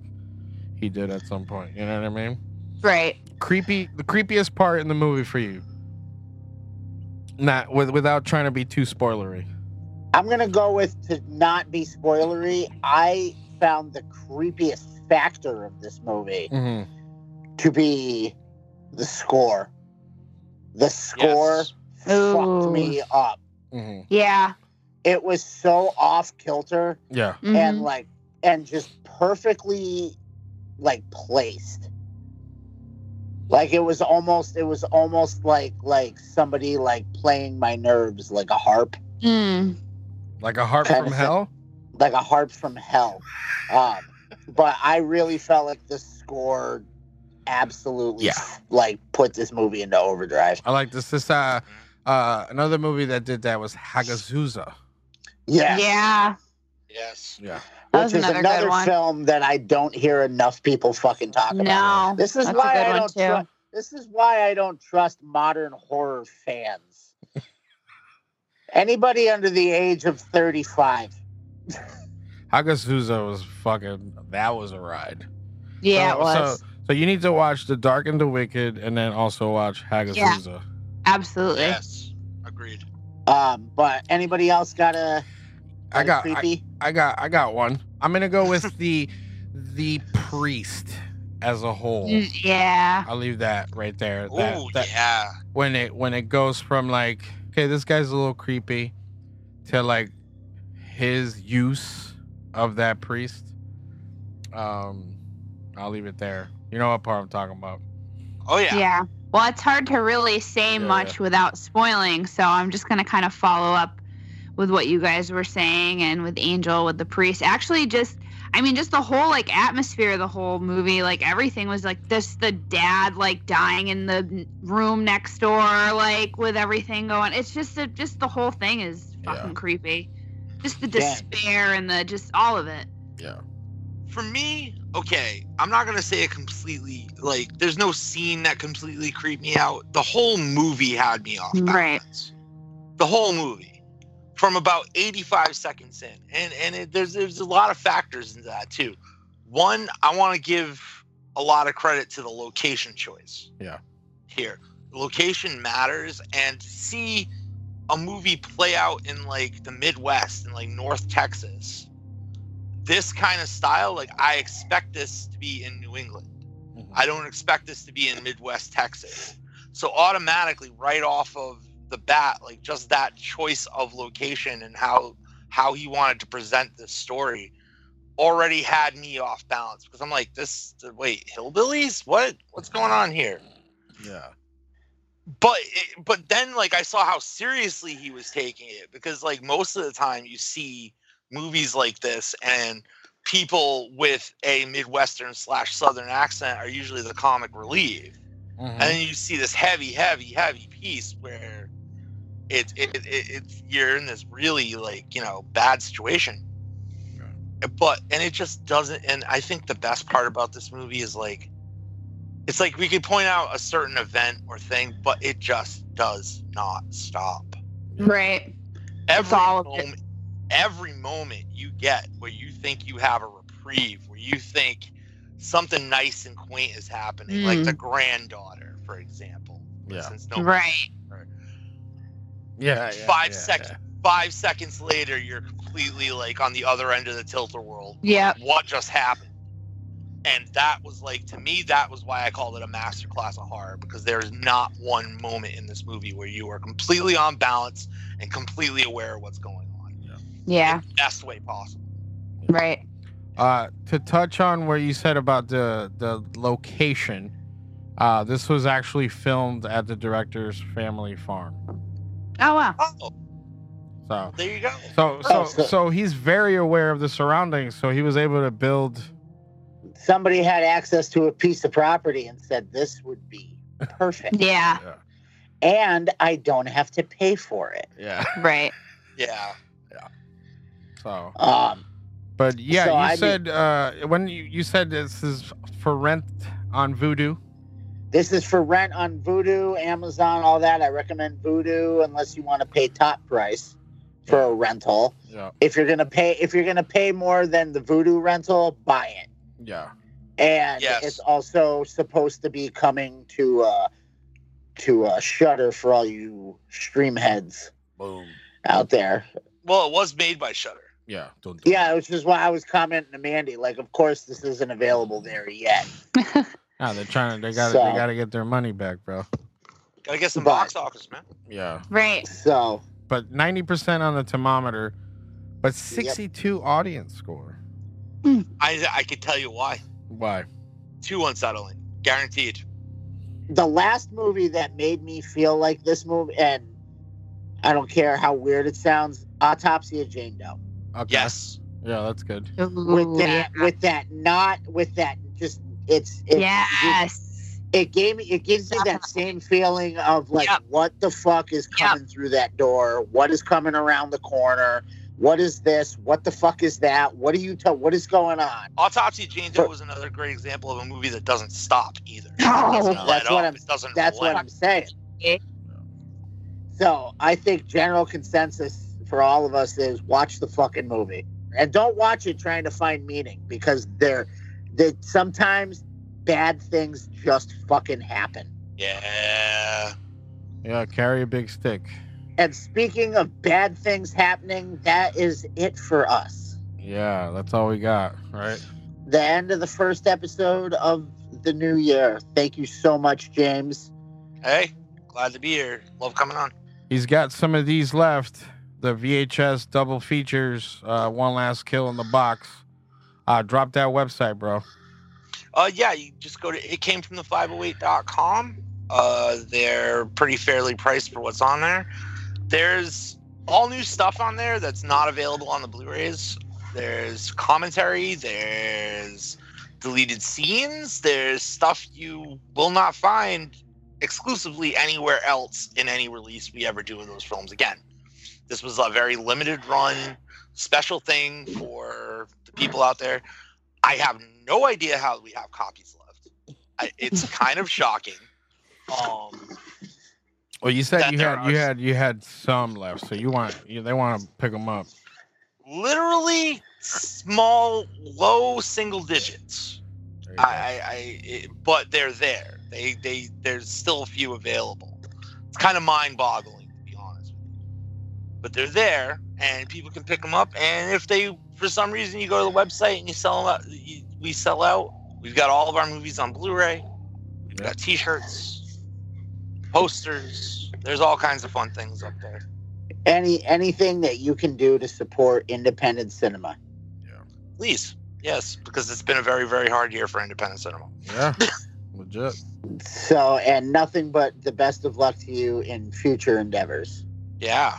he did at some point you know what I mean Right. creepy the creepiest part in the movie for you not with without trying to be too spoilery I'm gonna go with to not be spoilery. I found the creepiest factor of this movie mm-hmm. to be the score. The score fucked me up. Mm-hmm. Yeah. It was so off kilter yeah and Mhm. like and just perfectly like placed. Like it was almost it was almost like like somebody like playing my nerves like a harp. Mm. like a harp Kinda from thing. hell like a harp from hell. Um, but I really felt like the score absolutely Yeah. like put this movie into overdrive. I like this this uh uh another movie that did that was Hagazussa Yeah. Yeah. Yes. yeah That Which is another another good one. film that I don't hear enough people fucking talk about. No. This is why I don't too. trust this is why I don't trust modern horror fans. Anybody under the age of 35. Hagazussa was fucking that was a ride Yeah, so, it was. so so you need to watch The Dark and the Wicked and then also watch Hagazussa Absolutely. Yes. Agreed. Um, but anybody else got a I got creepy? I, I got I got one I'm gonna go with the the priest as a whole Mm, Yeah. I'll leave that right there Oh yeah. when it when it goes from like okay this guy's a little creepy to like his use of that priest um i'll leave it there you know what part i'm talking about Oh yeah. Yeah. Well, it's hard to really say Yeah, much without spoiling, so I'm just going to kind of follow up with what you guys were saying and with Angel with the priest. Actually, just I mean, just the whole like atmosphere of the whole movie, like everything was like this the dad like dying in the room next door, like with everything going. It's just a, just the whole thing is fucking creepy. Just the Yeah. despair and the just all of it. yeah For me, okay, I'm not gonna say it completely. Like, there's no scene that completely creeped me out. The whole movie had me off balance. Right. The whole movie, from about 85 seconds in, and and it, there's there's a lot of factors into that too. One, I want to give a lot of credit to the location choice. Yeah. Here, location matters, and see a movie play out in like the Midwest and like North Texas this kind of style, like I expect this to be in New England. Mm-hmm. I don't expect this to be in Midwest Texas. So automatically, right off of the bat, like just that choice of location and how how he wanted to present this story already had me off balance because I'm like, this wait, hillbillies? What what's going on here? yeah but it, but then like I saw how seriously he was taking it because like most of the time you see movies like this and people with a midwestern slash southern accent are usually the comic relief. Mm-hmm. And then you see this heavy heavy heavy piece where it, it, it it's you're in this really like you know bad situation. But and it just doesn't and i think the best part about this movie is like it's like we could point out a certain event or thing but it just does not stop. Right. every all moment every moment you get where you think you have a reprieve where you think something nice and quaint is happening, like Mm. the granddaughter, for example. Yeah. Since no Right. Yeah. yeah, five yeah, seconds five seconds later you're completely like on the other end of the tilter world Yep. what just happened and that was like to me that was why i called it a masterclass of horror because there is not one moment in this movie where you are completely on balance and completely aware of what's going on Yeah. best way possible Right. Uh, to touch on where you said about the the location, uh, this was actually filmed at the director's family farm. Oh wow. oh So, there you go so, so, Oh, so- so he's very aware of the surroundings. So he was able to build. Somebody had access to a piece of property and said this would be perfect. Yeah. And I don't have to pay for it. Yeah. Right. yeah So, Um, but yeah, so you I mean- said uh, when you you said this is for rent on Vudu. this is for rent on Vudu, Amazon, all that. I recommend Vudu unless you want to pay top price for a rental. Yeah. If you're gonna pay, if you're gonna pay more than the Vudu rental, buy it. Yeah. and Yes. it's also supposed to be coming to uh to uh Shudder for all you stream heads boom out there well it was made by Shudder Yeah. Don't, yeah which is why i was commenting to Mandie like of course this isn't available there yet Ah, they're trying to. They got. to So- They got to get their money back, bro. gotta get some But- box office man Yeah. Right. so But ninety percent on the Tomatometer, but sixty-two audience score. i i could tell you why Why? too unsettling guaranteed the last movie that made me feel like this movie and i don't care how weird it sounds autopsy of jane doe Okay. yes. Yeah, that's good. with that with that not with that just it's it, Yes. it gave me it gives me that uh-huh. same feeling of like Yep. what the fuck is coming through that door? What is coming around the corner? What is this? What the fuck is that? What are you tell what is going on? Autopsy of jane doe was another great example of a movie that doesn't stop either. It Oh, that's what up. I'm- it doesn't that's what let i'm saying. So i think general consensus for all of us is watch the fucking movie and don't watch it trying to find meaning because they're that sometimes bad things just fucking happen yeah Yeah, carry a big stick. And speaking of bad things happening, that is it for us. Yeah, that's all we got, right? The end of the first episode of the new year. Thank you so much, James. Hey, glad to be here. Love coming on. He's got some of these left. The VHS double features, uh, one last kill in the box. Uh, drop that website, bro. Uh, yeah, you just go to it came from the 508.com. Uh, they're pretty fairly priced for what's on there. There's all new stuff on there that's not available on the Blu-rays. There's commentary. There's deleted scenes. There's stuff you will not find exclusively anywhere else in any release we ever do of those films again. This was a very limited run special thing for the people out there. I have no idea how we have copies left. I, it's kind of shocking. Um, Well, you said you there had you had you had some left, so you want you, they want to pick them up. literally small, low single digits. I, I, I it, but they're there. They, they, there's still a few available. It's kind of mind-boggling But they're there, and people can pick them up. And if they, for some reason, you go to the website and you sell them out, you, we sell out. We've got all of our movies on Blu-ray. We've got T-shirts, posters. There's all kinds of fun things up there. Any anything that you can do to support independent cinema. Yeah. Please, yes, because it's been a very, very hard year for independent cinema. Yeah, legit. So and nothing but the best of luck to you in future endeavors. Yeah.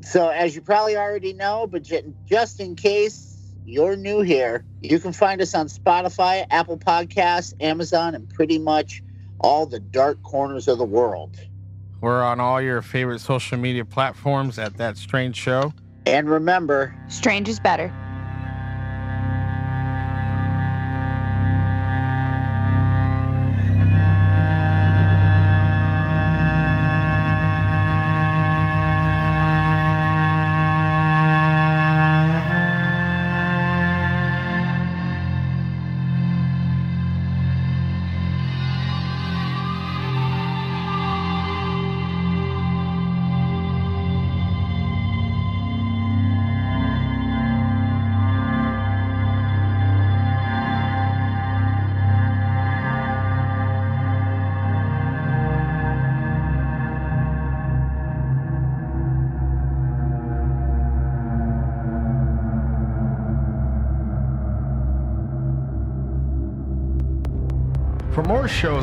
So, as you probably already know, but just in case you're new here, you can find us on Spotify, Apple Podcasts, Amazon, and pretty much all the dark corners of the world. We're on all your favorite social media platforms at that strange show. And remember, Strange is better.